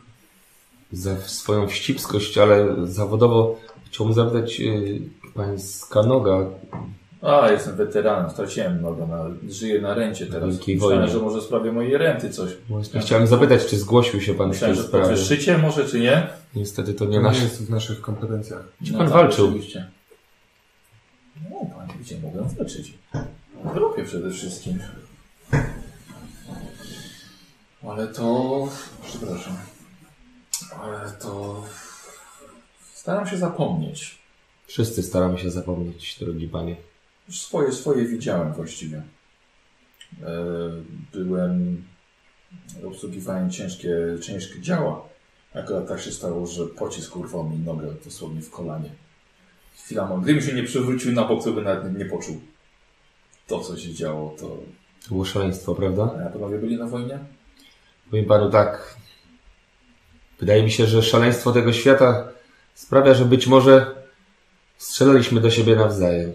za swoją wścibskość, ale zawodowo chciałbym zapytać yy, pańska noga. A, jestem weteranem, straciłem nogę, na, żyję na rencie teraz. Wielkiej Myślałem, wojnie. że może w sprawie mojej renty coś. Właśnie chciałem zapytać, czy zgłosił się pan w Myślałem, tej że sprawie. podwyższycie może, czy nie? Niestety to To nie nie nasze. jest w naszych kompetencjach. Gdzie pan walczył? Oczywiście. No, panie, gdzie mogę walczyć? W Europie przede wszystkim. Ale to... Przepraszam. Ale to... Staram się zapomnieć. Wszyscy staramy się zapomnieć, drogi panie. Już swoje, swoje widziałem właściwie. E, Byłem... Obsługiwałem ciężkie, ciężkie działa. Akurat tak się stało, że pocisk urwał mi nogę dosłownie w kolanie. Chwila, gdybym się nie przewrócił na bok, to by nawet nie, nie poczuł. To, co się działo, to... To było szaleństwo, prawda? A panowie byli na wojnie? Powiem panu tak. Wydaje mi się, że szaleństwo tego świata sprawia, że być może strzelaliśmy do siebie nawzajem.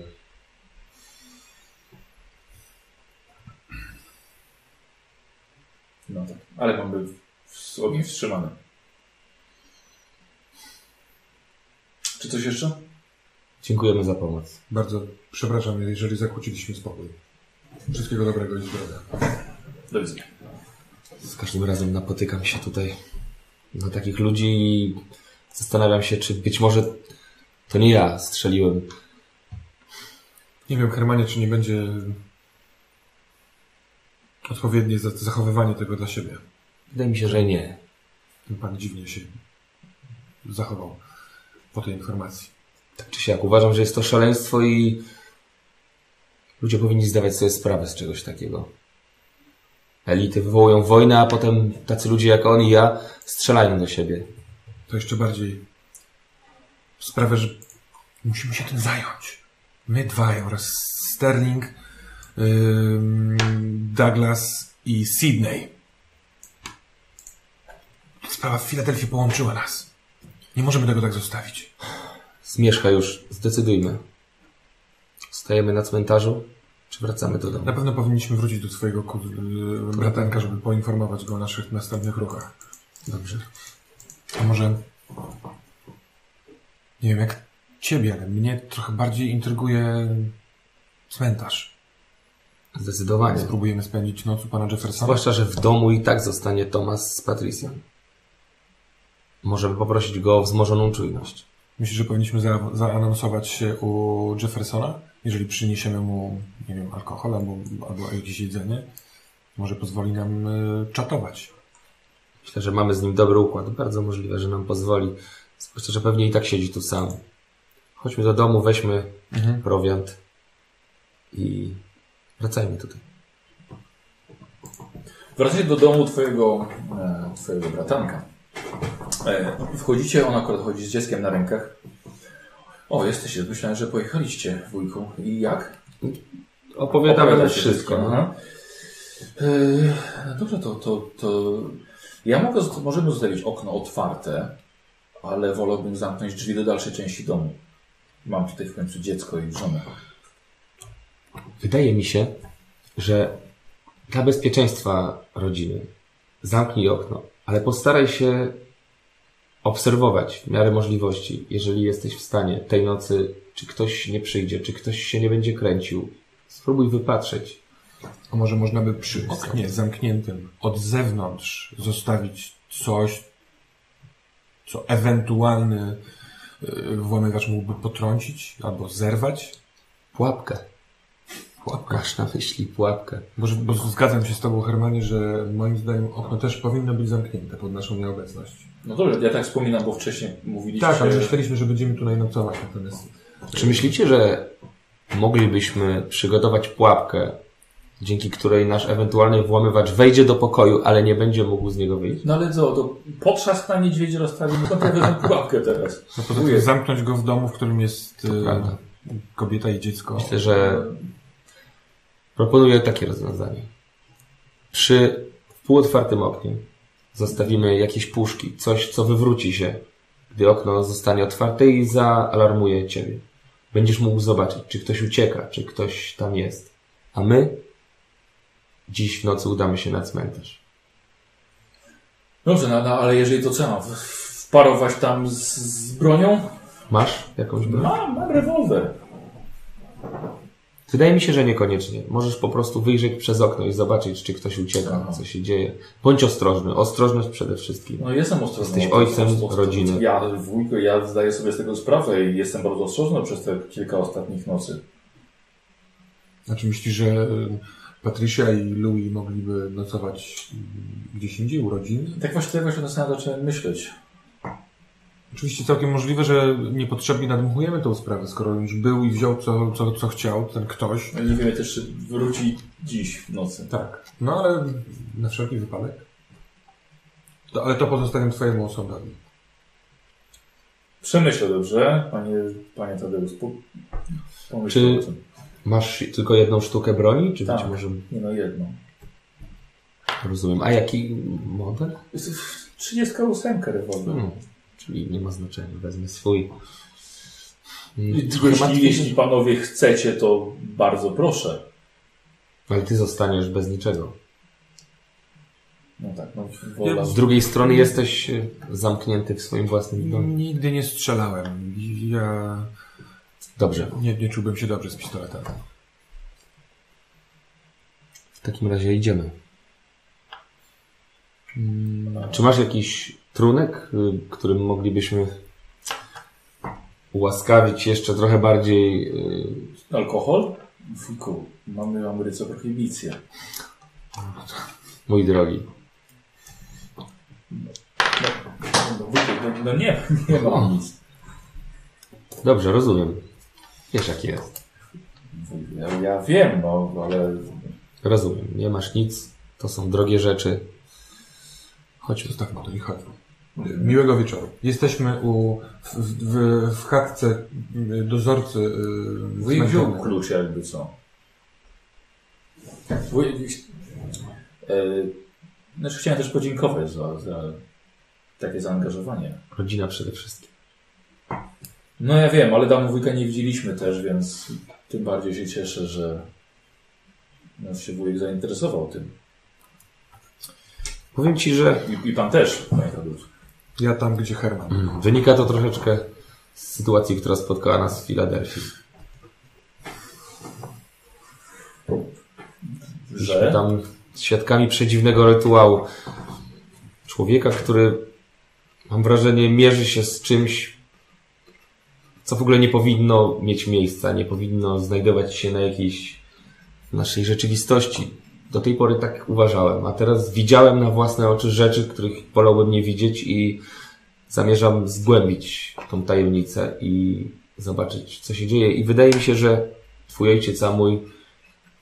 No tak. Ale mamy w- ogień wstrzymany. Czy coś jeszcze? Dziękujemy za pomoc. Bardzo przepraszam, jeżeli zakłóciliśmy spokój. Wszystkiego dobrego i zdrowia. Do widzenia. Z każdym razem napotykam się tutaj na takich ludzi i zastanawiam się, czy być może to nie ja strzeliłem. Nie wiem, Hermanie, czy nie będzie odpowiednie za- zachowywanie tego dla siebie. Wydaje mi się, że nie. Ten pan dziwnie się zachował po tej informacji. Tak czy siak, uważam, że jest to szaleństwo i ludzie powinni zdawać sobie sprawę z czegoś takiego. Elity wywołują wojnę, a potem tacy ludzie jak on i ja strzelają do siebie. To jeszcze bardziej sprawia, że musimy się tym zająć. My dwaj oraz Sterling, ym, Douglas i Sydney. Sprawa w Filadelfii połączyła nas. Nie możemy tego tak zostawić. Zmierzcha już, zdecydujmy. Stajemy na cmentarzu, czy wracamy do domu? Na pewno powinniśmy wrócić do y, bratanka, żeby poinformować go o naszych następnych ruchach. Dobrze. A może... Nie wiem jak ciebie, ale mnie trochę bardziej intryguje cmentarz. Zdecydowanie. Spróbujemy spędzić noc u pana Jeffersona? Zwłaszcza, że w domu i tak zostanie Thomas z Patricją. Możemy poprosić go o wzmożoną czujność. Myślisz, że powinniśmy za zaanonsować się u Jeffersona? Jeżeli przyniesiemy mu, nie wiem, alkohol albo, albo jakieś jedzenie, może pozwoli nam y, czatować. Myślę, że mamy z nim dobry układ. Bardzo możliwe, że nam pozwoli. Zwłaszcza, że pewnie i tak siedzi tu sam. Chodźmy do domu, weźmy prowiant i wracajmy tutaj. Wracacie do domu twojego, e, twojego bratanka. E, wchodzicie, on akurat chodzi z dzieckiem na rękach. O, jesteście. Myślałem, że pojechaliście, wujku. I jak? Opowiadamy wszystko. No. aha. E, dobrze, to, to, to... Ja mogę, możemy zostawić okno otwarte, ale wolałbym zamknąć drzwi do dalszej części domu. Mam tutaj w końcu dziecko i żonę. Wydaje mi się, że dla bezpieczeństwa rodziny zamknij okno, ale postaraj się obserwować w miarę możliwości, jeżeli jesteś w stanie tej nocy, czy ktoś nie przyjdzie, czy ktoś się nie będzie kręcił. Spróbuj wypatrzeć. A może można by przy oknie zamkniętym od zewnątrz zostawić coś, co ewentualny y, włamywacz mógłby potrącić albo zerwać? Pułapkę. Pułapka. Masz na myśli pułapkę. Bo, bo zgadzam się z Tobą, Hermanie, że moim zdaniem okno też powinno być zamknięte pod naszą nieobecność. No dobrze, ja tak wspominam, bo wcześniej mówiliście... Tak, ale myśleliśmy, że będziemy tutaj nocować, natomiast Czy myślicie, że moglibyśmy przygotować pułapkę, dzięki której nasz ewentualny włamywacz wejdzie do pokoju, ale nie będzie mógł z niego wyjść? No ale co, to potrzask na niedźwiedzie rozstawił, skąd ja wezmę pułapkę teraz? no poza tym zamknąć go w domu, w którym jest y, kobieta i dziecko. Myślę, że proponuję takie rozwiązanie. Przy półotwartym oknie zostawimy jakieś puszki, coś, co wywróci się, gdy okno zostanie otwarte i zaalarmuje ciebie. Będziesz mógł zobaczyć, czy ktoś ucieka, czy ktoś tam jest. A my dziś w nocy udamy się na cmentarz. Dobrze, no, no ale jeżeli to mam, w- wparować tam z, z bronią? Masz jakąś broń? Mam, mam rewolwer. Wydaje mi się, że niekoniecznie. Możesz po prostu wyjrzeć przez okno i zobaczyć, czy ktoś ucieka, Aha. co się dzieje. Bądź ostrożny. Ostrożność przede wszystkim. No jestem ostrożny. Jesteś ojcem rodziny. Ja, wujku, ja zdaję sobie z tego sprawę i jestem bardzo ostrożny przez te kilka ostatnich nocy. Znaczy myślisz, że y, Patricia i Louis mogliby nocować gdzieś indziej u rodziny? Tak właśnie tego się zastanawiam, zacząłem myśleć. Oczywiście całkiem możliwe, że niepotrzebnie nadmuchujemy tą sprawę, skoro już był i wziął co, co, co chciał, ten ktoś. No i nie wiemy też, czy wróci dziś w nocy. Tak. No ale na wszelki wypadek. To, ale to pozostawiam Twojemu osądowi. Przemyślę dobrze, panie, panie Tadeusz. Po, pomyśl Czy- o tym. Masz tylko jedną sztukę broni, czy Tak. być może... Nie no, jedno. Rozumiem. A jaki model? 38 rewolwer. Hmm. Czyli nie ma znaczenia. Wezmę swój. Hmm, Jeśli, trochę łatwiej- jeśli panowie chcecie, to bardzo proszę. Ale ty zostaniesz bez niczego. No tak, no wola. Z drugiej strony jesteś e, zamknięty w swoim własnym domu. Nigdy nie strzelałem. Ja Dobrze. Nie, nie czułbym się dobrze z pistoletem. W takim razie idziemy. Czy masz jakiś trunek, y, którym moglibyśmy ułaskawić jeszcze trochę bardziej y, Alkohol? Fiku, mamy Ameryce prohibicję. mój drogi? No, Wojtek, no, no nie, nie mam nic. Dobrze, rozumiem. Wiesz jak jest. Ja, ja wiem, no, ale Rozumiem. Nie masz nic. To są drogie rzeczy. Chodźmy. Zostawmy to i chodźmy. Miłego wieczoru. Jesteśmy u, w, w, w chatce y, dozorcy y, wuj wziął klucz jakby co. Wuj, e, znaczy chciałem też podziękować za, za takie zaangażowanie. Rodzina przede wszystkim. No ja wiem, ale dawno wujka nie widzieliśmy też, więc tym bardziej się cieszę, że nas się wujek zainteresował tym. Powiem Ci, że I, i pan też, panie Tadeusz. Ja tam, gdzie Herman. mm, wynika to troszeczkę z sytuacji, która spotkała nas w Filadelfii. Że? tam świadkami przedziwnego rytuału. Człowieka, który mam wrażenie mierzy się z czymś, co w ogóle nie powinno mieć miejsca, nie powinno znajdować się na jakiejś naszej rzeczywistości. Do tej pory tak uważałem, a teraz widziałem na własne oczy rzeczy, których wolałbym nie widzieć i zamierzam zgłębić tą tajemnicę i zobaczyć, co się dzieje. I wydaje mi się, że twój ojciec, a mój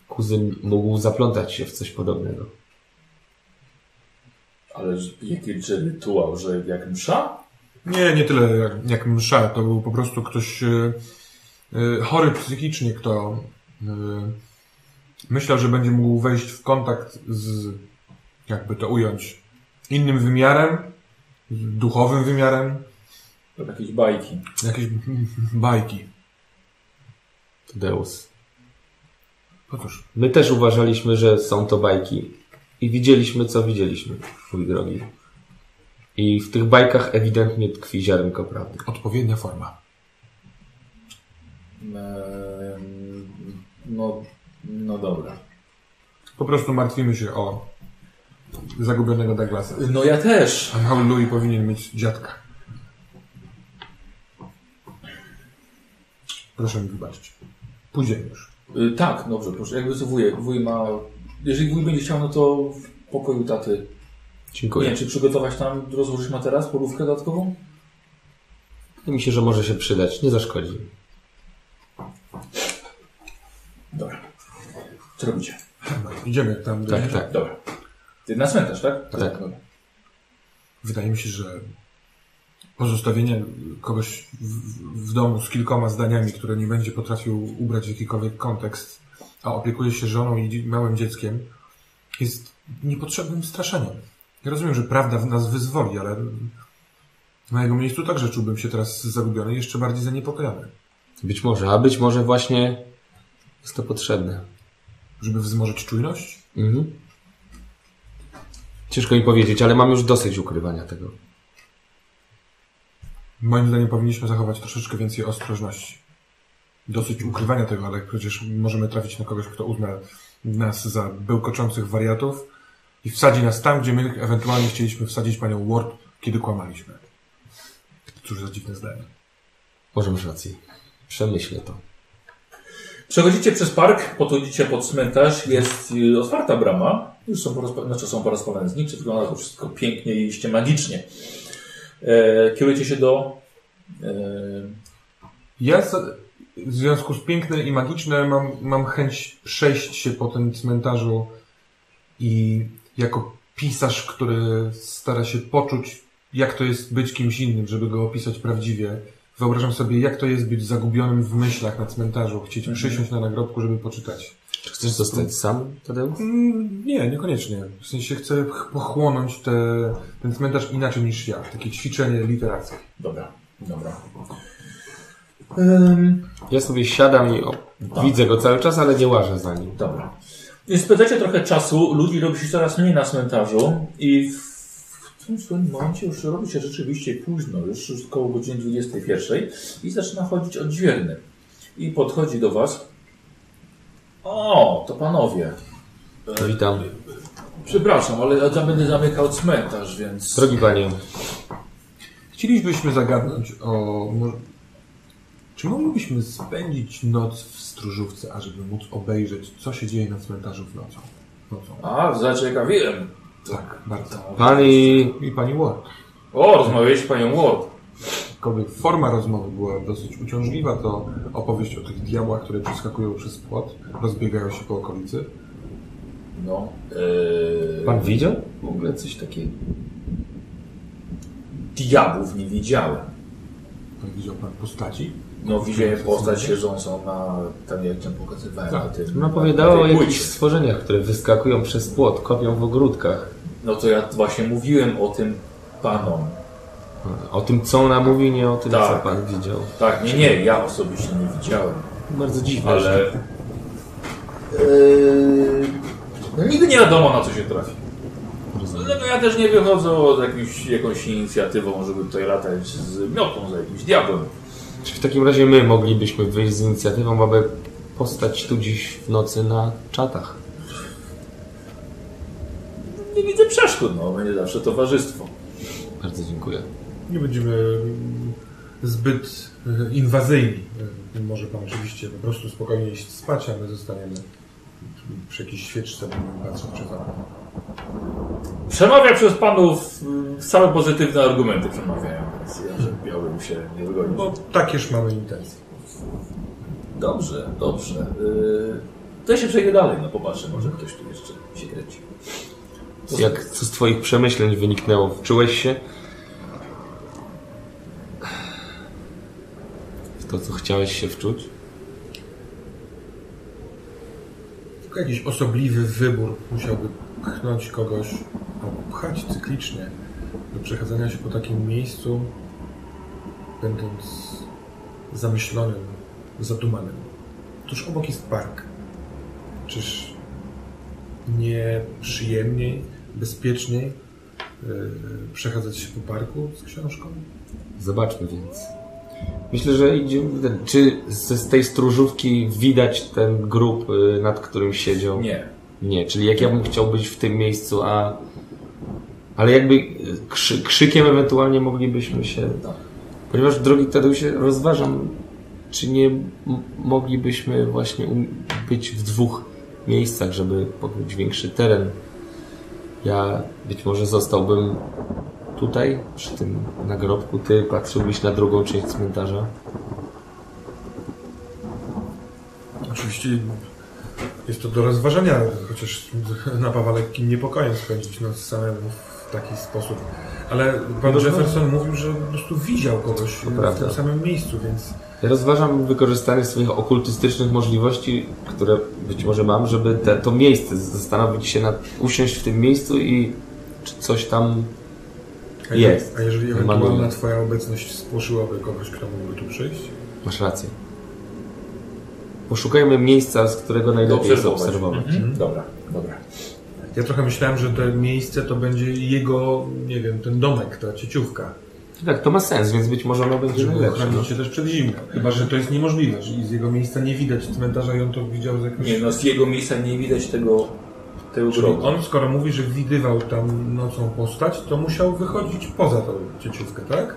kuzyn mógł zaplątać się w coś podobnego. Ale jaki że rytuał, że jak msza? Nie, nie tyle jak, jak msza. To był po prostu ktoś y, y, chory psychicznie, kto y, myślał, że będzie mógł wejść w kontakt z, jakby to ująć, innym wymiarem, duchowym wymiarem, jakieś bajki. jakieś bajki. Deus. No cóż, My też uważaliśmy, że są to bajki. I widzieliśmy, co widzieliśmy, mój drogi. I w tych bajkach ewidentnie tkwi ziarenko prawdy. odpowiednia forma. No, no dobra. Po prostu martwimy się o zagubionego Douglasa. No ja też. A mały Louis powinien mieć dziadka. Proszę mi wybaczyć. Pójdziemy już. Y, tak, dobrze, proszę. Jakby co wujek, wuj ma... Jeżeli wuj będzie chciał, no to w pokoju taty. Nie Dziękuję. wiem, czy przygotować tam, rozłożyć materac, polówkę dodatkową? Wydaje mi się, że może się przydać. Nie zaszkodzi. Dobra. Co robicie? Idziemy tam. Tak, tak. Dobra. Ty na cmentarz, tak? Tak. Dobra. Wydaje mi się, że pozostawienie kogoś w, w domu z kilkoma zdaniami, które nie będzie potrafił ubrać w jakikolwiek kontekst, a opiekuje się żoną i małym dzieckiem, jest niepotrzebnym straszeniem. Ja rozumiem, że prawda w nas wyzwoli, ale na jego miejscu także czułbym się teraz zagubiony i jeszcze bardziej zaniepokojony. Być może, a być może właśnie jest to potrzebne. Żeby wzmożyć czujność? Mhm. Ciężko mi powiedzieć, ale mam już dosyć ukrywania tego. Moim zdaniem powinniśmy zachować troszeczkę więcej ostrożności. Dosyć ukrywania tego, ale przecież możemy trafić na kogoś, kto uzna nas za bełkoczących wariatów i wsadzi nas tam, gdzie my ewentualnie chcieliśmy wsadzić panią Ward, kiedy kłamaliśmy. Cóż za dziwne zdanie. Może masz rację. Przemyślę to. Przechodzicie przez park, podchodzicie pod cmentarz, jest y, otwarta brama. Już są, porozpa- znaczy są porozpalane znicze, wygląda to wszystko pięknie i iście magicznie. E, kierujecie się do... E, Ja w związku z piękne i magiczne mam, mam chęć przejść się po tym cmentarzu i jako pisarz, który stara się poczuć, jak to jest być kimś innym, żeby go opisać prawdziwie. Wyobrażam sobie, jak to jest być zagubionym w myślach na cmentarzu, chcieć przysiąść na nagrobku, żeby poczytać. Czy chcesz zostać sam, Tadeusz? Mm, nie, niekoniecznie. W sensie chcę ch- pochłonąć te, ten cmentarz inaczej niż ja. Takie ćwiczenie literackie. dobra, dobra. Em, Ja sobie siadam i o, widzę go cały czas, ale nie łażę za nim. Dobra. Więc spędzacie trochę czasu, ludzi robi się coraz mniej na cmentarzu i w tym momencie już robi się rzeczywiście późno, już, już około godziny 21 i zaczyna chodzić odźwierny. i podchodzi do was. O, to panowie. Witam. Przepraszam, ale ja będę zamykał cmentarz, więc... Drogi panie, Chcielibyśmy zagadnąć o... Czy moglibyśmy spędzić noc w stróżówce, ażeby móc obejrzeć, co się dzieje na cmentarzu w nocą? nocą. A, zaciekawiłem. Tak, bardzo. pan i... Pani Ward. O, rozmawiałeś z panią Ward. Jakkolwiek forma rozmowy była dosyć uciążliwa, to opowieść o tych diabłach, które przeskakują przez płot, rozbiegają się po okolicy. No. Yy... Pan widział w ogóle coś takiego? Diabłów nie widziałem. Pan widział pan postaci? No, widziałem postać siedzącą na... Tam jak tam pokazywałem na tym... No opowiadało o jakichś stworzeniach, które wyskakują przez płot, kopią w ogródkach. No to ja właśnie mówiłem o tym panom. O tym, co ona mówi, nie o tym, Tak. co pan widział. Tak, nie, nie, ja osobiście nie widziałem. Bardzo dziwne. Ale... Yy... No, nigdy nie wiadomo na co się trafi. Dlatego ja też nie wychodzę od jakimś, jakąś inicjatywą, żeby tutaj latać z miotą za jakimś diabłem. Czy w takim razie my moglibyśmy wyjść z inicjatywą, aby postać tu dziś w nocy na czatach? Nie widzę przeszkód, no, będzie zawsze towarzystwo. Bardzo dziękuję. Nie będziemy mm, zbyt e, inwazyjni. E, Może pan oczywiście po prostu spokojnie iść spać, a my zostaniemy przy jakiejś świeczce, będziemy patrzeć przez okno. Przemawia przez panów y, same pozytywne argumenty przemawiają, więc ja że miałbym się nie wygodzić. Bo takież mamy intencje. Dobrze, dobrze. Yy... To ja się przejdę dalej, no popatrzę, może ktoś tu jeszcze się kręci. Jak co z twoich przemyśleń wyniknęło? Wczułeś się w to, co chciałeś się wczuć? Tylko jakiś osobliwy wybór musiałby pchnąć kogoś, albo pchać cyklicznie do przechadzania się po takim miejscu, będąc zamyślonym, zadumanym. Tuż obok jest park. Czyż nie przyjemniej, bezpieczniej yy, przechadzać się po parku z książką? Zobaczmy więc. Myślę, że idziemy. Czy z, z tej stróżówki widać ten grób, y, nad którym siedział? Nie. Nie, czyli jak ja bym chciał być w tym miejscu, a. Ale jakby y, krzy, krzykiem ewentualnie moglibyśmy się. Ponieważ, drogi Tadeusie, rozważam, czy nie moglibyśmy właśnie um- być w dwóch miejscach, żeby pokryć większy teren. Ja być może zostałbym tutaj, przy tym nagrobku. Ty patrzyłbyś na drugą część cmentarza. Oczywiście jest to do rozważenia, chociaż napawa lekkim niepokojem spędzić noc samemu w taki sposób. Ale pan Jefferson mówił, że po prostu widział kogoś w tym samym miejscu, więc rozważam wykorzystanie swoich okultystycznych możliwości, które być może mam, żeby te, to miejsce zastanowić się nad, usiąść w tym miejscu i czy coś tam a, Jest. a jeżeli ewentualna twoja obecność spłoszyłaby kogoś, kto mógłby tu przyjść? masz rację. Poszukajmy miejsca, z którego najlepiej jest Obserwować. obserwować. Mhm. Dobra, dobra. Ja trochę myślałem, że to miejsce to będzie jego, nie wiem, ten domek, ta cieciówka. Tak, to ma sens, więc być może ono będzie Żeby najlepsze. No. ochronić się też przed zimnem. Chyba, że to jest niemożliwe, że z jego miejsca nie widać cmentarza i on to widział z jakiegoś... Nie, no z jego miejsca nie widać tego, tego Czyli grobu. on, skoro mówi, że widywał tam nocą postać, to musiał wychodzić poza tą cieciówkę, tak?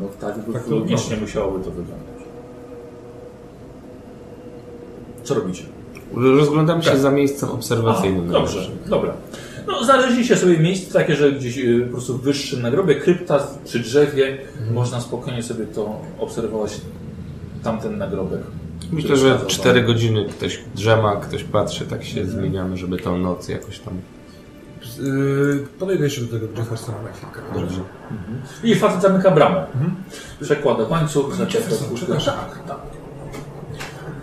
No tak, Tak to logicznie musiałoby to wyglądać. Co robicie? Rozglądam się Tak. za miejscem obserwacyjnym. dobrze, dobra. No, znaleźliście sobie miejsce takie, że gdzieś y, po prostu wyższym nagrobie, krypta przy drzewie, można spokojnie sobie to obserwować, tamten nagrobek. Myślę, że 4 godziny ktoś drzema, ktoś patrzy, tak się zmieniamy, żeby tą noc jakoś tam... Yy, podejdę jeszcze do tego Jeffersona na chwilkę. Dobrze. I facet zamyka bramę. Przekłada łańcuch, zaciera Jefferson, puszkę. Tak, tak.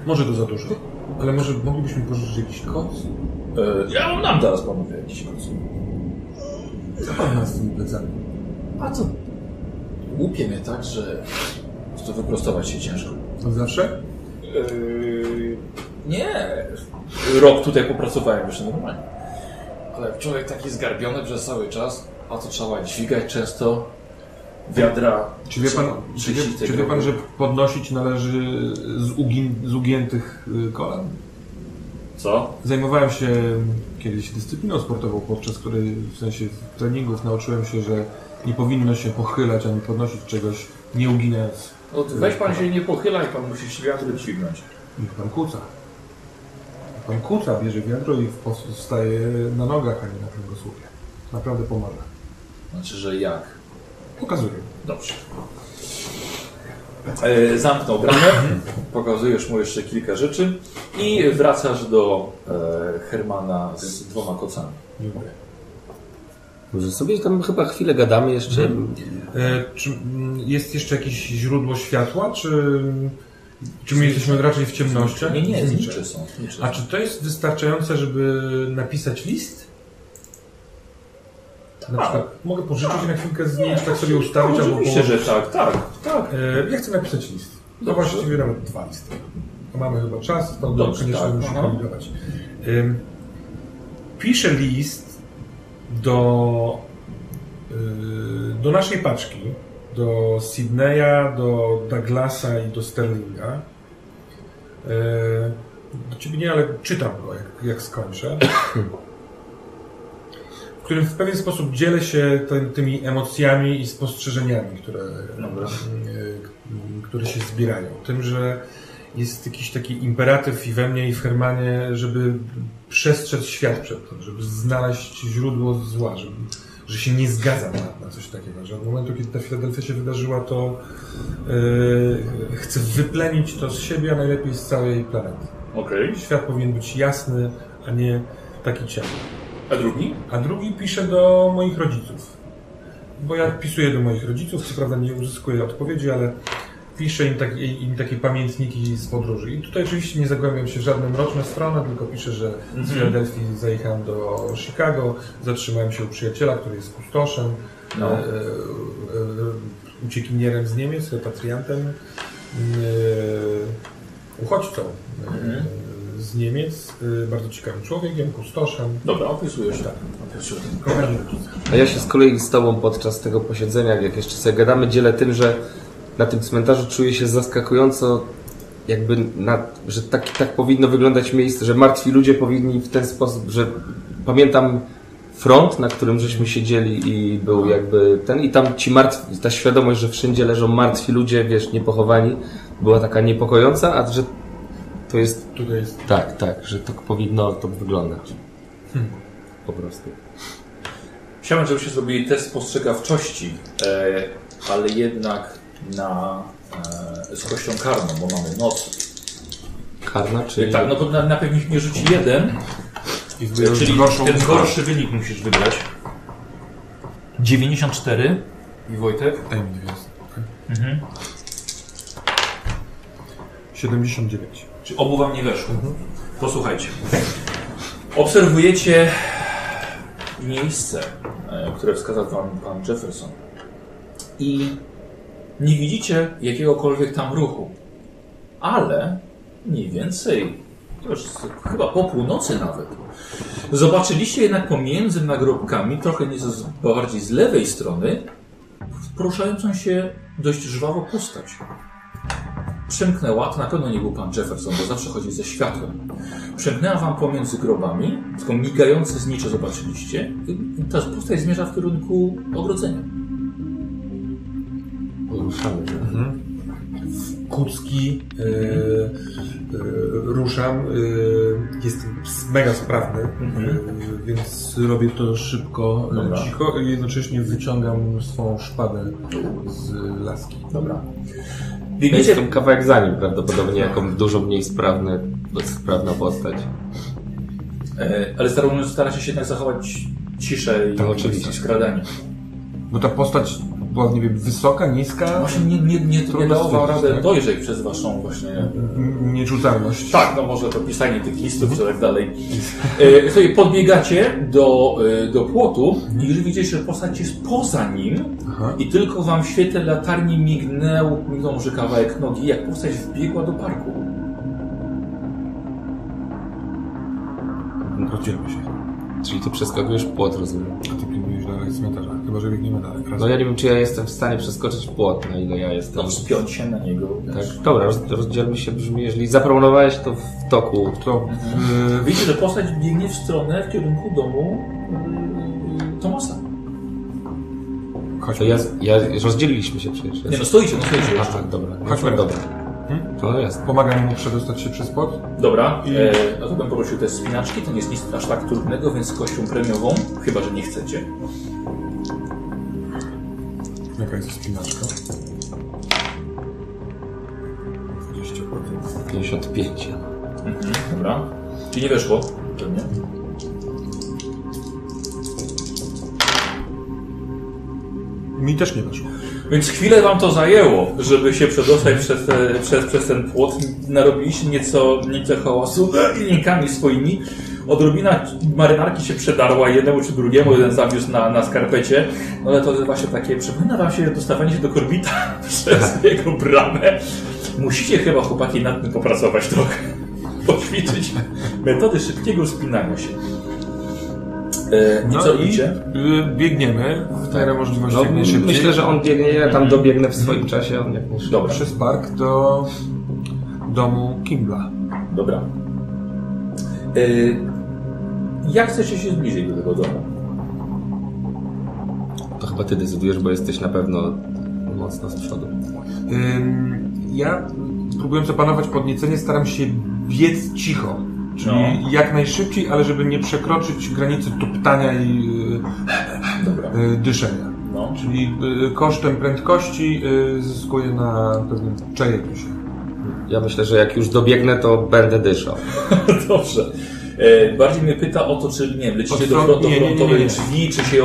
Może to za dużo, ale może moglibyśmy pożyczyć jakiś koc? E, Ja wam dam zaraz panowie jakiś koc. Co pan ma z tymi plecami? A co? Łupie mnie tak, że to wyprostować się ciężko. Od zawsze? Yy, nie. Rok tutaj popracowałem jeszcze normalnie. Ale człowiek taki zgarbiony przez cały czas, a to trzeba dźwigać często. wiadra. Czy wie pan, czy wie, czy wie pan że podnosić należy z, ugin, z ugiętych y, kolan? Co? Zajmowałem się kiedyś dyscypliną sportową, podczas której w sensie treningów nauczyłem się, że nie powinno się pochylać ani podnosić czegoś, nie uginając. No, weź pan się nie pochylaj, pan musi wiatru dźwignąć. Niech pan kuca. Pan kuca, bierze wiadro i wstaje na nogach, a nie na kręgosłupie. Naprawdę pomaga. Znaczy, że jak? Pokazuję. Dobrze. E, zamknął bramę, pokazujesz mu jeszcze kilka rzeczy i wracasz do e, Hermana z dwoma kocami. Dziękuję. Może sobie tam chyba chwilę gadamy jeszcze. E, czy mm, jest jeszcze jakieś źródło światła, czy, czy my jesteśmy raczej w ciemnościach? Nie, nie, znicze są. Znicze A czy to jest wystarczające, żeby napisać list? Na Tak. przykład, mogę pożyczyć na chwilkę zdjęć, tak sobie ustawić albo Oczywiście, że tak, tak, tak. E, Ja chcę napisać list. To Dobrze. właściwie nawet dwa listy. To mamy chyba czas, to Dobrze, koniecznie tak, musi aha. kombinować. Ym, Piszę list do, y, do naszej paczki, do Sydneya, do Douglasa i do Sterlinga. Y, Do ciebie nie, ale czytam go, jak, jak skończę. W którym w pewien sposób dzielę się ty- tymi emocjami i spostrzeżeniami, które, Dobra. y, które się zbierają. Tym, że jest jakiś taki imperatyw i we mnie, i w Hermanie, żeby przestrzec świat przed tym, żeby znaleźć źródło zła, żeby, że się nie zgadzam na, na coś takiego, że od momentu, kiedy ta Filadelfia się wydarzyła, to yy, chcę wyplenić to z siebie, a najlepiej z całej planety. Okej. Świat powinien być jasny, a nie taki ciemny. A drugi? A drugi piszę do moich rodziców. Bo ja pisuję do moich rodziców, co prawda nie uzyskuję odpowiedzi, ale piszę im, tak, im takie pamiętniki z podróży. I tutaj oczywiście nie zagłębiam się w żadne mroczne strony, tylko piszę, że z Filadelfii zajechałem do Chicago, zatrzymałem się u przyjaciela, który jest kustoszem, No. e, e, e, uciekinierem z Niemiec, repatriantem, e, uchodźcą e, z Niemiec, e, bardzo ciekawym człowiekiem, kustoszem. Dobra, opisujesz tak. Rodzice. A ja się z kolei z Tobą podczas tego posiedzenia, jak jeszcze sobie gadamy, dzielę tym, że na tym cmentarzu czuję się zaskakująco, jakby, na, że tak, tak powinno wyglądać miejsce, że martwi ludzie powinni w ten sposób, że pamiętam front, na którym żeśmy siedzieli i był jakby ten, i tam ci martwi, ta świadomość, że wszędzie leżą martwi ludzie, wiesz, niepochowani, była taka niepokojąca, a że to jest, Tutaj jest tak, tak, że tak powinno to wyglądać. Po prostu. Chciałem, żebyście zrobili test spostrzegawczości, e, ale jednak na, e, z kością karną, bo mamy noc. Karna, czy... Tak, no bo na, najpierw nikt nie rzuci jeden, i czyli gorszą ten gorszy wynik musisz wybrać. 94 i Wojtek. Dwie. okej. Mhm. 79. Czy obu wam nie weszło? Posłuchajcie. Obserwujecie miejsce, e, które wskazał wam pan Jefferson. I nie widzicie jakiegokolwiek tam ruchu. Ale mniej więcej, już chyba po północy nawet, zobaczyliście jednak pomiędzy nagrobkami, trochę nieco z, bardziej z lewej strony, poruszającą się dość żwawo postać przemknęła, to na pewno nie był pan Jefferson, bo zawsze chodzi ze światłem. Przemknęła wam pomiędzy grobami, tylko migające znicze zobaczyliście. I ta postać zmierza w kierunku ogrodzenia. Ruszamy. Kucki, e, e, ruszam, e, jestem mega sprawny, e, więc robię to szybko, Dobra. cicho i jednocześnie wyciągam swą szpadę z laski. Dobra. Biegniecie, jestem kawałek za nim prawdopodobnie, jako dużo mniej sprawny, sprawna postać. e, ale staracie się jednak zachować ciszę i, Tak, oczywiście. i skradanie. Bo ta postać była, nie wiem, wysoka, niska, Właśnie nie, nie, nie, nie dało radę tak? dojrzeć przez waszą właśnie n- nieczutalność. Tak, no może to pisanie tych listów i tak dalej. E, sobie podbiegacie do, e, do płotu i już widzicie, że postać jest poza nim Aha. i tylko wam w świetle latarni mignął, mignął może kawałek nogi, jak postać wbiegła do parku. Rozdzielmy się. Czyli ty przeskakujesz płot, rozumiem. A ty pilnujesz dalej cmentarza. Chyba, że biegniemy dalej. Raz. No ja nie wiem, czy ja jestem w stanie przeskoczyć płot, na ile ja jestem. No, wspiąć się na niego. Tak, dobra, roz, rozdzielmy się brzmi, jeżeli zaproponowałeś to w toku. To w, Widzicie, że postać biegnie w stronę, w kierunku domu yy, Tomasa. chodźmy. To ja, ja rozdzieliliśmy się przecież. Nie no, stoicie, no stoicie A, jeszcze. tak, dobra. Chodźmy. Dobra. Hmm? To jest. Pomagam mu przedostać się przez płot. Dobra, e, no to bym poprosił te spinaczki, to nie jest nic aż tak trudnego, więc z kością premiową, chyba, że nie chcecie. Jaka jest spinaczka? 20%. 55. Mhm, dobra. Czy nie weszło? Pewnie. Mi też nie weszło. Więc chwilę wam to zajęło, żeby się przedostać przez, te, przez, przez ten płot. Narobiliście nieco, nieco hałasu linijkami swoimi. Odrobina marynarki się przedarła jednemu czy drugiemu, jeden zawiózł na, na skarpecie. No ale to właśnie takie, przypomina wam się dostawanie się do korbita przez jego bramę. Musicie chyba chłopaki nad tym popracować trochę. Poćwiczyć metody szybkiego wspinania się. E, I co idzie? y, biegniemy w miarę możliwości No, myślę, że on biegnie, ja tam dobiegnę w swoim czasie, on jak najszybciej. Dobra. Przez park do domu Kimbla. Dobra. Y, jak chcecie się zbliżyć do tego domu? To chyba ty decydujesz, bo jesteś na pewno mocno z przodu. Ym, Ja próbując opanować podniecenie staram się biec cicho. Czyli No. jak najszybciej, ale żeby nie przekroczyć granicy tuptania i Dobra. y, y, dyszenia. No. Czyli y, kosztem prędkości zyskuję na pewnym czajeniu się. Ja myślę, że jak już dobiegnę, to będę dyszał. Dobrze. E, bardziej mnie pyta o to, czy nie wiem, lecicie do front- nie, frontowej drzwi, czy się...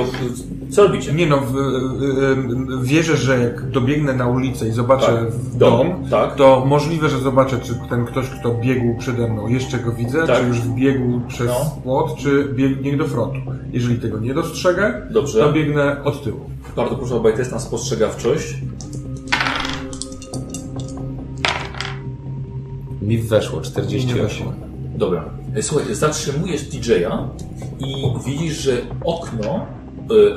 Co robicie? Nie no, w, y, wierzę, że jak dobiegnę na ulicę i zobaczę Tak, w dom, dom, tak. to możliwe, że zobaczę, czy ten ktoś, kto biegł przede mną, jeszcze go widzę, Tak. czy już wbiegł przez No. płot, czy biegnie do frontu. Jeżeli tego nie dostrzegę, Dobrze. to biegnę od tyłu. Bardzo proszę o test na spostrzegawczość. Mi weszło Nie 48. weszło. Dobra. E, Słuchaj, zatrzymujesz DJ-a i widzisz, że okno,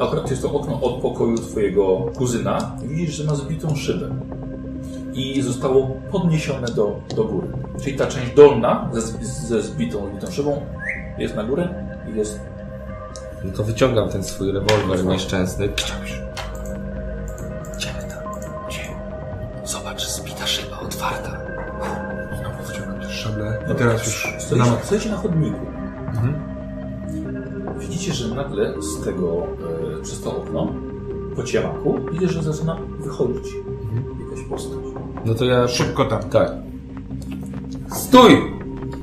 akurat to jest to okno od pokoju twojego kuzyna, widzisz, że ma zbitą szybę. I zostało podniesione do, do góry. Czyli ta część dolna ze, ze zbitą, zbitą szybą jest na górę i jest... No to wyciągam ten swój rewolwer nieszczęsny. Idziemy tam. Zobacz, zbita szyba otwarta. Znowu wyciągam też szablę. I teraz już stoicie na chodniku. Mhm. Widzicie, że nagle z tego, e, przez to okno, po ciemaku, widzisz, że zaczyna wychodzić jakaś postać. No to ja... Szybko tam. Tak. Stój!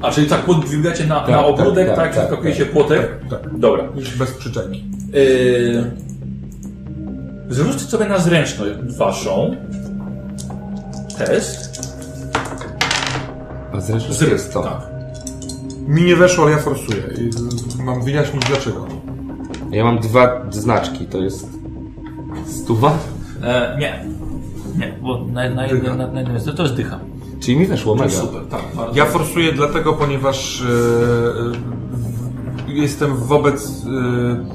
A, czyli tak podbiegacie na, Tak, na ogródek, tak, tak, tak, tak, tak, skakujecie tak, płotek? Tak. Dobra. Już bez przyczepki. Yy... Zrzućcie sobie na zręczność waszą. Test. A zresztą Zręcz, jest to. tak. Mi nie weszło, ale ja forsuję. I mam wyjaśnić dlaczego. Ja mam dwa znaczki, to jest... Stuwa? E, nie. Nie, bo na, na, jednym, na, na jednym jest, to jest dycha. Czyli mi weszło mega. Super, tak. Bardzo. Ja forsuję dlatego, ponieważ e, e, jestem wobec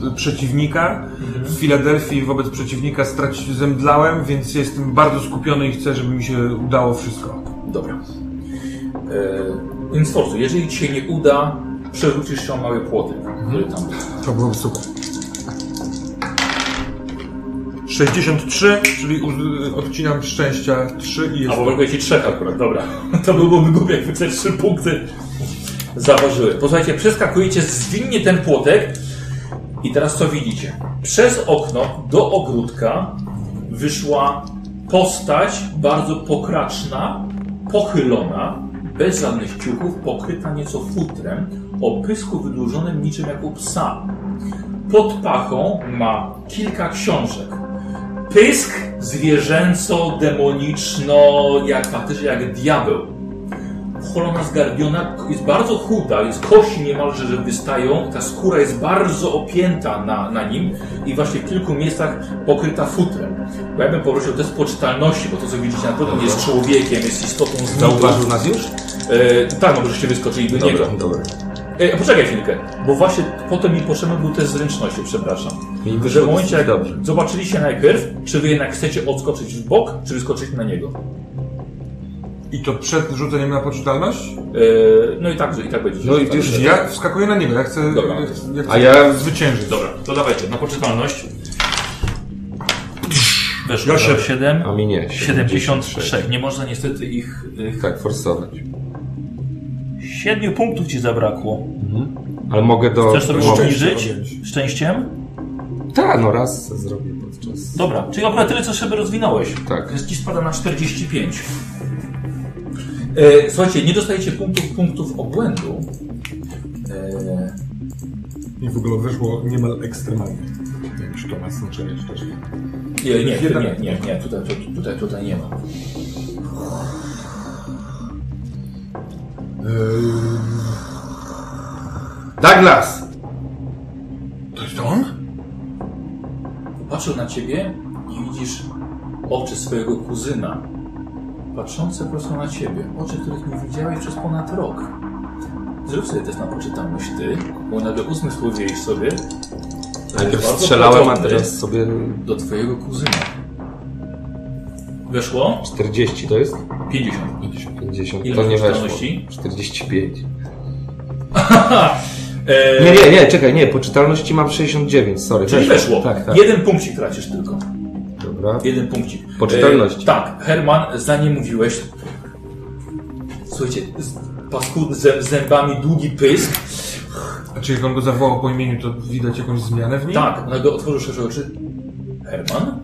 e, przeciwnika. W Filadelfii wobec przeciwnika straci, zemdlałem, więc jestem bardzo skupiony i chcę, żeby mi się udało wszystko. Dobra. E, więc Forzu, jeżeli ci się nie uda, przerzucisz się o mały płotek, który tam To byłoby super. 63, czyli u- odcinam szczęścia 3 i A jest. bo brakuje ci trzech akurat, dobra. To byłoby głupie, jakby te trzy punkty zaważyły. Posłuchajcie, przeskakujecie zwinnie ten płotek i teraz co widzicie? Przez okno do ogródka wyszła postać bardzo pokraczna, pochylona, bez żadnych ciuchów, pokryta nieco futrem, o pysku wydłużonym niczym jak u psa. Pod pachą ma kilka książek. Pysk zwierzęco, demoniczno, jak faktycznie jak diabeł. Cholona zgarbiona, jest bardzo chuda, jest kości niemalże, że wystają, ta skóra jest bardzo opięta na, na nim i właśnie w kilku miejscach pokryta futrem. Bo ja bym poprosił test poczytalności, bo to co widzicie na pewno nie jest człowiekiem, jest istotą z Zauważył nas już? E, tak, no, żeście wyskoczyli do niego. dobra. E, poczekaj chwilkę, bo właśnie potem mi potrzebny był test zręczności, przepraszam. Że wyszło w momencie, jak dobrze. zobaczyliście najpierw, czy wy jednak chcecie odskoczyć w bok, czy wyskoczyć na niego. I to przed rzuceniem na poczytalność? E, no i tak, i tak będzie. No i tak, już Ja wskakuję na niego, ja chcę, Dobra. ja chcę, ja chcę A ja- zwyciężyć. Dobra, to dawajcie, na poczytalność. Weszło Ja ja siedem. 7, A mi nie. 76. Nie można niestety ich... ich Tak, forsować. 7 punktów ci zabrakło. Ale mogę do... Chcesz sobie obniżyć szczęściem? Tak, no raz zrobię podczas... Dobra, czyli akurat tyle, co sobie rozwinąłeś. Tak. Więc ci spada na 45. E, słuchajcie, nie dostajecie punktów, punktów obłędu. E, I w ogóle wyszło niemal ekstremalnie. Jak już to ma znaczenie też. nie, nie, Jedna- nie, nie, nie, tutaj, tu- tutaj, tutaj nie ma. Douglas! To jest on? Patrzę na ciebie i widzisz oczy swojego kuzyna. Patrzące prosto na ciebie. Oczy, których nie widziałeś przez ponad rok. Zrób sobie test na poczytalność ty, bo nagle uzmysłowiłeś sobie, Najpierw bardzo strzelałem, a podobny. teraz sobie... do twojego kuzyna. Weszło? 40 to jest? 50. 50. Ile to nie weszło. poczytalności? 45. E, Nie, nie, nie, czekaj, nie, poczytalności mam 69, sorry. Czyli weszło. Tak, tak. Jeden punkcik tracisz tylko. Dobra. Jeden punkcik. Poczytalności. E, tak, Herman, zanim mówiłeś. Słuchajcie, z- paskudny zę- zębami długi pysk. A czy jak on go zawołał po imieniu, to widać jakąś zmianę w nim? Tak, nagle otworzył szersze oczy. Herman?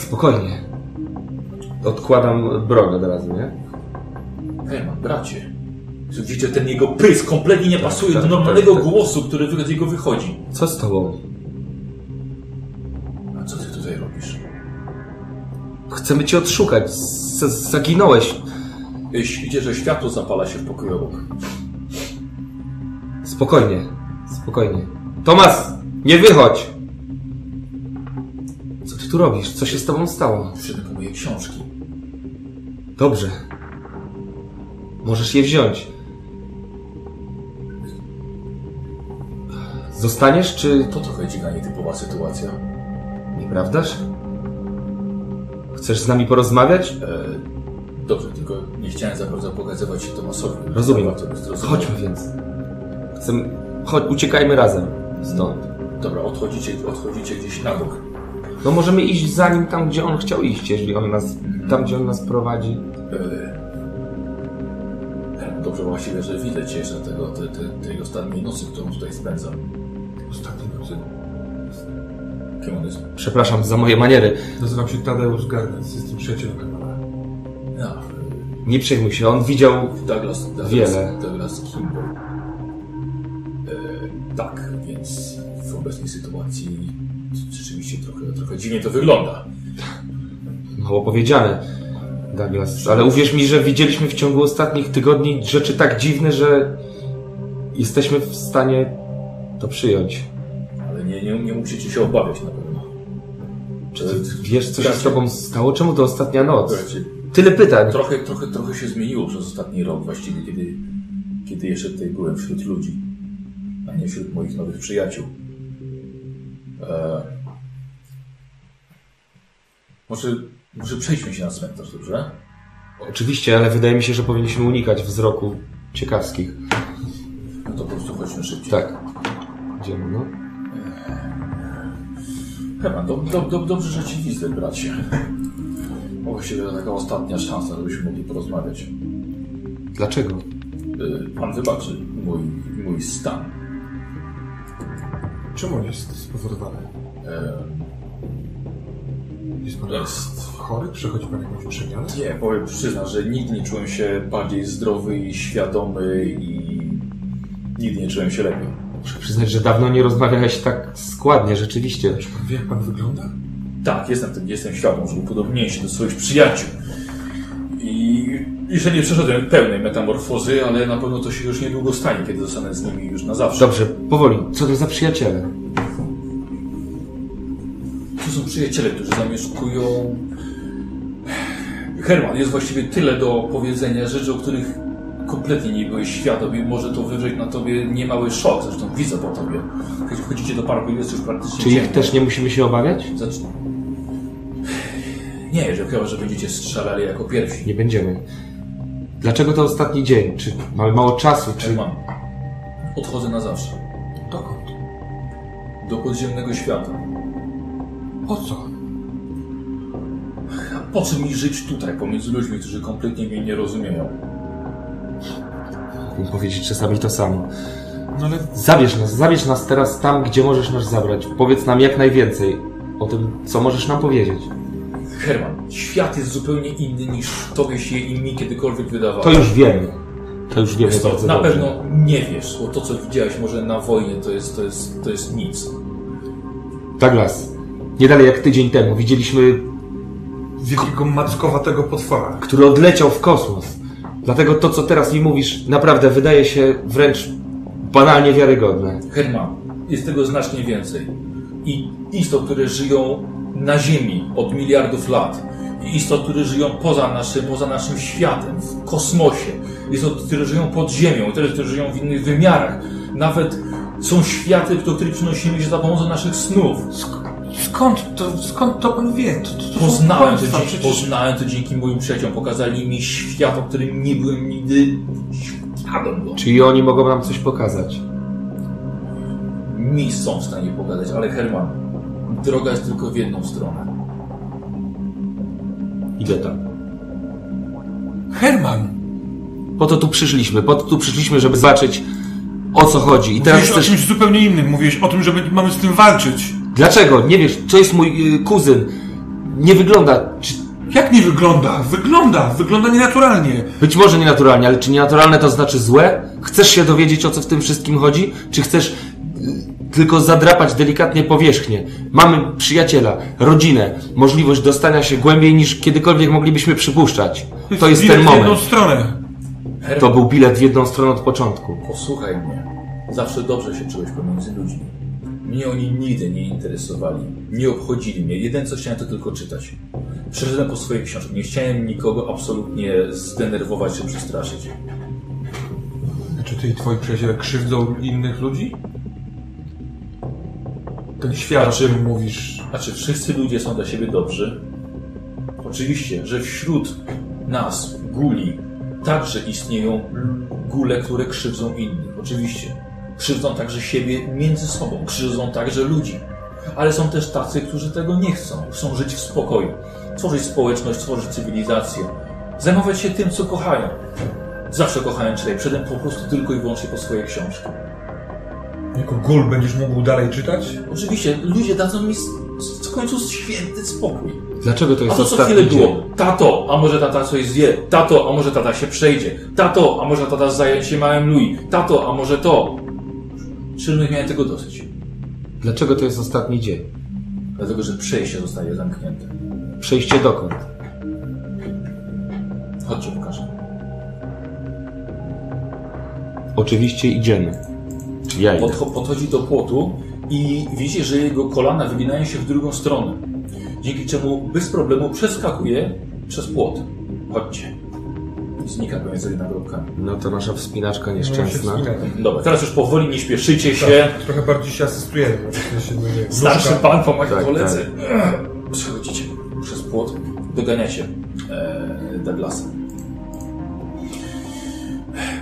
Spokojnie. Odkładam broń od razu, nie? Herman, bracie. Widzicie, ten jego pysk kompletnie nie pasuje tak, do normalnego tak, tak. głosu, który z niego wychodzi. Co z tobą? A co ty tutaj robisz? Chcemy cię odszukać. Z zaginąłeś. Widzicie, że światło zapala się w pokoju obok. Spokojnie. Spokojnie. Tomas! Nie wychodź! Co ty tu robisz? Co się z tobą stało? Przyszedłem po moje książki. Dobrze. Możesz je wziąć. Zostaniesz, czy... To trochę dziwna, nietypowa sytuacja. Nieprawdaż? Chcesz z nami porozmawiać? E, dobrze, tylko nie chciałem za bardzo pokazywać się Tomasowi. Rozumiem. Chodźmy więc. Chcemy... Chodź, uciekajmy razem stąd. Dobra, odchodzicie, odchodzicie gdzieś na bok. No możemy iść za nim tam, gdzie on chciał iść, jeżeli on nas... Tam, gdzie on nas prowadzi. E, e, dobrze właściwie, że widzę cię jeszcze tego, te, te, tej ostatniej nocy, którą tutaj spędzam. Ostatniej nocy. Kim on jest? Przepraszam za moje maniery. Nazywam się Tadeusz Garnec, jestem przyjacielem Hermana. Ja, Nie przejmuj się, on widział... Douglas, Douglas, Wiele. Douglas Kimball. E, tak, więc w obecnej sytuacji rzeczywiście trochę, trochę dziwnie to wygląda. Mało powiedziane, Douglas. Ale uwierz mi, że widzieliśmy w ciągu ostatnich tygodni rzeczy tak dziwne, że jesteśmy w stanie to przyjąć. Ale nie, nie, nie musicie się obawiać na pewno. Czy wiesz, co się z tobą stało? Czemu to ostatnia noc? Tyle pytań. Trochę, trochę, trochę się zmieniło przez ostatni rok właściwie, kiedy, kiedy jeszcze tutaj byłem wśród ludzi, a nie wśród moich nowych przyjaciół. E... Może, może przejdźmy się na cmentarz, dobrze? Oczywiście, ale wydaje mi się, że powinniśmy unikać wzroku ciekawskich. No to po prostu chodźmy szybciej. Tak. Idziemy, no. Herman, do, do, do, dobrze, że Ci widzę, bracie. Właściwie to taka ostatnia szansa, żebyśmy mogli porozmawiać. Dlaczego? E, Pan wybaczy mój, mój stan. Czemu on jest spowodowany? E, Jest pan Jest. chory? Przechodzi pan jakąś przemianę? Nie, powiem przyznam, że nigdy nie czułem się bardziej zdrowy i świadomy i nigdy nie czułem się lepiej. Muszę przyznać, że dawno nie rozmawiałeś tak składnie, rzeczywiście. Czy pan wie, jak pan wygląda? Tak, jestem tym, jestem świadom, że upodobniłem się do swoich przyjaciół. I jeszcze nie przeszedłem pełnej metamorfozy, ale na pewno to się już niedługo stanie, kiedy zostanę z nimi już na zawsze. Dobrze, powoli. Co to za przyjaciele? To są przyjaciele, którzy zamieszkują... Herman, jest właściwie tyle do powiedzenia rzeczy, o których kompletnie nie byłeś świadom i może to wywrzeć na tobie niemały szok, zresztą widzę po tobie. Kiedy wchodzicie do parku i jest już praktycznie Czy ich ciemno. też nie musimy się obawiać? Zacz... Nie, że chyba, że będziecie strzelali jako pierwsi. Nie będziemy. Dlaczego to ostatni dzień? Czy mamy mało czasu? Czy... Mam. Odchodzę na zawsze. Dokąd? Do podziemnego świata. Po co? A po co mi żyć tutaj, pomiędzy ludźmi, którzy kompletnie mnie nie rozumieją? Mógłbym powiedzieć czasami to samo. No ale Zabierz nas, zabierz nas teraz tam, gdzie możesz nas zabrać. Powiedz nam jak najwięcej o tym, co możesz nam powiedzieć. Herman, świat jest zupełnie inny niż tobie się i mi kiedykolwiek wydawało. To już wiemy. To już wiemy Wiesz bardzo na dobrze. pewno nie wiesz, bo to co widziałeś może na wojnie to jest, to jest, to jest nic. Douglas, nie dalej jak tydzień temu widzieliśmy, wielkiego mackowatego potwora. który odleciał w kosmos. Dlatego to, co teraz mi mówisz, naprawdę wydaje się wręcz banalnie wiarygodne. Herman, jest tego znacznie więcej. I istot, które żyją na Ziemi od miliardów lat. I istot, które żyją poza naszym, poza naszym światem, w kosmosie. Istot, które żyją pod Ziemią, i te, które żyją w innych wymiarach. Nawet są światy, do których przynosimy się za pomocą naszych snów. Skąd to, skąd to pan wie? To, to, to Poznałem to, dzięki, przecież... poznałem to dzięki moim przyjaciołom. Pokazali mi świat, o którym nie byłem nigdy świadom. go. Czyli oni mogą nam coś pokazać. Mi są w stanie pogadać, ale Herman, droga jest tylko w jedną stronę. Idę tam. Herman! Po to tu przyszliśmy, po to tu przyszliśmy, żeby zobaczyć o co chodzi. I teraz Mówiłeś o chcesz... czymś zupełnie innym. Mówiłeś o tym, że mamy z tym walczyć. Dlaczego? Nie wiesz, to jest mój y, kuzyn. Nie wygląda... Czy... Jak nie wygląda? Wygląda! Wygląda nienaturalnie. Być może nienaturalnie, ale czy nienaturalne to znaczy złe? Chcesz się dowiedzieć o co w tym wszystkim chodzi? Czy chcesz y, tylko zadrapać delikatnie powierzchnię? Mamy przyjaciela, rodzinę, możliwość dostania się głębiej niż kiedykolwiek moglibyśmy przypuszczać. To jest bilet ten w jedną moment. stronę. To był bilet w jedną stronę od początku. posłuchaj mnie. Zawsze dobrze się czułeś pomiędzy ludźmi. Mnie oni nigdy nie interesowali. Nie obchodzili mnie. Jeden co chciałem to tylko czytać. Przeszedłem po swoje książki. Nie chciałem nikogo absolutnie zdenerwować czy przestraszyć. Czy ty i twoi przyjaciele krzywdzą innych ludzi? Ten świat, o czym mówisz... Znaczy, wszyscy ludzie są dla siebie dobrzy. Oczywiście, że wśród nas, guli, także istnieją gule, które krzywdzą innych. Oczywiście. Krzywdzą także siebie między sobą, krzywdzą także ludzi. Ale są też tacy, którzy tego nie chcą. Chcą żyć w spokoju, tworzyć społeczność, tworzyć cywilizację, zajmować się tym, co kochają. Zawsze kochałem czytać, przedem po prostu tylko i wyłącznie po swoje książki. Jako gul będziesz mógł dalej czytać? Oczywiście, ludzie dadzą mi w końcu święty spokój. Dlaczego to A jest to co chwilę było. Tato, a może tata coś zje. Tato, a może tata się przejdzie. Tato, a może tata zająć się małym Louis. Tato, a może to. Czym miałem tego dosyć? Dlaczego to jest ostatni dzień? Dlatego, że przejście zostaje zamknięte. Przejście dokąd? Chodźcie, pokażę. Oczywiście idziemy. Ja idę. Podcho- podchodzi do płotu i widzi, że jego kolana wyginają się w drugą stronę. Dzięki czemu bez problemu przeskakuje przez płot. Chodźcie. I znika pomiędzy nagrobkami. No to nasza wspinaczka No, nieszczęsna. Dobra, teraz już powoli nie śpieszycie się. Tak, trochę bardziej się asystujemy. no Starszy pan pomaga Tak, koledzy. Przechodzicie przez płot, doganiacie e, Douglasa.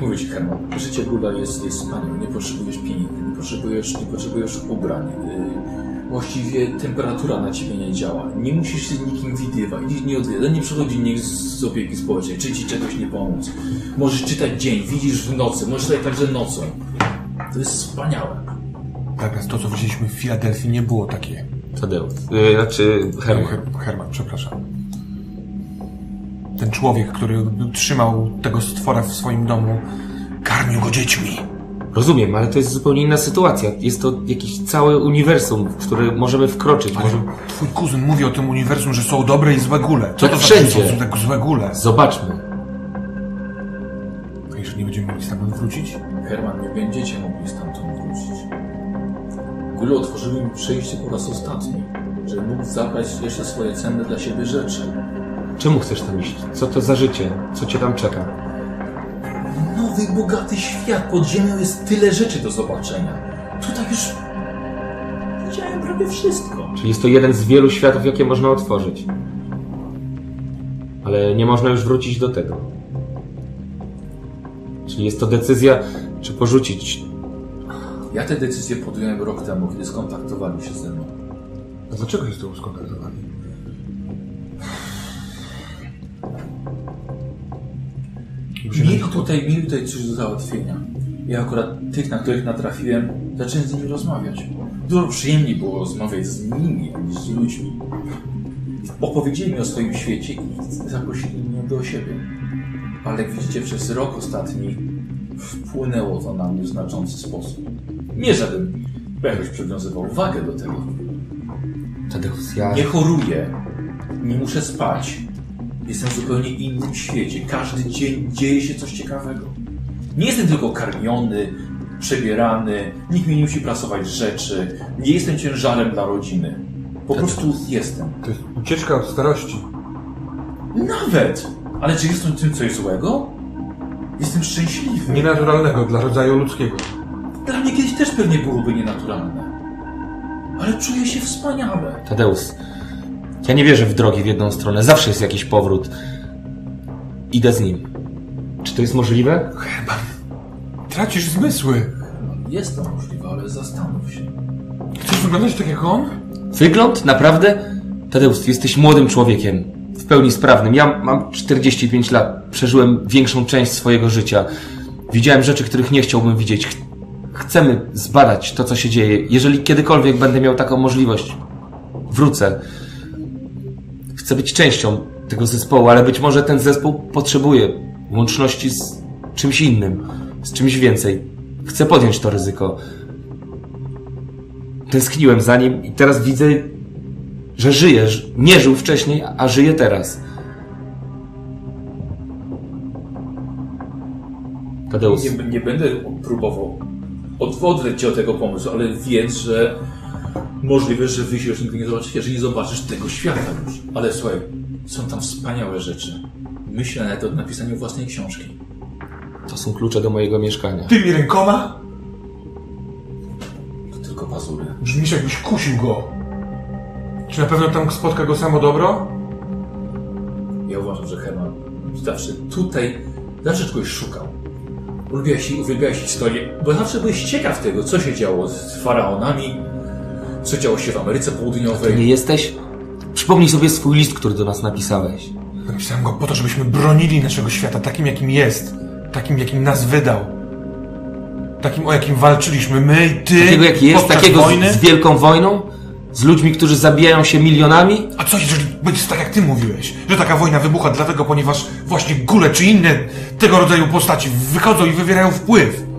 Mówię ci, Herman, życie góra jest, jest wspaniałe. Nie potrzebujesz pieniędzy, nie potrzebujesz, nie potrzebujesz ubrań. Y, właściwie temperatura na ciebie nie działa. Nie musisz się z nikim widywać, nikt nie odwiedza, nie przychodzi nikt z opieki społecznej, czy ci czegoś nie pomóc. Możesz czytać dzień, widzisz w nocy, możesz czytać także nocą. To jest wspaniałe. Tak, to co widzieliśmy w Filadelfii nie było takie. Tadeusz. Yy, znaczy Herman. Her Herman, przepraszam. Ten człowiek, który trzymał tego stwora w swoim domu, karmił go dziećmi. Rozumiem, ale to jest zupełnie inna sytuacja. Jest to jakiś cały uniwersum, w który możemy wkroczyć. Ale Może... twój kuzyn mówi o tym uniwersum, że są dobre i złe góle. Co Tak to znaczy, wszędzie. są tak złe góle? Zobaczmy. A jeżeli nie będziemy mogli stamtąd wrócić? Herman, nie będziecie mogli stamtąd wrócić. Góle otworzyły mi przejście po raz ostatni, żeby mógł zabrać jeszcze swoje cenne dla siebie rzeczy. Czemu chcesz tam iść? Co to za życie? Co cię tam czeka? No, nowy, bogaty świat. Pod ziemią jest tyle rzeczy do zobaczenia. Tutaj już widziałem prawie wszystko. Czyli jest to jeden z wielu światów, jakie można otworzyć. Ale nie można już wrócić do tego. Czyli jest to decyzja, czy porzucić. Ja tę decyzję podjąłem rok temu, kiedy skontaktowali się ze mną. A dlaczego się z tobą skontaktowali? Mieli tutaj, mieli tutaj coś do załatwienia. Ja akurat tych, na których natrafiłem, zacząłem z nimi rozmawiać. Dużo przyjemniej było rozmawiać z nimi, niż z ludźmi. Opowiedzieli mi o swoim świecie i zaprosili mnie do siebie. Ale jak widzicie, przez rok ostatni wpłynęło to na mnie w znaczący sposób. Nie żebym jakoś przywiązywał uwagę do tego. Tadeusz, ja. Nie choruję, nie muszę spać. Jestem w zupełnie innym świecie. Każdy dzień dzieje się coś ciekawego. Nie jestem tylko karmiony, przebierany, nikt mi nie musi prasować rzeczy, nie jestem ciężarem dla rodziny. Po prostu jestem. To jest ucieczka od starości. Nawet! Ale czy jest w tym coś złego? Jestem szczęśliwy. Nienaturalnego dla rodzaju ludzkiego. Dla mnie kiedyś też pewnie byłoby nienaturalne. Ale czuję się wspaniale. Tadeusz, ja nie wierzę w drogi w jedną stronę. Zawsze jest jakiś powrót. Idę z nim. Czy to jest możliwe? Tracisz zmysły. Jest to możliwe, ale zastanów się. Chcesz wyglądać tak jak on? Wygląd? Naprawdę? Tadeusz, ty jesteś młodym człowiekiem. W pełni sprawnym. Ja mam 45 lat. Przeżyłem większą część swojego życia. Widziałem rzeczy, których nie chciałbym widzieć. Ch- Chcemy zbadać to, co się dzieje. Jeżeli kiedykolwiek będę miał taką możliwość, wrócę. Chcę być częścią tego zespołu, ale być może ten zespół potrzebuje łączności z czymś innym, z czymś więcej. Chcę podjąć to ryzyko. Tęskniłem za nim i teraz widzę, że żyje. Nie żył wcześniej, a żyje teraz. Tadeusz, Nie, nie będę próbował od, odwleć cię od tego pomysłu, ale wiedz, że możliwe, że wy się już nigdy nie zobaczycie, że nie zobaczysz tego świata już. Ale słuchaj, są tam wspaniałe rzeczy. Myślę nawet o napisaniu własnej książki. to są klucze do mojego mieszkania. Tymi rękoma? To tylko pazury. Brzmisz jakbyś kusił go. Czy na pewno tam spotka go samo dobro? Ja uważam, że Herman zawsze tutaj, zawsze czegoś szukał. Lubiłeś i uwielbiałeś historię, bo zawsze byłeś ciekaw tego, co się działo z faraonami, co działo się w Ameryce Południowej. Nie jesteś? Przypomnij sobie swój list, który do nas napisałeś. Napisałem go po to, żebyśmy bronili naszego świata takim, jakim jest. Takim, jakim nas wydał. Takim, o jakim walczyliśmy my i ty. Takiego jaki jest, takiego wojny. z, z wielką wojną? Z ludźmi, którzy zabijają się milionami? A co jeżeli będzie tak, jak ty mówiłeś? Że taka wojna wybucha dlatego, ponieważ właśnie gule czy inne tego rodzaju postaci wychodzą i wywierają wpływ.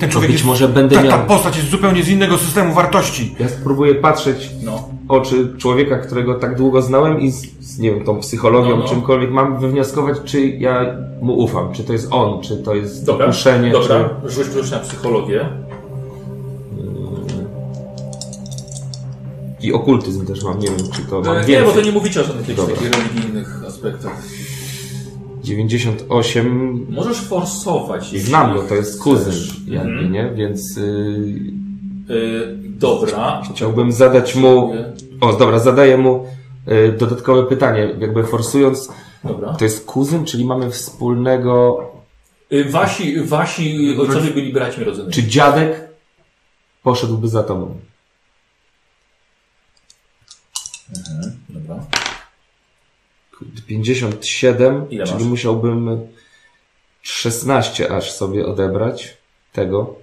Ten człowiek być jest, może będę ta, miał- ta postać jest zupełnie z innego systemu wartości. Ja spróbuję patrzeć No. w oczy człowieka, którego tak długo znałem i z, z nie wiem, tą psychologią, No, no. czymkolwiek mam wywnioskować, czy ja mu ufam, czy to jest on, czy to jest Dobra, dokuszenie, dobra. Rzuć proszę na psychologię. czy... I okultyzm też mam, nie wiem, czy to mam E, nie, więcej. bo to nie mówicie o żadnych jakichś takich religijnych aspektach. 98... Możesz forsować. Znam go, to jest kuzyn chcesz. jakby, Mhm. nie? Więc yy, Y, dobra. chciałbym zadać mu... O, dobra, zadaję mu yy, dodatkowe pytanie, jakby forsując... Dobra. To jest kuzyn, czyli mamy wspólnego... Y, wasi, wasi ojcowie byli braćmi rodzonymi. Czy dziadek poszedłby za tobą? Mhm, dobra. 57, Ile czyli masz? musiałbym 16 aż sobie odebrać tego.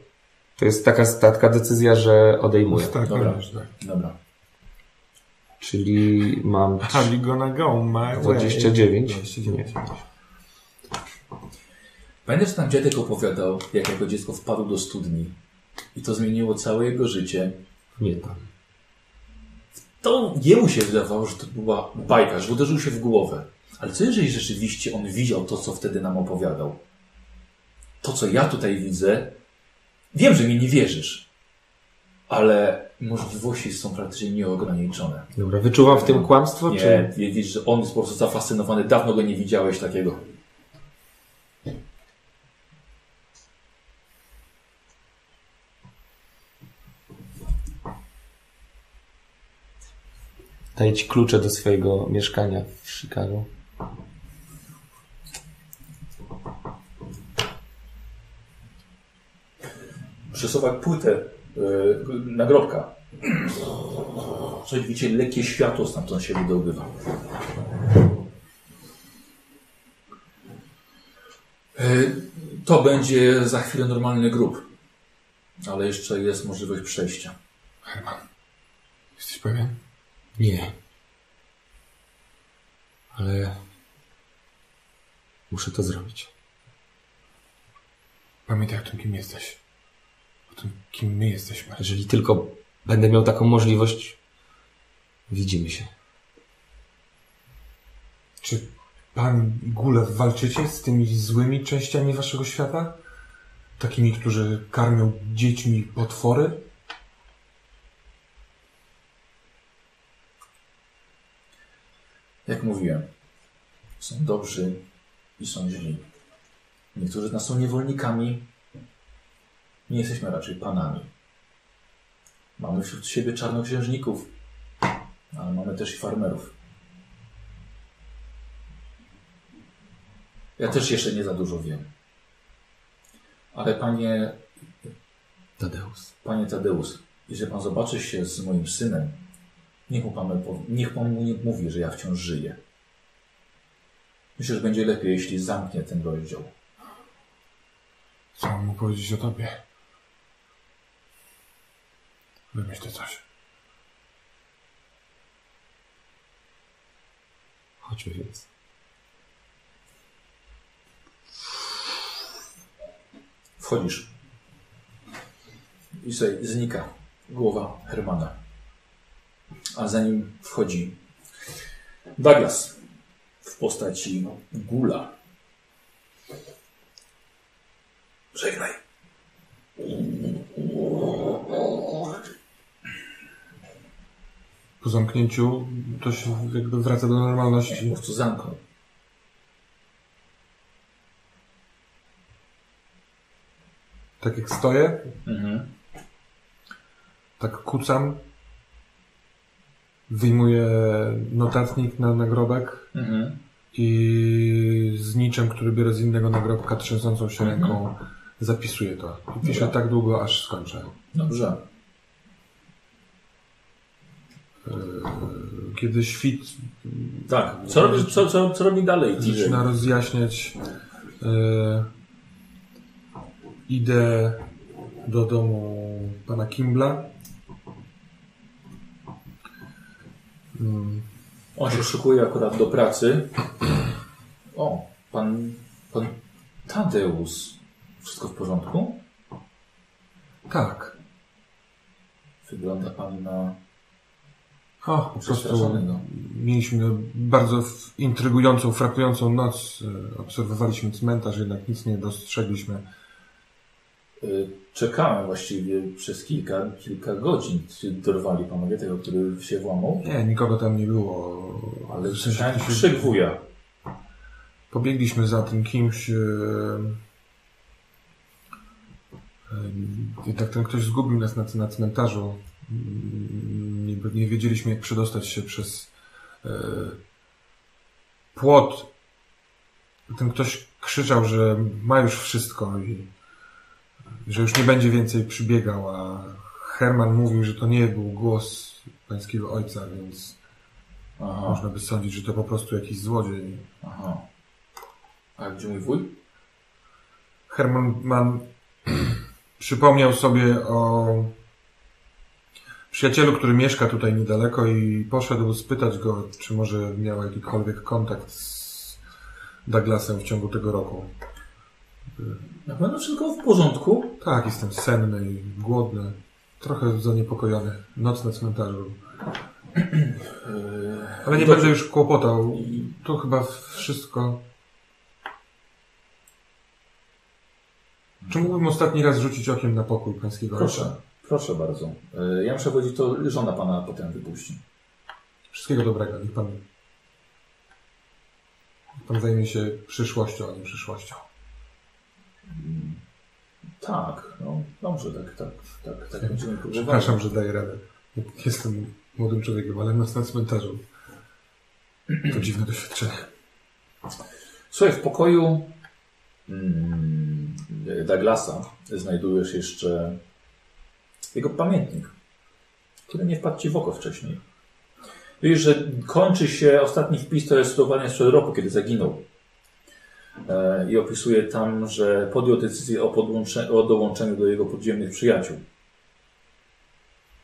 To jest taka, taka decyzja, że odejmuję. Tak, Dobra. wiesz, tak. Dobra. Czyli mam How you gonna go, my way? 29. 29. Pamiętasz, że tam dziadek opowiadał, jak jako dziecko wpadł do studni i to zmieniło całe jego życie. nie tam. To jemu się wydawało, że to była bajka, że uderzył się w głowę. Ale co jeżeli rzeczywiście on widział to, co wtedy nam opowiadał? To, co ja tutaj widzę, wiem, że mi nie wierzysz, ale możliwości są praktycznie nieograniczone. Dobra, wyczuwam w tym kłamstwo, Nie, czy... widzisz, że on jest po prostu zafascynowany. Dawno go nie widziałeś takiego. Daję ci klucze do swojego mieszkania w Chicago. Przesuwa płytę yy, nagrobka. Coś widzicie, lekkie światło stamtąd się wydobywa. Yy, to będzie za chwilę normalny grób. Ale jeszcze jest możliwość przejścia. Herman, jesteś pewien? Nie. Ale muszę to zrobić. Pamiętaj o tym, kim jesteś. O tym, kim my jesteśmy. Jeżeli tylko będę miał taką możliwość, widzimy się. Czy pan Gulew walczycie z tymi złymi częściami waszego świata? Takimi, którzy karmią dziećmi potwory? Jak mówiłem, są dobrzy i są źli. Niektórzy z nas są niewolnikami. Nie jesteśmy raczej panami. Mamy wśród siebie czarnoksiężników, ale mamy też i farmerów. Ja też jeszcze nie za dużo wiem. Ale panie, Tadeusz. panie Tadeusz, jeżeli pan zobaczy się z moim synem, niech mu pan, niech pan mu nie mówi, że ja wciąż żyję. Myślę, że będzie lepiej, jeśli zamknie ten rozdział. Co mam mu powiedzieć o tobie? Wymyślę coś. Chodźmy więc. Wchodzisz. I sobie znika głowa Hermana. A za nim wchodzi Douglas w postaci gula. Żegnaj. Po zamknięciu to się jakby wraca do normalności. prostu zamknął. Tak jak stoję, Mhm. tak kucam, wyjmuję notatnik na nagrobek Mhm. i z niczem, który biorę z innego nagrobka, trzęsącą się ręką, zapisuję to. I piszę tak długo, aż skończę. Dobrze. Kiedy świt Tak. Co robi, co, co, co robi dalej? Zaczyna rozjaśniać, e, idę do domu pana Kimbla. Mm, On się szykuje akurat do pracy. O, pan, pan Tadeusz. Wszystko w porządku? tak. Wygląda pan na O, po prostu mieliśmy bardzo intrygującą, frapującą noc. E, Obserwowaliśmy cmentarz, jednak nic nie dostrzegliśmy. Y, Czekałem właściwie przez kilka, kilka godzin. Czy dorwali panowie tego, który się włamał? Nie, nikogo tam nie było. Ale W sensie ktoś- krzyk wuja. Pobiegliśmy za tym kimś. e, e, Jednak ten ktoś zgubił nas na, na cmentarzu. Mm, Nie, nie wiedzieliśmy, jak przedostać się przez e, płot. Ten ktoś krzyczał, że ma już wszystko i że już nie będzie więcej przybiegał, a Herman mówił, że to nie był głos pańskiego ojca, więc Aha, można by sądzić, że to po prostu jakiś złodziej. aha. A gdzie mój wuj? Herman Mann przypomniał sobie o przyjacielu, który mieszka tutaj niedaleko i poszedł spytać go, czy może miał jakikolwiek kontakt z Douglasem w ciągu tego roku. Na pewno wszystko w porządku. Tak, jestem senny i głodny. Trochę zaniepokojony. Noc na cmentarzu. Ale nie dobrze. będę już kłopotał. Tu chyba wszystko. Czy mógłbym ostatni raz rzucić okiem na pokój pańskiego ojca? Proszę, proszę bardzo. Yy, Ja muszę powiedzieć, to żona pana potem wypuści. Wszystkiego dobrego. Niech pan, niech pan zajmie się przyszłością, a nie przyszłością. Tak, no dobrze, tak, tak, tak, tak będziemy. Przepraszam, że daję radę. Jestem młodym człowiekiem, ale na cmentarzu to dziwne doświadczenie. Słuchaj, w pokoju mm, Douglasa znajdujesz jeszcze jego pamiętnik, który nie wpadł ci w oko wcześniej. Widzisz, że kończy się ostatni wpis, to jest cytowanie sprzed roku, kiedy zaginął. E, I opisuje tam, że podjął decyzję o, podłącze, o dołączeniu do jego podziemnych przyjaciół.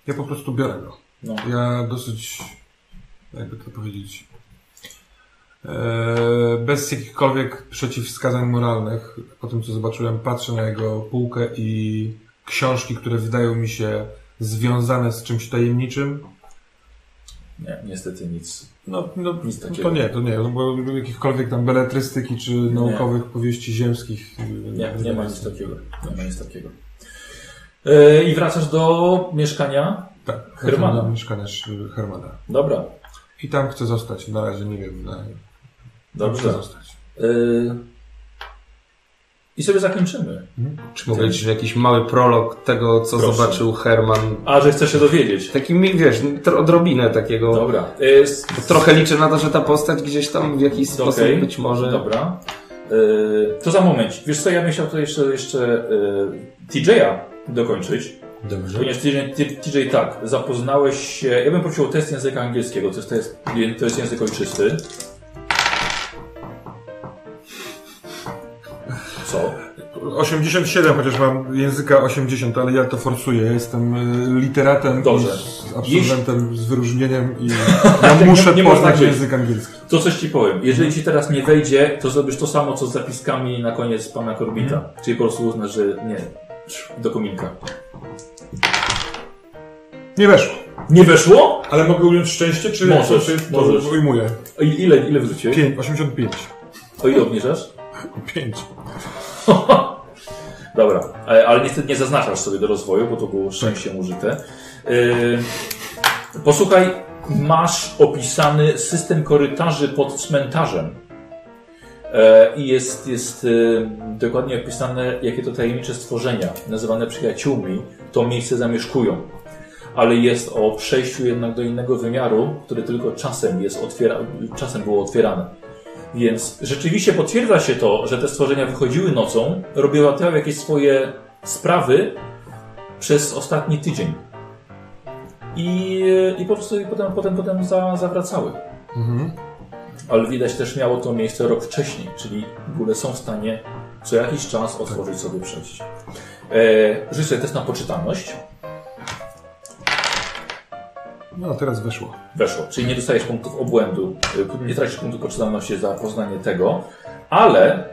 Ja po prostu biorę go. No. Ja dosyć, jakby to powiedzieć, e, bez jakichkolwiek przeciwwskazań moralnych, po tym co zobaczyłem, patrzę na jego półkę i książki, które wydają mi się związane z czymś tajemniczym. Nie, niestety nic. No, no Nic to takiego. nie, to nie, no bo jakichkolwiek tam beletrystyki czy naukowych powieści ziemskich. Nie, nie ma nic takiego. Nie ma nic takiego. E, I wracasz do mieszkania? Tak, Hermana. Hermana. Mieszkania Sz- Hermana. Dobra. I tam chcę zostać, na razie nie wiem. Na, Dobrze. Chcę zostać. E, I sobie zakończymy. Czy mogę liczyć w jakiś mały prolog tego, co Proszę. zobaczył Herman? A, że chcesz się dowiedzieć. Taki, mi, wiesz, odrobinę takiego. Dobra. S- Trochę liczę na to, że ta postać gdzieś tam w jakiś sposób Okej. być może... Dobra. E, to za moment. Wiesz co, ja bym chciał to jeszcze, jeszcze e, TJ-a dokończyć. Dobrze. Ponieważ TJ, TJ tak, zapoznałeś się. Ja bym prosił o test języka angielskiego, to jest, to jest, to jest język ojczysty. Co? 87, chociaż mam języka 80, ale ja to forsuję. Ja jestem y, literatem Dobrze. i absolwentem z wyróżnieniem i ja Tak, nie- muszę nie można poznać język angielski. To coś ci powiem. Jeżeli ci teraz nie wejdzie, to zrobisz to samo, co z zapiskami na koniec pana Korbita. Czyli po prostu uznasz, że nie. Do kominka. Nie weszło. Nie weszło? Ale mogę ująć szczęście, czy Możesz, czy to możesz. ujmuję? I- Ile, ile wrzuciłeś? 5, 85. O ile obniżasz? 5. Dobra, ale, ale niestety nie zaznaczasz sobie do rozwoju, bo to było szczęściem użyte. Yy, posłuchaj, masz opisany system korytarzy pod cmentarzem. E, I jest, jest dokładnie opisane, jakie to tajemnicze stworzenia, nazywane przyjaciółmi, to miejsce zamieszkują. Ale jest o przejściu jednak do innego wymiaru, który tylko czasem jest otwiera, czasem było otwierane. Więc rzeczywiście potwierdza się to, że te stworzenia wychodziły nocą, robiły tam jakieś swoje sprawy przez ostatni tydzień. I, i po prostu i potem, potem, potem za, zawracały. Mhm. Ale widać też miało to miejsce rok wcześniej, czyli w ogóle są w stanie co jakiś czas otworzyć sobie przejście. E, rzuć sobie test na poczytalność. No, teraz weszło. Weszło, czyli nie dostajesz punktów obłędu, y, nie tracisz punktów poczytalności za poznanie tego, ale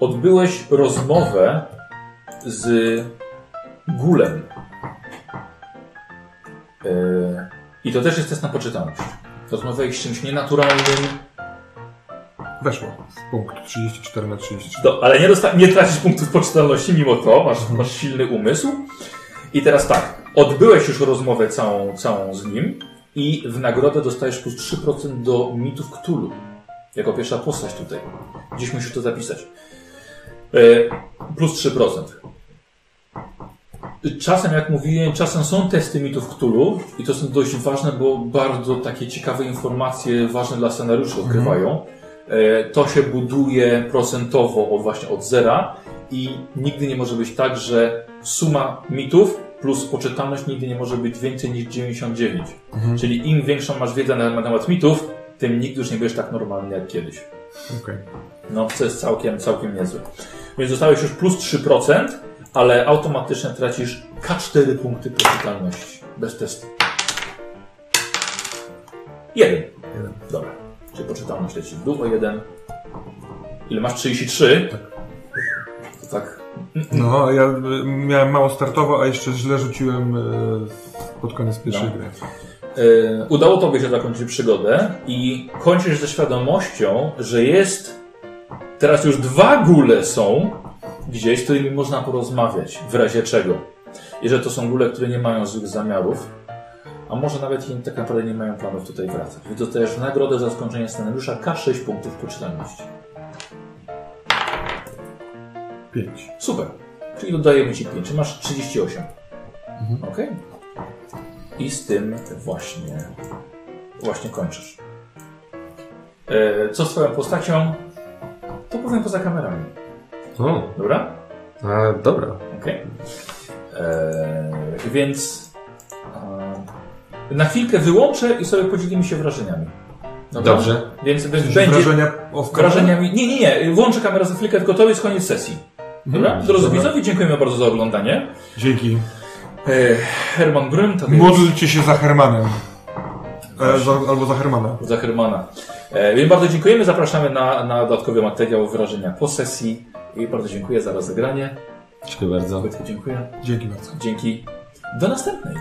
odbyłeś rozmowę z Gulem. Y, I to też jest test na poczytalność. Rozmawiałeś z czymś nienaturalnym, Weszło. Punkt 34 na 34. do, ale nie, dosta- nie tracisz punktów poczytalności mimo to, masz, masz silny umysł. I teraz tak, odbyłeś już rozmowę całą, całą z nim i w nagrodę dostajesz plus 3% do mitów Cthulhu. Jako pierwsza postać tutaj. Gdzieś musisz to zapisać. E, plus 3%. Czasem, jak mówiłem, czasem są testy mitów Cthulhu i to są dość ważne, bo bardzo takie ciekawe informacje ważne dla scenariuszy odkrywają. E, To się buduje procentowo od właśnie od zera i nigdy nie może być tak, że suma mitów plus poczytalność nigdy nie może być więcej niż 99. Czyli im większą masz wiedzę na temat mitów, tym nigdy już nie będziesz tak normalny jak kiedyś. Okej. No, co jest całkiem, całkiem niezłe. Więc dostałeś już plus 3%, ale automatycznie tracisz K4 punkty poczytalności. Bez testu. Jeden. Jeden. Dobra. Czyli poczytalność leci w dół o jeden. Ile masz? 33? To tak. No, ja miałem mało startowo, a jeszcze źle rzuciłem y, pod koniec pierwszej No. gry. Yy, udało Tobie się zakończyć przygodę i kończysz ze świadomością, że jest teraz już dwa góle są gdzieś, z którymi można porozmawiać w razie czego. I że to są góle, które nie mają złych zamiarów, a może nawet i tak naprawdę nie mają planów tutaj wracać. Więc dostajesz nagrodę za skończenie scenariusza K6 punktów poczytalności. 5. Super. Czyli dodajemy Ci 5. Czy masz 38? Mhm. Okej. I z tym właśnie, właśnie kończysz. E, co z twoją postacią? To powiem poza kamerami. O, Dobra? a, dobra. Okej. Eee, Więc e, na chwilkę wyłączę i sobie podzielimy się wrażeniami. Dobra? Dobrze. Więc, więc będzie Wrażenia wrażeniami. Nie, nie, nie. Włączę kamerę za chwilkę, tylko to jest koniec sesji. Dobra? Mhm. Drodzy widzowie, dziękujemy bardzo za oglądanie. Dzięki. E, Herman Brym, to jest Módlcie się za Hermanem. E, za, albo za Hermana. za Hermana. E, Więc bardzo dziękujemy. Zapraszamy na, na dodatkowy materiał wrażenia po sesji. I bardzo dziękuję za rozegranie. Dziękuję bardzo. Dziękuję. Dzięki bardzo. Dzięki. Do następnej.